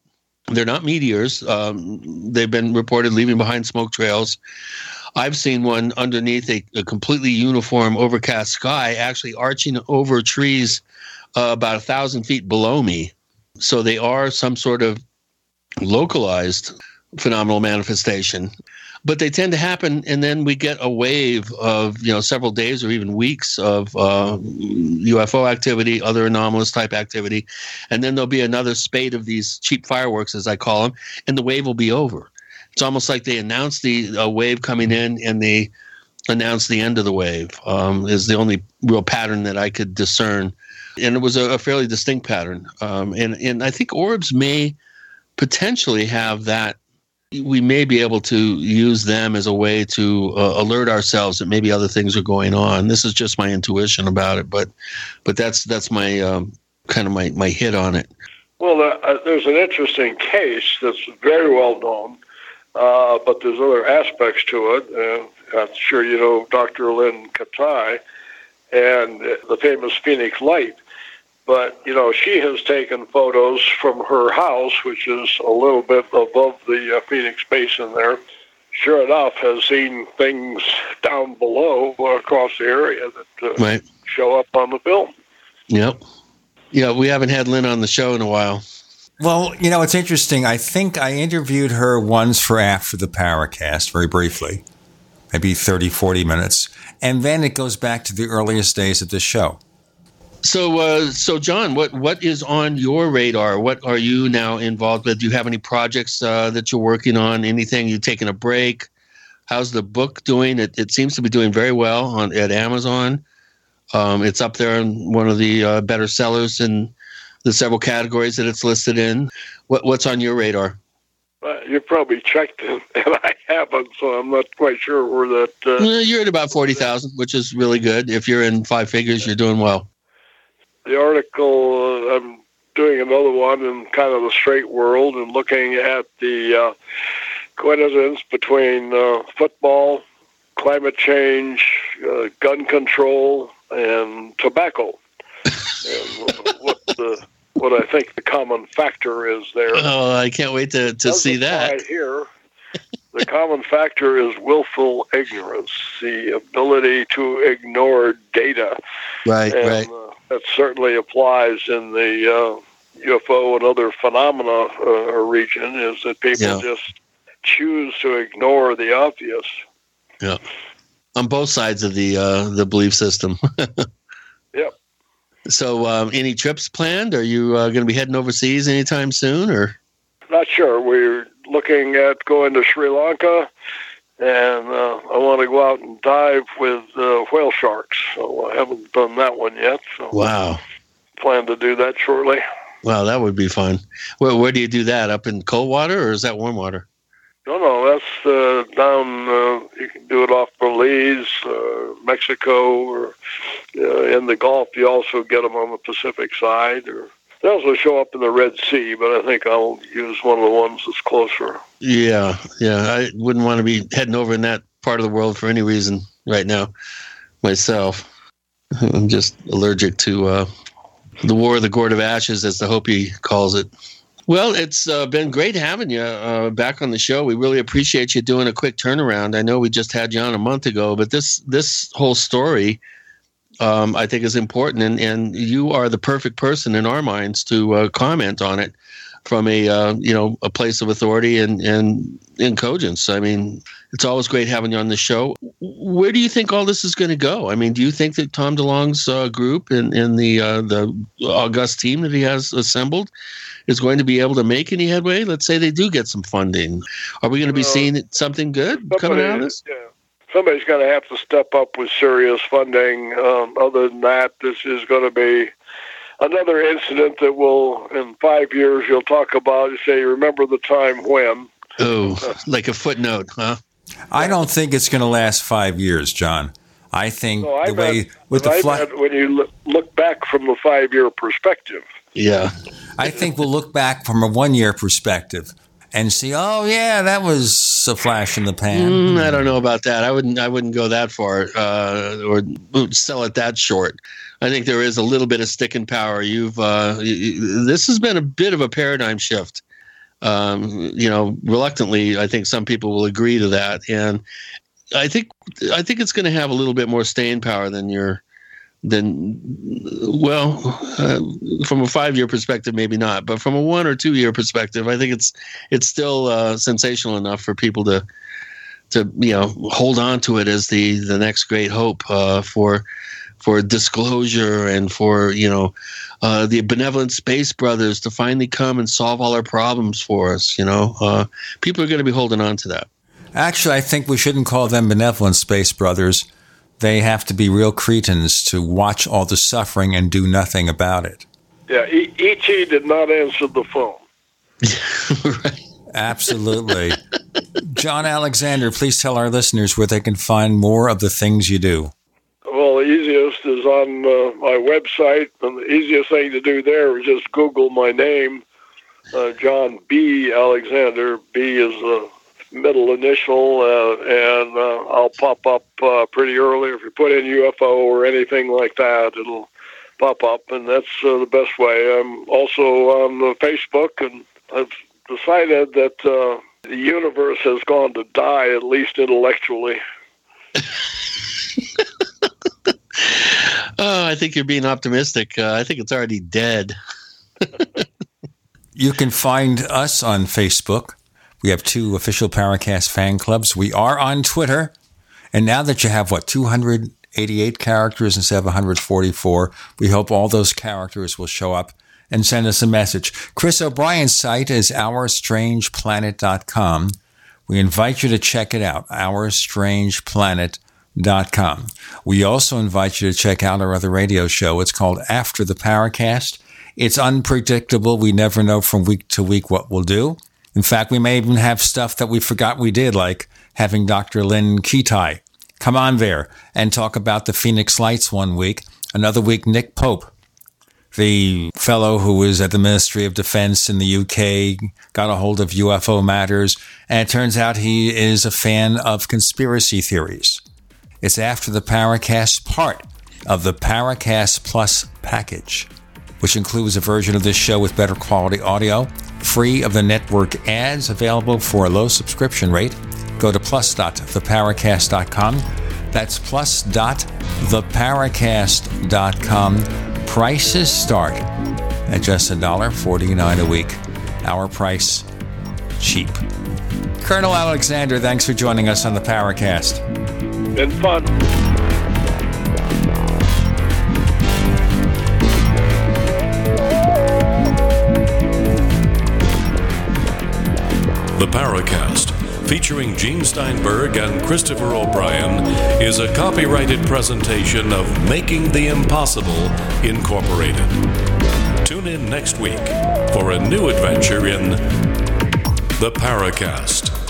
They're not meteors. Um, they've been reported leaving behind smoke trails. I've seen one underneath a, a completely uniform overcast sky, actually arching over trees uh, about a thousand feet below me. So they are some sort of localized phenomenal manifestation. But they tend to happen, and then we get a wave of you know several days or even weeks of uh, UFO activity, other anomalous type activity, and then there'll be another spate of these cheap fireworks, as I call them, and the wave will be over. It's almost like they announce the uh, wave coming in, and they announce the end of the wave. Um, is the only real pattern that I could discern, and it was a, a fairly distinct pattern. Um, and and I think orbs may potentially have that. We may be able to use them as a way to uh, alert ourselves that maybe other things are going on. This is just my intuition about it, but but that's that's my um, kind of my my hit on it. Well, uh, uh, there's an interesting case that's very well known, uh, but there's other aspects to it. Uh, I'm sure you know Dr. Lynne Kitei and the famous Phoenix Light. But, you know, she has taken photos from her house, which is a little bit above the uh, Phoenix Basin there. Sure enough, has seen things down below across the area that uh, Right. show up on the film. Yep. Yeah, we haven't had Lynne on the show in a while. Well, you know, it's interesting. I think I interviewed her once for after the Paracast, very briefly, maybe 30, 40 minutes. And then it goes back to the earliest days of the show. So, uh, so John, what what is on your radar? What are you now involved with? Do you have any projects uh, that you're working on? Anything? You taking a break? How's the book doing? It, it seems to be doing very well on at Amazon. Um, it's up there in one of the uh, better sellers in the several categories that it's listed in. What what's on your radar? Uh, you probably checked it, and I haven't, so I'm not quite sure where that. Uh, you're at about forty thousand, which is really good. If you're in five figures, you're doing well. the article, uh, I'm doing another one in kind of the straight world and looking at the uh, coincidence between uh, football, climate change, uh, gun control, and tobacco. And what the what I think the common factor is there. Oh, I can't wait to, to see that. Here, the common factor is willful ignorance, the ability to ignore data. Right, and, right. Uh, that certainly applies in the uh, UFO and other phenomena uh, region. Is that people Yeah. just choose to ignore the obvious? Yeah, on both sides of the uh, the belief system. Yep. So, um, any trips planned? Are you uh, going to be heading overseas anytime soon, or? Not sure. We're looking at going to Sri Lanka and uh, I want to go out and dive with uh, whale sharks. So I haven't done that one yet. So Wow. plan to do that shortly. Wow, that would be fun. Where, where do you do that? Up in cold water or is that warm water? No, no, that's uh, down. Uh, you can do it off Belize, uh, Mexico, or uh, in the Gulf. You also get them on the Pacific side, or they also show up in the Red Sea. But I think I'll use one of the ones that's closer. Yeah, yeah. I wouldn't want to be heading over in that part of the world for any reason right now myself. I'm just allergic to uh, the War of the Gourd of Ashes, as the Hopi calls it. Well, it's uh, been great having you uh, back on the show. We really appreciate you doing a quick turnaround. I know we just had you on a month ago, but this this whole story, um, I think, is important, and, and you are the perfect person in our minds to uh, comment on it from a uh, you know a place of authority and and in cogence. I mean, it's always great having you on the show. Where do you think all this is going to go? I mean, do you think that Tom DeLonge's uh, group and, and the uh, the august team that he has assembled is going to be able to make any headway? Let's say they do get some funding. Are we going to be seeing something good coming out of this? Yeah. Somebody's going to have to step up with serious funding. Um, other than that, this is going to be another incident that will, in five years, you'll talk about. and say, remember the time when? Oh, like a footnote, huh? I don't think it's going to last five years, John. I think No, I the way with the I fly, meant when you look, look back from the five-year perspective. Yeah. I think we'll look back from a one-year perspective and see. Oh, yeah, that was a flash in the pan. Mm, I don't know about that. I wouldn't. I wouldn't go that far, uh, or sell it that short. I think there is a little bit of sticking power. You've uh, y- y- this has been a bit of a paradigm shift. Um, you know, reluctantly, I think some people will agree to that, and I think I think it's going to have a little bit more staying power than your than well, uh, from a five year perspective, maybe not, but from a one or two year perspective, I think it's it's still uh, sensational enough for people to to you know hold on to it as the the next great hope uh, for for disclosure and for you know uh, the benevolent space brothers to finally come and solve all our problems for us. You know, uh, people are going to be holding on to that. Actually, I think we shouldn't call them benevolent space brothers. They have to be real cretins to watch all the suffering and do nothing about it. Yeah, e- E.T. did not answer the phone. Absolutely. John Alexander, please tell our listeners where they can find more of the things you do. Well, the easiest is on uh, my website, and the easiest thing to do there is just Google my name, uh, John B. Alexander. B is the middle initial, uh, and uh, I'll pop up uh, pretty early. If you put in UFO or anything like that, it'll pop up, and that's uh, the best way. I'm also on Facebook, and I've decided that the universe has gone to die, at least intellectually. Oh, I think you're being optimistic. Uh, I think it's already dead. You can find us on Facebook. We have two official Paracast fan clubs. We are on Twitter. And now that you have, what, 288 characters instead of 144, we hope all those characters will show up and send us a message. Chris O'Brien's site is OurStrangePlanet.com. We invite you to check it out, OurStrangePlanet.com. We also invite you to check out our other radio show. It's called After the Paracast. It's unpredictable. We never know from week to week what we'll do. In fact, we may even have stuff that we forgot we did, like having Dr. Lynne Kitei come on there and talk about the Phoenix Lights one week. Another week, Nick Pope, the fellow who was at the Ministry of Defense in the UK, got a hold of UFO matters, and it turns out he is a fan of conspiracy theories. It's after the Paracast part of the Paracast Plus package, which includes a version of this show with better quality audio, free of the network ads, available for a low subscription rate. Go to plus.theparacast.com. That's plus.theparacast.com. Prices start at just $1.49 a week. Our price, cheap. Colonel Alexander, thanks for joining us on the Paracast. Been fun. The Paracast, featuring Gene Steinberg and Christopher O'Brien, is a copyrighted presentation of Making the Impossible Incorporated. Tune in next week for a new adventure in The Paracast.